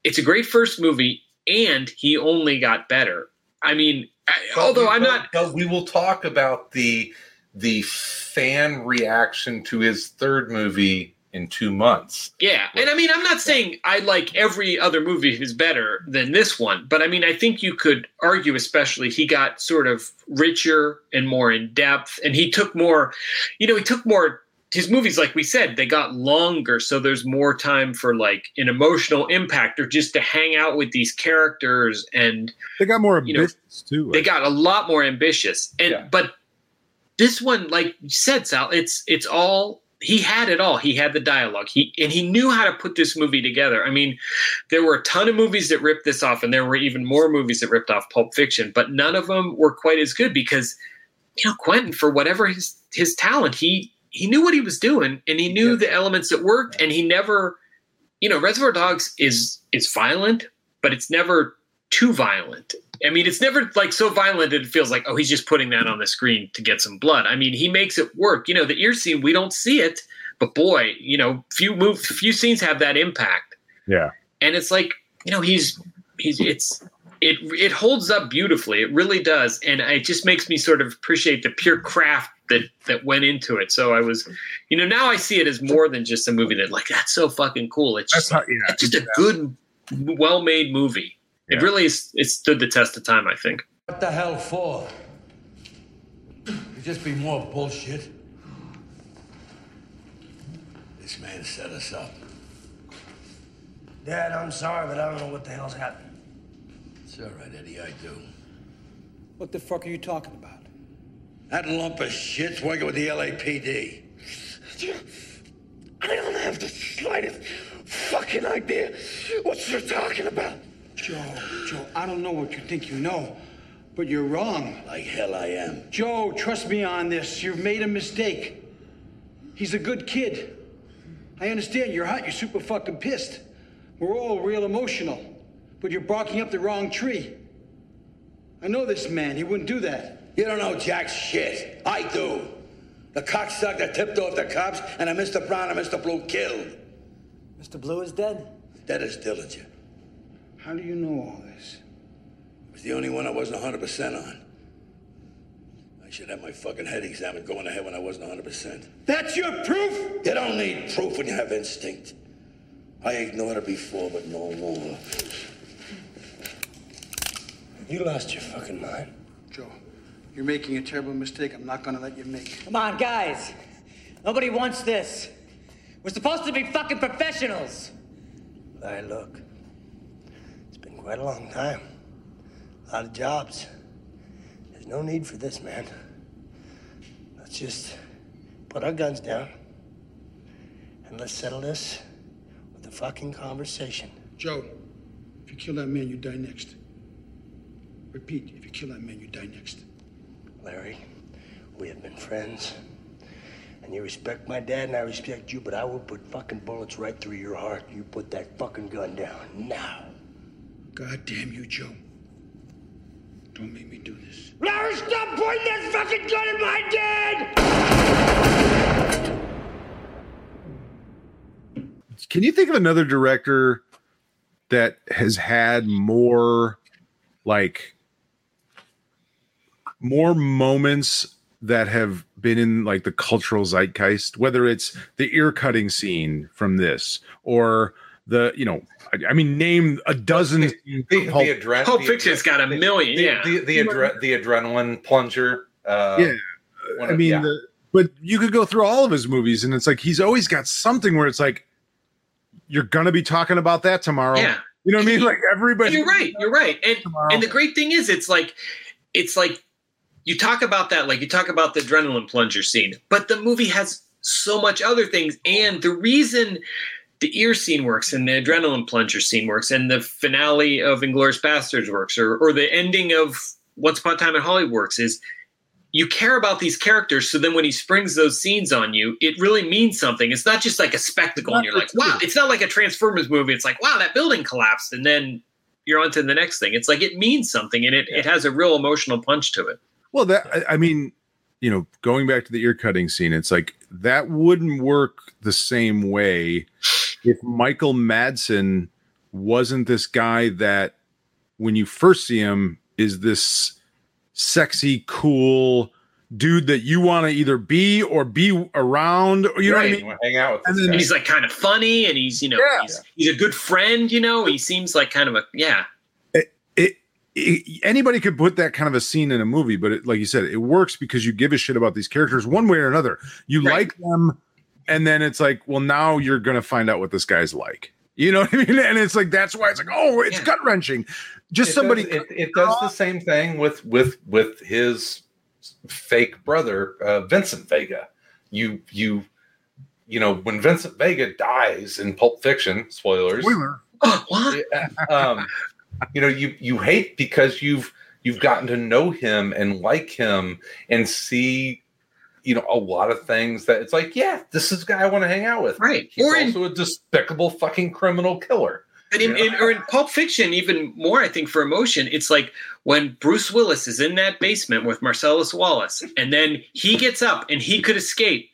it's a great first movie and he only got better. I mean but although i'm not we will talk about the the fan reaction to his third movie in two months. Yeah. And I mean, I'm not saying I like every other movie is better than this one, but I mean, I think you could argue, especially, he got sort of richer and more in depth, and he took more, you know, he took more his movies, like we said, they got longer, so there's more time for like an emotional impact or just to hang out with these characters and They got more You know, ambitious too. they got a lot more ambitious and but this one like you said sal it's it's all he had it all. He had the dialogue. He and he knew how to put this movie together. I mean there were a ton of movies that ripped this off and there were even more movies that ripped off pulp fiction but none of them were quite as good because you know quentin for whatever his his talent he he knew what he was doing and he knew the elements that worked and he never you know reservoir dogs is is violent but it's never too violent I mean, it's never like so violent that it feels like, oh, he's just putting that on the screen to get some blood. I mean, he makes it work. You know, the ear scene, we don't see it, but boy, you know, few move, few scenes have that impact. yeah. And it's like, you know, he's he's it's it it holds up beautifully. It really does, and it just makes me sort of appreciate the pure craft that that went into it. So I was, you know, now I see it as more than just a movie that like that's so fucking cool. It's just, it's just a good, well made movie. It really is. It stood the test of time. I think. What the hell for? It'd just be more bullshit. This man set us up. Dad, I'm sorry, but I don't know what the hell's happening. It's all right, Eddie, I do. What the fuck are you talking about? That lump of shit's working with the LAPD. I don't have the slightest fucking idea what you're talking about. Joe, Joe, I don't know what you think you know, but you're wrong. Like hell I am. Joe, trust me on this. You've made a mistake. He's a good kid. I understand you're hot, you're super fucking pissed. We're all real emotional, but you're barking up the wrong tree. I know this man, he wouldn't do that. You don't know jack shit. I do. The cocksucker tipped off the cops, and a Mr. Brown and Mr. Blue killed. Mr. Blue is dead? Dead as Dillinger. How do you know all this? It was the only one I wasn't 100% on. I should have my fucking head examined going ahead when I wasn't 100%. That's your proof? You don't need proof when you have instinct. I ignored it before, but no more. You lost your fucking mind. Joe, you're making a terrible mistake I'm not gonna let you make. Come on, guys. Nobody wants this. We're supposed to be fucking professionals. I look. Quite a long time. A lot of jobs. There's no need for this, man. Let's just put our guns down and let's settle this with a fucking conversation. Joe, if you kill that man, you die next. Repeat, if you kill that man, you die next. Larry, we have been friends. And you respect my dad and I respect you, but I will put fucking bullets right through your heart. You put that fucking gun down now. God damn you, Joe. Don't make me do this. Larry, stop pointing that fucking gun at my dad! Can you think of another director that has had more like more moments that have been in like the cultural zeitgeist, whether it's the ear cutting scene from this or the, you know, I, I mean, name a dozen. The, the, Pulp- adre- Pulp the- Fiction's got a million. the, yeah. the, the, adre- the adrenaline plunger. Uh, yeah. one I of- mean, yeah. the, but you could go through all of his movies, and it's like he's always got something where it's like you're gonna be talking about that tomorrow. Yeah. You know what I mean? Like everybody. You're right. You're right. And and the great thing is, it's like, it's like you talk about that, like you talk about the adrenaline plunger scene, but the movie has so much other things, and the reason the ear scene works and the adrenaline plunger scene works and the finale of Inglourious Basterds works or or the ending of Once Upon a Time in Hollywood works is you care about these characters so then when he springs those scenes on you it really means something. It's not just like a spectacle and you're like wow it's not like a transformers movie. It's like wow that building collapsed and then you're on to the next thing. It's like it means something and it, it has a real emotional punch to it. Well, that I- I mean, you know, going back to the ear cutting scene, it's like that wouldn't work the same way if Michael Madsen wasn't this guy that when you first see him is this sexy, cool dude that you want to either be or be around. Or, you know what I mean? Hang out with And then guy. he's like kind of funny and he's you know Yeah. he's, he's a good friend you know he seems like kind of a yeah it, it, anybody could put that kind of a scene in a movie, but it, like you said, it works because you give a shit about these characters one way or another. You like them and then it's like, well, now you're gonna find out what this guy's like. You know what I mean? And it's like that's why it's like, oh, it's gut wrenching. Just It somebody. does, it, it does the same thing with with with his fake brother uh, Vincent Vega. You you you know when Vincent Vega dies in Pulp Fiction, spoilers. Spoiler. what? um, you know you you hate because you've you've gotten to know him and like him and see you know a lot of things that it's like yeah this is the guy I want to hang out with. Right. He's Or in- also a despicable fucking criminal killer. And in, in, or in Pulp Fiction, even more, I think, for emotion, it's like when Bruce Willis is in that basement with Marcellus Wallace, and then he gets up and he could escape,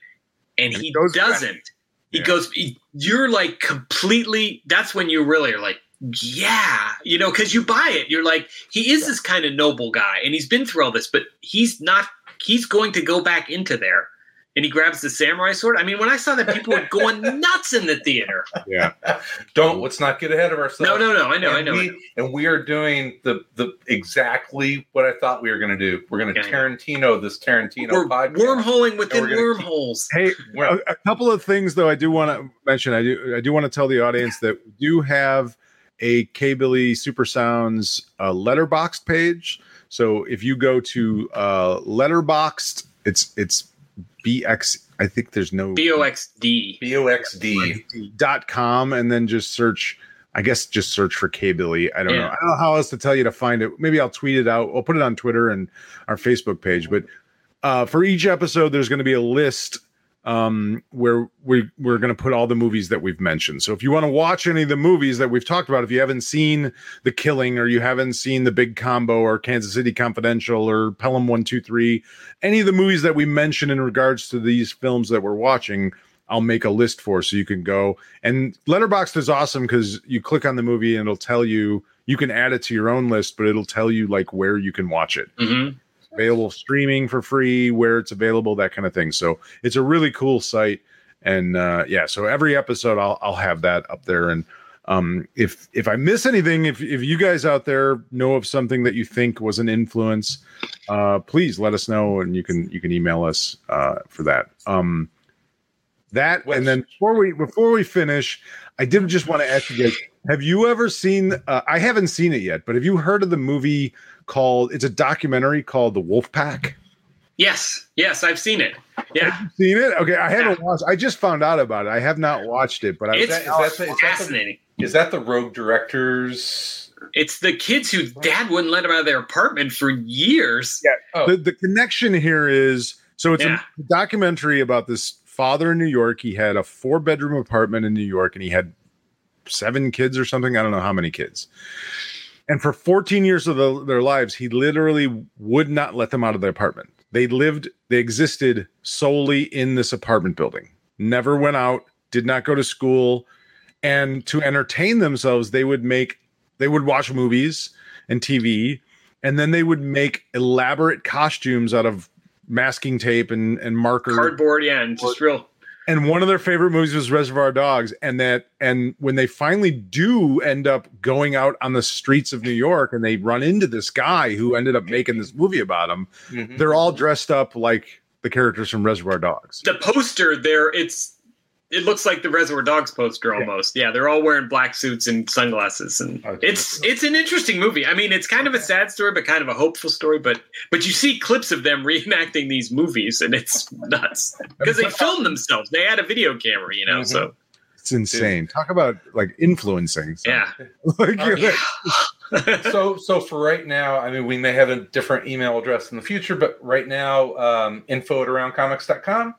and, he doesn't. He goes, he- you're like completely, that's when you really are like, yeah, you know, because you buy it. You're like, he is this kind of noble guy, and he's been through all this, but he's not, he's going to go back into there. And he grabs the samurai sword. I mean, when I saw that, people were going nuts in the theater. Yeah. Don't let's not get ahead of ourselves. No, no, no. I know, And I know, I know. And we are doing the the exactly what I thought we were going to do. We're going to Yeah, yeah. Tarantino this Tarantino We're podcast. wormholing within we're gonna wormholes. Hey, a, a couple of things though I do want to mention. I do I do want to tell the audience that we do have a K-Billy SuperSounds uh, Letterboxd page. So if you go to uh, Letterboxd, it's it's BX. I think there's no BOXD. BOXD. dot com, and then just search. I guess just search for K Billy. I don't know. I don't know how else to tell you to find it. Maybe I'll tweet it out. I'll put it on Twitter and our Facebook page. But uh, for each episode, there's going to be a list um, where we we're going to put all the movies that we've mentioned. So if you want to watch any of the movies that we've talked about, if you haven't seen The Killing or you haven't seen The Big Combo or Kansas City Confidential or Pelham One Two Three, any of the movies that we mentioned in regards to these films that we're watching. I'll make a list for so you can go and Letterboxd is awesome because you click on the movie and it'll tell you you can add it to your own list, but it'll tell you like where you can watch it Mm-hmm. Available streaming for free, where it's available, that kind of thing. So it's a really cool site. And uh, yeah, so every episode I'll I'll have that up there. And um, if if I miss anything, if if you guys out there know of something that you think was an influence, uh, please let us know, and you can you can email us uh, for that. Um, that and then before we before we finish, I did just want to ask you guys: Have you ever seen? Uh, I haven't seen it yet, but have you heard of the movie called? It's a documentary called The Wolf Pack. Yes, yes, I've seen it. Yeah, Seen it? Okay, I haven't watched. I just found out about it. I have not watched it, but I it's Is that- is that the- that the- fascinating. Is that the Rogue Directors? It's the kids whose dad wouldn't let them out of their apartment for years. Yeah. Oh. The, the connection here is so it's Yeah. a documentary about this father in New York. He had a four bedroom apartment in New York and he had seven kids or something. I don't know how many kids. And for 14 years of the, their lives, he literally would not let them out of the apartment. They lived, they existed solely in this apartment building, never went out, did not go to school. And to entertain themselves, they would make, they would watch movies and TV, and then they would make elaborate costumes out of masking tape and, and marker Cardboard, yeah, and just real. And one of their favorite movies was Reservoir Dogs, and that and when they finally do end up going out on the streets of New York and they run into this guy who ended up making this movie about him, Mm-hmm. they're all dressed up like the characters from Reservoir Dogs. The poster there, it's it looks like the Reservoir Dogs poster almost. Yeah, they're all wearing black suits and sunglasses, and it's it's an interesting movie. I mean, it's kind of a sad story, but kind of a hopeful story. But but you see clips of them reenacting these movies, and it's nuts because they filmed themselves. They had a video camera, you know. So It's insane. Talk about like influencing. yeah, Like, so so for right now, I mean, we may have a different email address in the future, but right now, um, info at aroundcomics.com.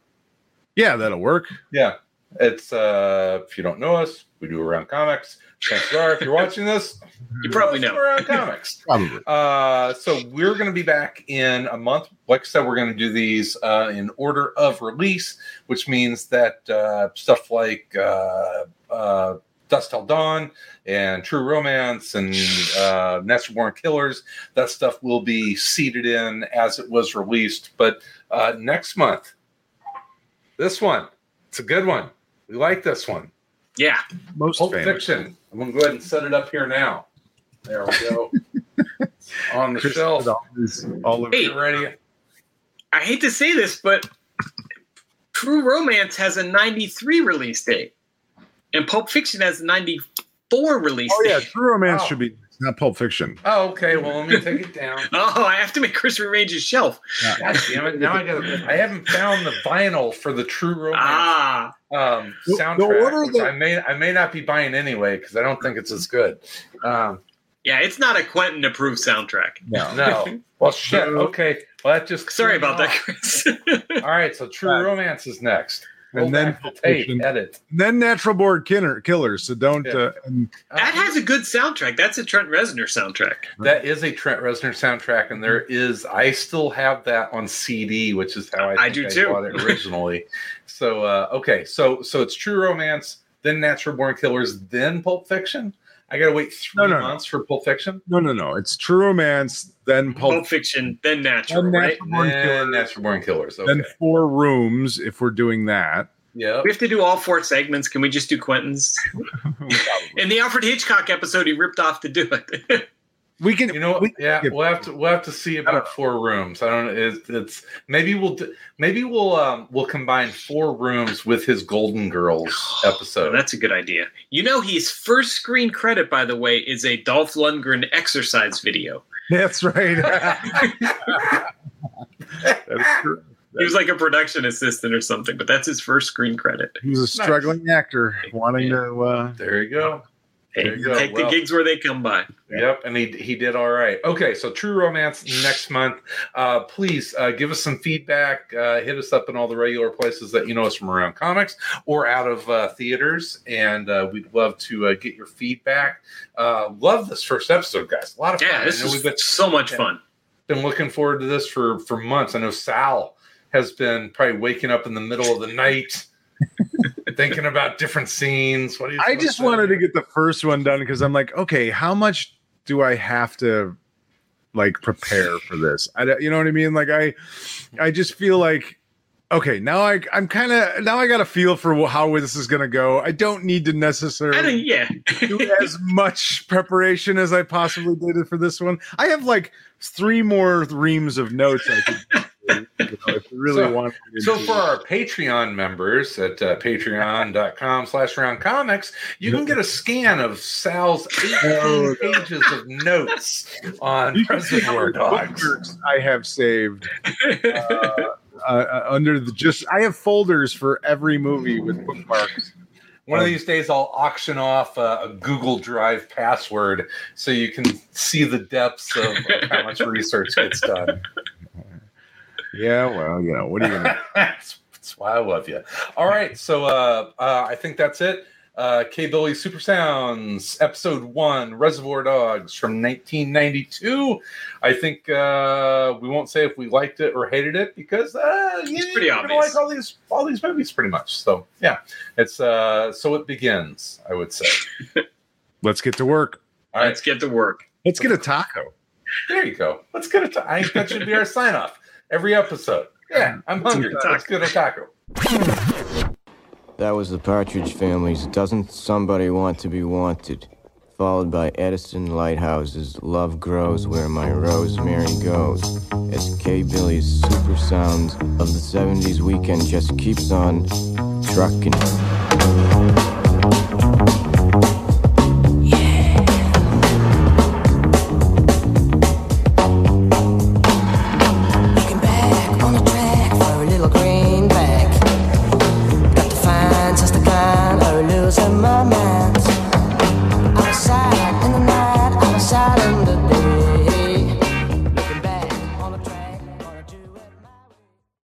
yeah, that'll work. Yeah, it's uh, if you don't know us, we do around comics. Chances are, if you're watching this, you probably know know. around comics. Probably. Uh, so we're going to be back in a month. Like I said, we're going to do these uh, in order of release, which means that uh, stuff like uh, uh, Dusk Till Dawn and True Romance and uh, Natural Born Killers, that stuff will be seated in as it was released. But uh, next month, this one, it's a good one. We like this one. Yeah, Most Pulp famous. Fiction. I'm going to go ahead and set it up here now. There we go. On the Chris shelf. All over. Hey. Get ready. I hate to say this, but True Romance has a 93 release date, and Pulp Fiction has a 94 release Oh yeah, date. True Romance Wow. should be it's not Pulp Fiction. Oh, okay. Well, let me take it down. Oh, I have to make Chris rearrange his shelf. God damn it! Now I got. I haven't found the vinyl for the True Romance Ah, um, The- the soundtrack, order which that- I may I may not be buying anyway because I don't think it's as good. Um, yeah, it's not a Quentin approved soundtrack. No. no. Well, shit. Okay. Well, that just Sorry threw me about that. Chris. All right. So True Right. Romance is next. Roll And then back the tape. Fiction. Edit. then Natural Born Killer, Killers. So don't. Yeah. Uh, and that has a good soundtrack. That's a Trent Reznor soundtrack. That is a Trent Reznor soundtrack, and there is. I still have that on CD, which is how I, I think do too. bought it originally. so uh, okay, so so it's True Romance, then Natural Born Killers, then Pulp Fiction. I gotta wait three No, no, no. months for Pulp Fiction. no, no, no. It's True Romance, then Pulp, Pulp, Fiction, then Natural, then right? Natural Born Then Killers, Natural Born Killers. Okay. then Four Rooms. If we're doing that, yeah. We have to do all four segments. Can we just do Quentin's? In the Alfred Hitchcock episode, he ripped off to do it. We can. You know, we, yeah, yeah. we'll have to we'll have to see about four rooms. I don't know. It's, it's maybe we'll maybe we'll um we'll combine four rooms with his Golden Girls Oh, episode. that's a good idea. You know, his first screen credit, by the way, is a Dolph Lundgren exercise video. That's right. That's true. He was like a production assistant or something, but that's his first screen credit. He was a struggling actor wanting to. Uh, there you go. Hey, There you go. take Well- the gigs where they come by. Yep, and he he did all right. Okay, so True Romance next month. Uh, please uh, give us some feedback. Uh, hit us up in all the regular places that you know us from around comics or out of uh, theaters, and uh, we'd love to uh, get your feedback. Uh, love this first episode, guys. A lot of fun. Yeah, this I is been, so much fun. been looking forward to this for for months. I know Sal has been probably waking up in the middle of the night. Thinking about different scenes. What do you? I just wanted to get the first one done because I'm like, okay, how much do I have to like prepare for this? I, don't- you know what I mean? Like I, I just feel like, okay, now I, I'm kind of now I got a feel for how this is gonna go. I don't need to I necessarily think, yeah. do as much preparation as I possibly did for this one. I have like three more reams of notes I could. You know, really So- want. So for our Patreon members at uh, patreon.com slash round comics, you can get a scan of Sal's 18 Oh, pages of notes on You can see how Reservoir Dogs. I have saved uh, uh, under the just. I have folders for every movie with bookmarks. One of these days, I'll auction off uh, a Google Drive password so you can see the depths of, of how much research gets done. Yeah, well, you know, what are you gonna? that's, that's why I love you. All right, so uh, uh, I think that's it. Uh, K-Billy SuperSounds, Episode One, Reservoir Dogs from 1992. I think uh, we won't say if we liked it or hated it because uh, yeah, pretty we're gonna obvious. like all these all these movies pretty much. So yeah, it's uh, so it begins. I would say. Let's get to work. All right, Let's get to work. Let's get a taco. there you go. Let's get a. taco. I think that should be our sign off every episode. Yeah, I'm hungry. Let's get a taco. That was the Partridge Family's Doesn't Somebody Want to Be Wanted, followed by Edison Lighthouse's Love Grows Where My Rosemary Goes, as K-Billy's super sounds of the 70s weekend just keeps on trucking.